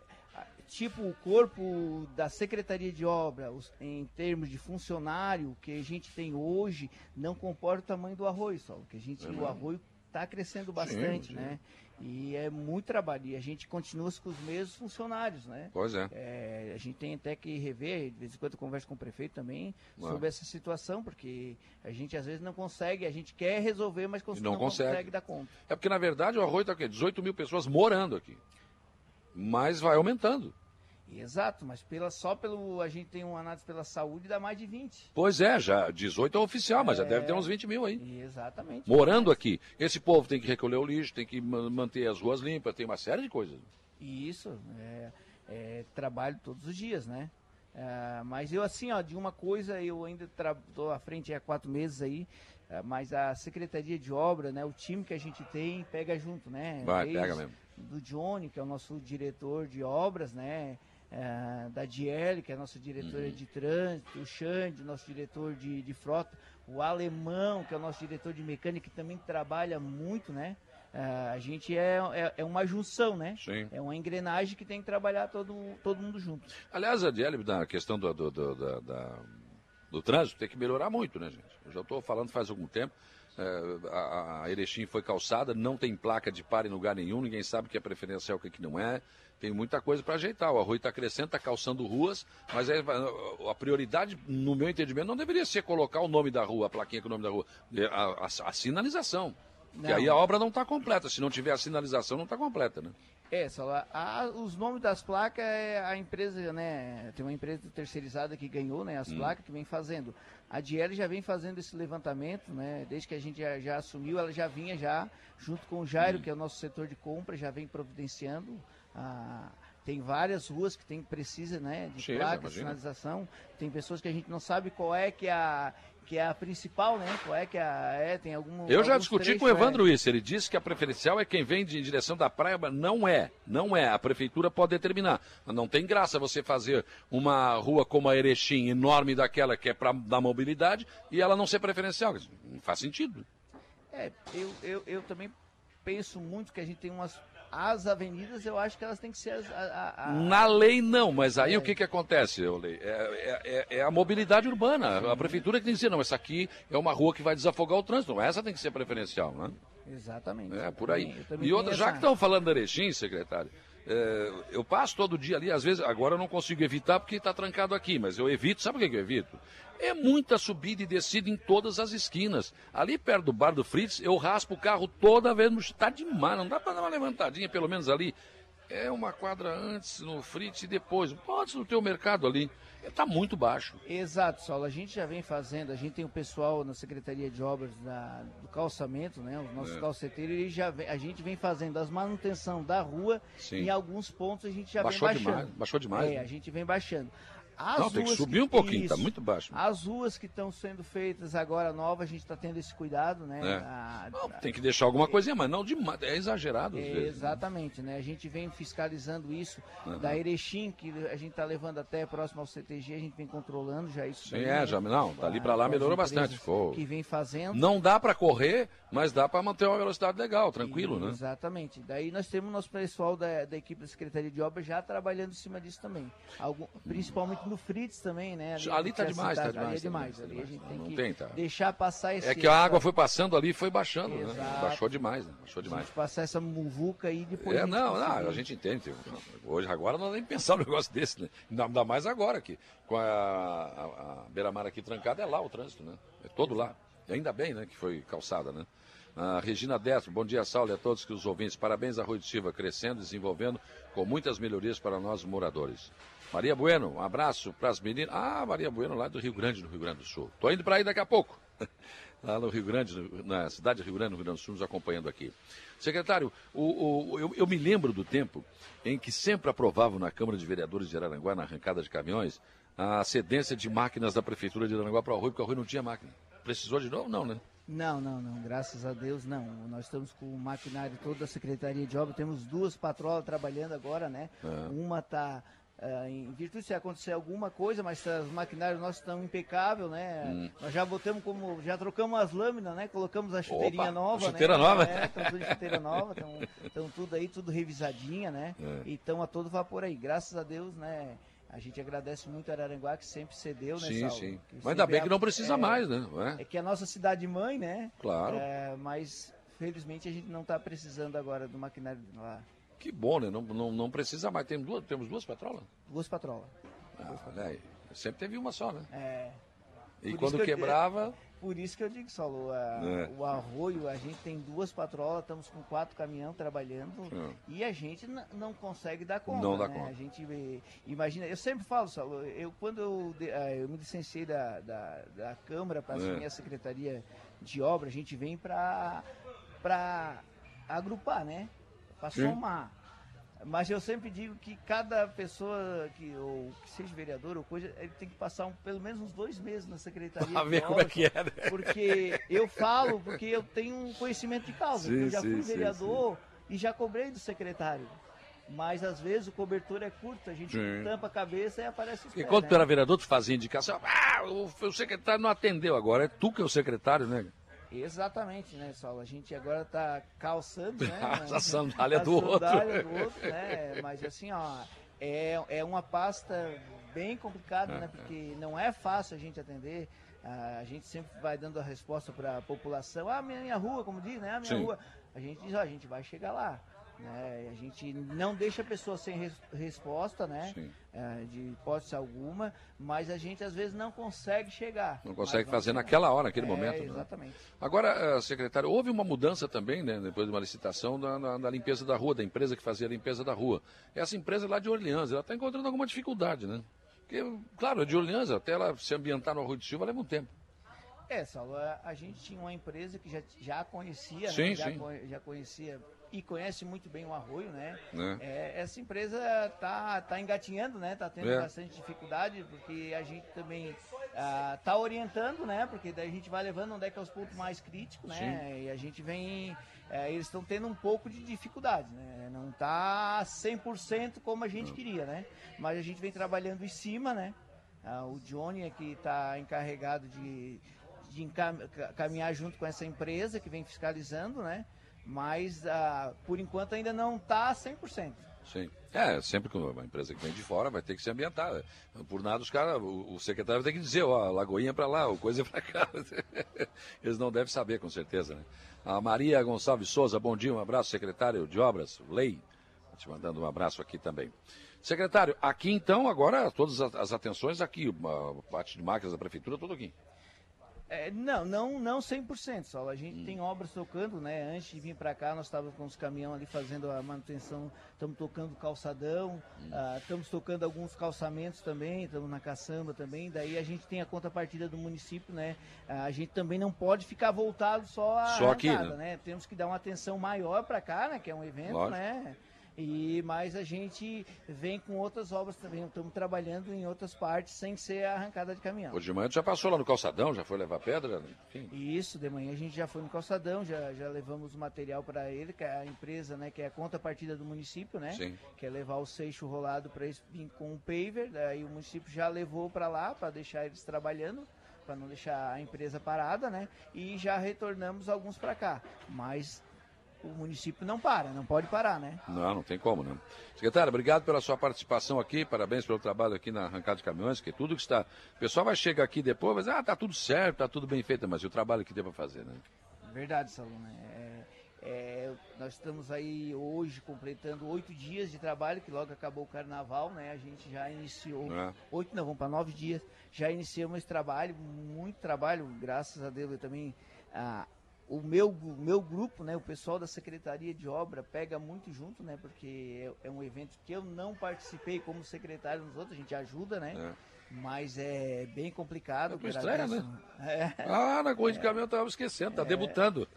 tipo, o corpo da Secretaria de Obra, os, em termos de funcionário que a gente tem hoje, não comporta o tamanho do arroz, só. Que a gente, é o arroz está crescendo bastante, sim, sim. né? E é muito trabalho. E a gente continua com os mesmos funcionários, né? Pois é. é. A gente tem até que rever, de vez em quando eu converso com o prefeito também, sobre essa situação, porque a gente às vezes não consegue, a gente quer resolver, mas não, não consegue. consegue. dar conta. É porque, na verdade, o Arroio está aqui, 18 mil pessoas morando aqui. Mas vai aumentando. Exato, mas pela, só pelo. A gente tem um análise pela saúde dá mais de 20. Pois é, já 18 é oficial, mas é, já deve ter uns 20 mil aí. Exatamente. Morando aqui. Esse povo tem que recolher o lixo, tem que manter as ruas limpas, tem uma série de coisas. Isso, é, é trabalho todos os dias, né? É, mas eu, assim, ó, de uma coisa, eu ainda estou à frente há quatro meses aí, é, mas a Secretaria de Obra, né, o time que a gente tem, pega junto, né? Vai, Desde pega mesmo. Do Johnny, que é o nosso diretor de obras, né? É, da Diele, que é a nossa diretora uhum. de trânsito, o Xande, nosso diretor de, de frota, o Alemão, que é o nosso diretor de mecânica, que também trabalha muito, né? É, a gente é, é, é, uma junção, né? Sim. É uma engrenagem que tem que trabalhar todo, todo mundo junto. Aliás, a Diele, na questão do, do, do, do, da, do trânsito, tem que melhorar muito, né, gente? Eu já estou falando faz algum tempo. É, a, a Erechim foi calçada, não tem placa de par em lugar nenhum, ninguém sabe o que é preferencial e o que não é tem muita coisa para ajeitar. O Arroio está crescendo, está calçando ruas, mas é, a prioridade, no meu entendimento, não deveria ser colocar o nome da rua, a plaquinha com o nome da rua, é, a, a, a sinalização. E aí a obra não está completa. Se não tiver a sinalização, não está completa, né? É, só a, os nomes das placas é a empresa, né? Tem uma empresa terceirizada que ganhou, né? As hum. placas que vem fazendo. A Diel já vem fazendo esse levantamento, né? Desde que a gente já, já assumiu, ela já vinha já junto com o Jairo, hum. que é o nosso setor de compra, já vem providenciando ah, tem várias ruas que tem precisa né, de Chega, placa, de sinalização. Tem pessoas que a gente não sabe qual é que é a que é a principal, né? Qual é que é, a, é tem algum Eu já discuti trechos, com o Evandro é. isso, ele disse que a preferencial é quem vem de, em direção da praia, mas não é, não é, a prefeitura pode determinar. Não tem graça você fazer uma rua como a Erechim, enorme daquela que é para dar mobilidade, e ela não ser preferencial, não faz sentido. É, eu, eu, eu também penso muito que a gente tem umas as avenidas eu acho que elas têm que ser. As, a, a... Na lei não, mas aí é. o que, que acontece, Lei? É, é, é, é, a mobilidade urbana. Sim. A prefeitura que tem que dizer, não, essa aqui é uma rua que vai desafogar o trânsito. Essa tem que ser preferencial, né? Exatamente. É, por aí. e outra, já que estão falando da Erechim, secretário, é, eu passo todo dia ali, às vezes, agora eu não consigo evitar porque está trancado aqui, mas eu evito, sabe o que eu evito? É muita subida e descida em todas as esquinas. Ali perto do bar do Fritz, eu raspo o carro toda vez, está demais, não dá para dar uma levantadinha, pelo menos ali. É uma quadra antes no Fritz e depois, antes no teu mercado ali está muito baixo. Exato, Saulo. A gente já vem fazendo, a gente tem o pessoal na Secretaria de Obras da, do calçamento, né? Os nossos é. calceteiros, e já vem, a gente vem fazendo as manutenção da rua. Sim. Em alguns pontos a gente já baixou vem baixando. Demais, baixou demais. É, né? a gente vem baixando. As não, tem que subir um pouquinho, está muito baixo. As ruas que estão sendo feitas agora novas, a gente está tendo esse cuidado, né? É. A, não, tem que deixar alguma coisinha, mas não demais, é exagerado. É, vezes, exatamente, né? A gente vem fiscalizando isso uhum. da Erechim, que a gente está levando até próximo ao CTG, a gente vem controlando já isso. Sim, daí, é, já, não, dali para lá melhorou bastante. Ficou... Que vem fazendo. Não dá para correr, mas dá para manter uma velocidade legal, tranquilo, e, né? Exatamente. Daí nós temos nosso pessoal da, da equipe da Secretaria de Obras já trabalhando em cima disso também. Algum, principalmente no Fritz também, né? Ali, ali tá demais, tá demais. Ali é demais. Tá ali a gente tem não que tem, tá. deixar passar esse... É que a água foi passando ali e foi baixando, né? Exato. né? Baixou demais, né? Baixou demais. A gente passar essa muvuca aí depois... É, não, não, a gente entende. Hoje, agora, não nem pensar um [LAUGHS] negócio desse, né? Ainda mais agora que com a, a, a beira-mar aqui trancada, é lá o trânsito, né? É todo lá. E ainda bem, né, que foi calçada, né? A Regina Destro, bom dia, Saulo, e a todos que os ouvintes. Parabéns a Rui de Silva, crescendo, desenvolvendo, com muitas melhorias para nós moradores. Maria Bueno, um abraço para as meninas. Ah, Maria Bueno, lá do Rio Grande, no Rio Grande do Sul. Tô indo para aí daqui a pouco. [LAUGHS] lá no Rio Grande, na cidade de Rio Grande, no Rio Grande do Sul, nos acompanhando aqui. Secretário, o, o, eu, eu, me lembro do tempo em que sempre aprovavam na Câmara de Vereadores de Araranguá, na arrancada de caminhões, a cedência de máquinas da Prefeitura de Araranguá para o Arroio, porque o Arroio não tinha máquina. Precisou de novo? Não, né? Não, não, não. Graças a Deus, não. Nós estamos com o maquinário todo da Secretaria de Obras. Temos duas patrolas trabalhando agora, né? É. Uma está Uh, em virtude se acontecer alguma coisa, mas os maquinários nossos estão impecáveis, né? Hum. Nós já botamos como. Já trocamos as lâminas, né? Colocamos a chuteirinha Opa, nova. Chuteira né? nova? É, estão tudo chuteira nova, estão tudo aí, tudo revisadinha, né? É. E estão a todo vapor aí. Graças a Deus, né? A gente agradece muito a Araranguá que sempre cedeu, né, Sim, sim. Mas ainda bem que não precisa é, mais, né? É? é que é a nossa cidade mãe, né? Claro. É, mas felizmente a gente não está precisando agora do maquinário lá. Que bom, né? Não, não, não precisa mais. Tem duas, temos duas patrolas? Duas patrolas. Ah, Sempre teve uma só, né? É. E por quando que quebrava. Eu, por isso que eu digo, Saulo, a, é. o arroio, a gente tem duas patrolas, estamos com quatro caminhões trabalhando é. e a gente não consegue dar conta. Não dá né? conta. A gente imagina, eu sempre falo, Saulo, eu quando eu, ah, eu me licenciei da, da, da Câmara para assumir é. a Secretaria de Obra, a gente vem para agrupar, né? Para somar. Mas eu sempre digo que cada pessoa que, ou, que seja vereador ou coisa, ele tem que passar um, pelo menos uns dois meses na secretaria. Pra ver como é que é, né? Porque eu falo, porque eu tenho um conhecimento de causa. Sim, eu já sim, fui vereador sim, e já cobrei do secretário. Mas às vezes o cobertor é curto, a gente tampa a cabeça e aparece os E quando né? tu era vereador, tu fazia indicação, ah, o, o secretário não atendeu agora, é tu que é o secretário, né? Exatamente, né, Saulo? A gente agora está calçando, né? [LAUGHS] a sandália do outro. A sandália do outro, né? Mas assim, ó, é, é uma pasta bem complicada, né? Porque não é fácil a gente atender. A gente sempre vai dando a resposta para a população. Ah, minha, minha rua, como diz, né? A minha Sim. rua. A gente diz, ó, a gente vai chegar lá. Né? A gente não deixa a pessoa sem res resposta, né? É, de hipótese alguma, mas a gente às vezes não consegue chegar. Não consegue fazer naquela hora, naquele é, momento. Né? Exatamente. Né? Agora, eh, secretário, houve uma mudança também, né, depois de uma licitação, da, na, na, limpeza da rua, da empresa que fazia a limpeza da rua. Essa empresa lá de Orleans, ela está encontrando alguma dificuldade, né? Porque, claro, é de Orleans, até ela se ambientar no Arroio de Silva leva um tempo. É, Saulo, a, a gente tinha uma empresa que já, já conhecia, sim, né? já, sim. já conhecia e conhece muito bem o arroio, né? É. É, essa empresa tá, tá engatinhando, né? Tá tendo é. bastante dificuldade, porque a gente também ah, tá orientando, né? Porque daí a gente vai levando onde é que é os pontos mais críticos, né? Sim. E a gente vem... É, eles estão tendo um pouco de dificuldade, né? Não tá 100% como a gente queria, né? Mas a gente vem trabalhando em cima, né? Ah, o Johnny aqui está encarregado de, de caminhar junto com essa empresa que vem fiscalizando, né? Mas uh, por enquanto ainda não está 100%. Sim. É, sempre que uma empresa que vem de fora vai ter que se ambientar. Por nada, os caras, o, o secretário ter que dizer, ó, Lagoinha para lá, o coisa para cá. [LAUGHS] Eles não devem saber, com certeza, né? A Maria Gonçalves Souza, bom dia, um abraço, secretário de Obras, Lei. Te mandando um abraço aqui também. Secretário, aqui então, agora, todas as atenções aqui, a parte de máquinas da prefeitura, tudo aqui. É, não, não, não 100%, só. A gente hum. tem obras tocando, né? Antes de vir para cá, nós estávamos com os caminhões ali fazendo a manutenção, estamos tocando calçadão, hum. ah, estamos tocando alguns calçamentos também, estamos na caçamba também. Daí a gente tem a contrapartida do município, né? Ah, a gente também não pode ficar voltado só a só aqui, né? né? Temos que dar uma atenção maior para cá, né? Que é um evento, Lógico. né? E, mas a gente vem com outras obras também. Estamos trabalhando em outras partes sem ser arrancada de caminhão. Hoje de manhã já passou lá no calçadão, já foi levar pedra? Enfim. Isso, de manhã a gente já foi no calçadão, já, já levamos o material para ele, que é a empresa, né, que é a contrapartida do município, né? Sim. Que é levar o seixo rolado para eles vir com o paver. Daí o município já levou para lá para deixar eles trabalhando para não deixar a empresa parada, né? E já retornamos alguns para cá. Mas o município não para, não pode parar, né? Não, não tem como, né? Secretário, obrigado pela sua participação aqui, parabéns pelo trabalho aqui na arrancada de caminhões, que tudo que está... O pessoal vai chegar aqui depois, vai dizer, ah, tá tudo certo, tá tudo bem feito, mas e o trabalho que tem para fazer, né? Verdade, Salomé. É, é, nós estamos aí hoje completando oito dias de trabalho, que logo acabou o carnaval, né? A gente já iniciou, é. oito não, vamos para nove dias, já iniciamos esse trabalho, muito trabalho, graças a Deus eu também... Ah, o meu, o meu grupo, né, o pessoal da Secretaria de Obra pega muito junto, né, porque é, é um evento que eu não participei como secretário nos outros, a gente ajuda, né? É. Mas é bem complicado. É estreia, né? É. Ah, na corrida de caminhão eu estava esquecendo, tá é, debutando.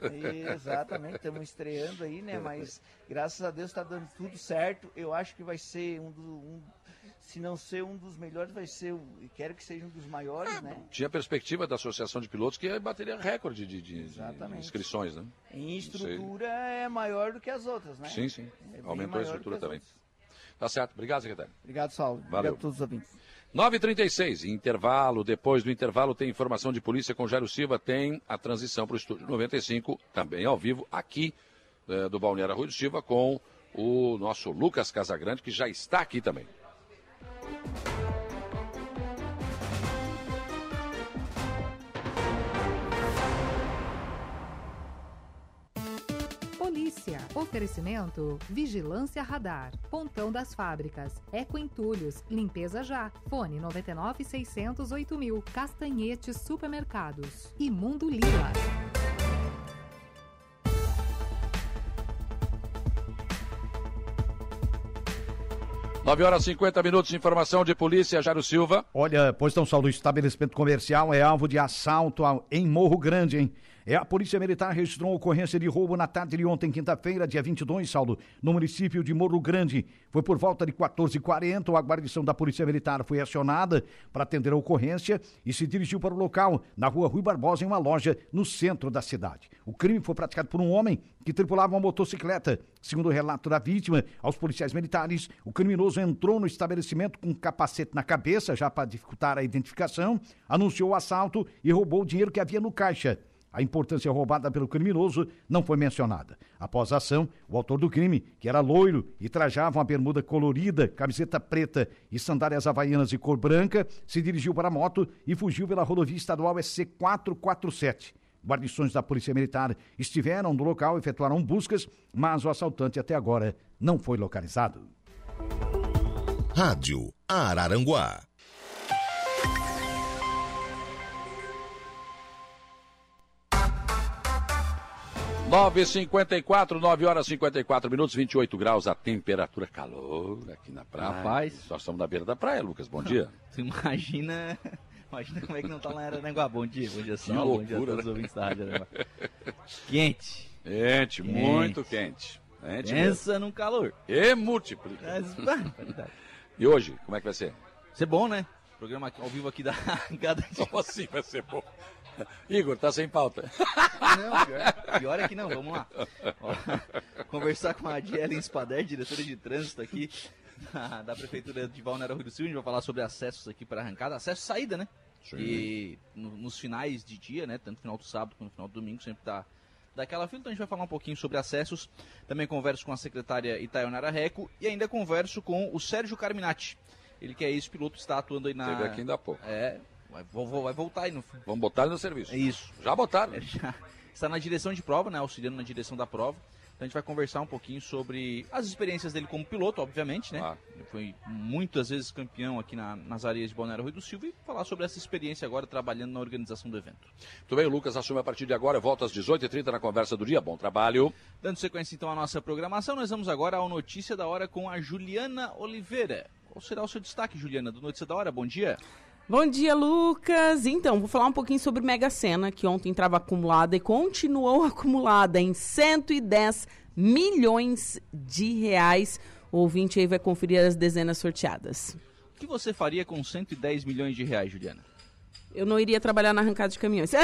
Exatamente, estamos estreando aí, né? [LAUGHS] Mas graças a Deus está dando tudo certo. Eu acho que vai ser um, do, um se não ser um dos melhores, vai ser, e quero que seja um dos maiores, né? Tinha a perspectiva da Associação de Pilotos que bateria recorde de, de, de inscrições, né? Em estrutura é maior do que as outras, né? Sim, sim. É Aumentou a estrutura também. Outras. Tá certo. Obrigado, secretário. Obrigado, Saulo. Valeu. Obrigado a todos os ouvintes. 9h36, intervalo. Depois do intervalo tem informação de polícia com Jairo Silva. Tem a transição para o estúdio 95, também ao vivo, aqui eh, do Balneário Rui do Silva, com o nosso Lucas Casagrande, que já está aqui também. Oferecimento: Vigilância Radar. Pontão das Fábricas. Eco Entulhos. Limpeza Já. Fone 99 608 mil. Castanhetes Supermercados. E Mundo Lila. 9 horas e 50 minutos, informação de polícia, Jairo Silva. Olha, pois São Saulo, estabelecimento comercial é alvo de assalto em Morro Grande, hein? É, a Polícia Militar registrou ocorrência de roubo na tarde de ontem, quinta-feira, dia 22, Saulo, no município de Morro Grande. Foi por volta de 14h40, a guarnição da Polícia Militar foi acionada para atender a ocorrência e se dirigiu para o local, na rua Rui Barbosa, em uma loja no centro da cidade. O crime foi praticado por um homem que tripulava uma motocicleta. Segundo o relato da vítima, aos policiais militares, o criminoso entrou no estabelecimento com um capacete na cabeça, já para dificultar a identificação, anunciou o assalto e roubou o dinheiro que havia no caixa. A importância roubada pelo criminoso não foi mencionada. Após a ação, o autor do crime, que era loiro e trajava uma bermuda colorida, camiseta preta e sandálias havaianas de cor branca, se dirigiu para a moto e fugiu pela rodovia estadual SC 447. Guarnições da Polícia Militar estiveram no local, efetuaram buscas, mas o assaltante até agora não foi localizado. Rádio Araranguá 9h54, 9 horas e 54 minutos, 28 graus a temperatura, calor aqui na praia. Rapaz. Nós estamos na beira da praia, Lucas. Bom dia. Você [LAUGHS] imagina. Imagina como é que não tá lá em Araranguá. Bom dia, bom dia, Saulo. Bom dia a todos os né? ouvintes da Rádio Araranguá. [LAUGHS] Quente. Quente, muito quente. quente Pensa num calor. E multiplica. [LAUGHS] e hoje, como é que vai ser? Vai ser bom, né? Programa ao vivo aqui da Cada Como assim vai ser bom? [LAUGHS] Igor, tá sem pauta. Não, pior, pior é que não, vamos lá. Ó, [LAUGHS] conversar com a Adielen Spader, diretora de trânsito aqui da, da Prefeitura de Balneário Rio do Sul. A gente vai falar sobre acessos aqui para arrancada, acesso e saída, né? Sim. E no, nos finais de dia, né? Tanto no final do sábado quanto no final do domingo, sempre tá daquela fila. Então a gente vai falar um pouquinho sobre acessos. Também converso com a secretária Itayonara Reco e ainda converso com o Sérgio Carminati. Ele que é ex-piloto, está atuando aí na. Teve aqui ainda há pouco. É, Vai, vai voltar aí no. Vamos botar ele no serviço. É isso. Já botaram. É, [LAUGHS] já. Está na direção de prova, né? Auxiliando na direção da prova. Então a gente vai conversar um pouquinho sobre as experiências dele como piloto, obviamente, né? Ele foi muitas vezes campeão aqui na, nas areias de Balneário Rui do Silva e falar sobre essa experiência agora trabalhando na organização do evento. Muito bem, o Lucas assume a partir de agora, volta às 18h30 na conversa do dia. Bom trabalho. Dando sequência então à nossa programação, nós vamos agora ao Notícia da Hora com a Juliana Oliveira. Qual será o seu destaque, Juliana, do Notícia da Hora? Bom dia. Bom dia, Lucas. Então, vou falar um pouquinho sobre Mega Sena, que ontem estava acumulada e continuou [LAUGHS] acumulada em 110 milhões de reais. O ouvinte aí vai conferir as dezenas sorteadas. O que você faria com 110 milhões de reais, Juliana? Eu não iria trabalhar na arrancada de caminhões. [LAUGHS]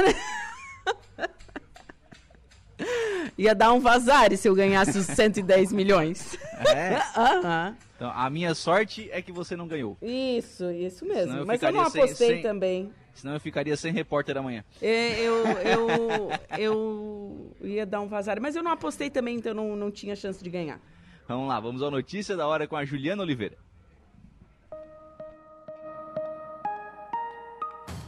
[LAUGHS] Ia dar um vazare se eu ganhasse os 110 milhões. É? [LAUGHS] Aham. Então, a minha sorte é que você não ganhou. Isso, isso mesmo. Eu Mas eu não apostei sem, sem, também. Senão eu ficaria sem repórter amanhã. É, eu, eu, eu ia dar um vazar, mas eu não apostei também, então não, não tinha chance de ganhar. Vamos lá, vamos ao Notícia da Hora com a Juliana Oliveira.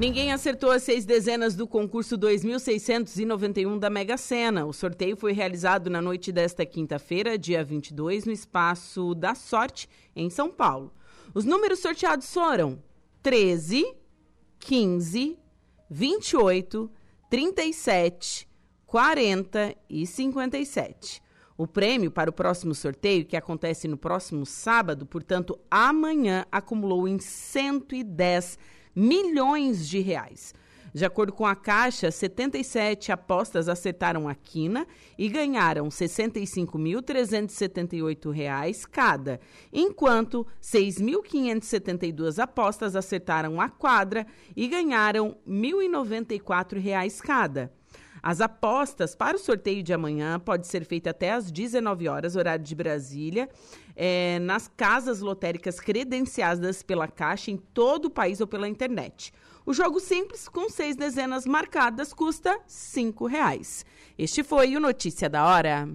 Ninguém acertou as seis dezenas do concurso 2691 da Mega Sena. O sorteio foi realizado na noite desta quinta-feira, dia 22, no Espaço da Sorte, em São Paulo. Os números sorteados foram 13, 15, 28, 37, 40 e 57. O prêmio para o próximo sorteio, que acontece no próximo sábado, portanto, amanhã, acumulou em 110 milhões de reais. De acordo com a Caixa, 77 apostas acertaram a quina e ganharam R$ 65.378 cada, enquanto 6.572 apostas acertaram a quadra e ganharam R$ 1.094 cada. As apostas para o sorteio de amanhã pode ser feita até às 19 horas, horário de Brasília, é, nas casas lotéricas credenciadas pela Caixa em todo o país ou pela internet. O jogo simples, com seis dezenas marcadas, custa R$ reais. Este foi o Notícia da Hora.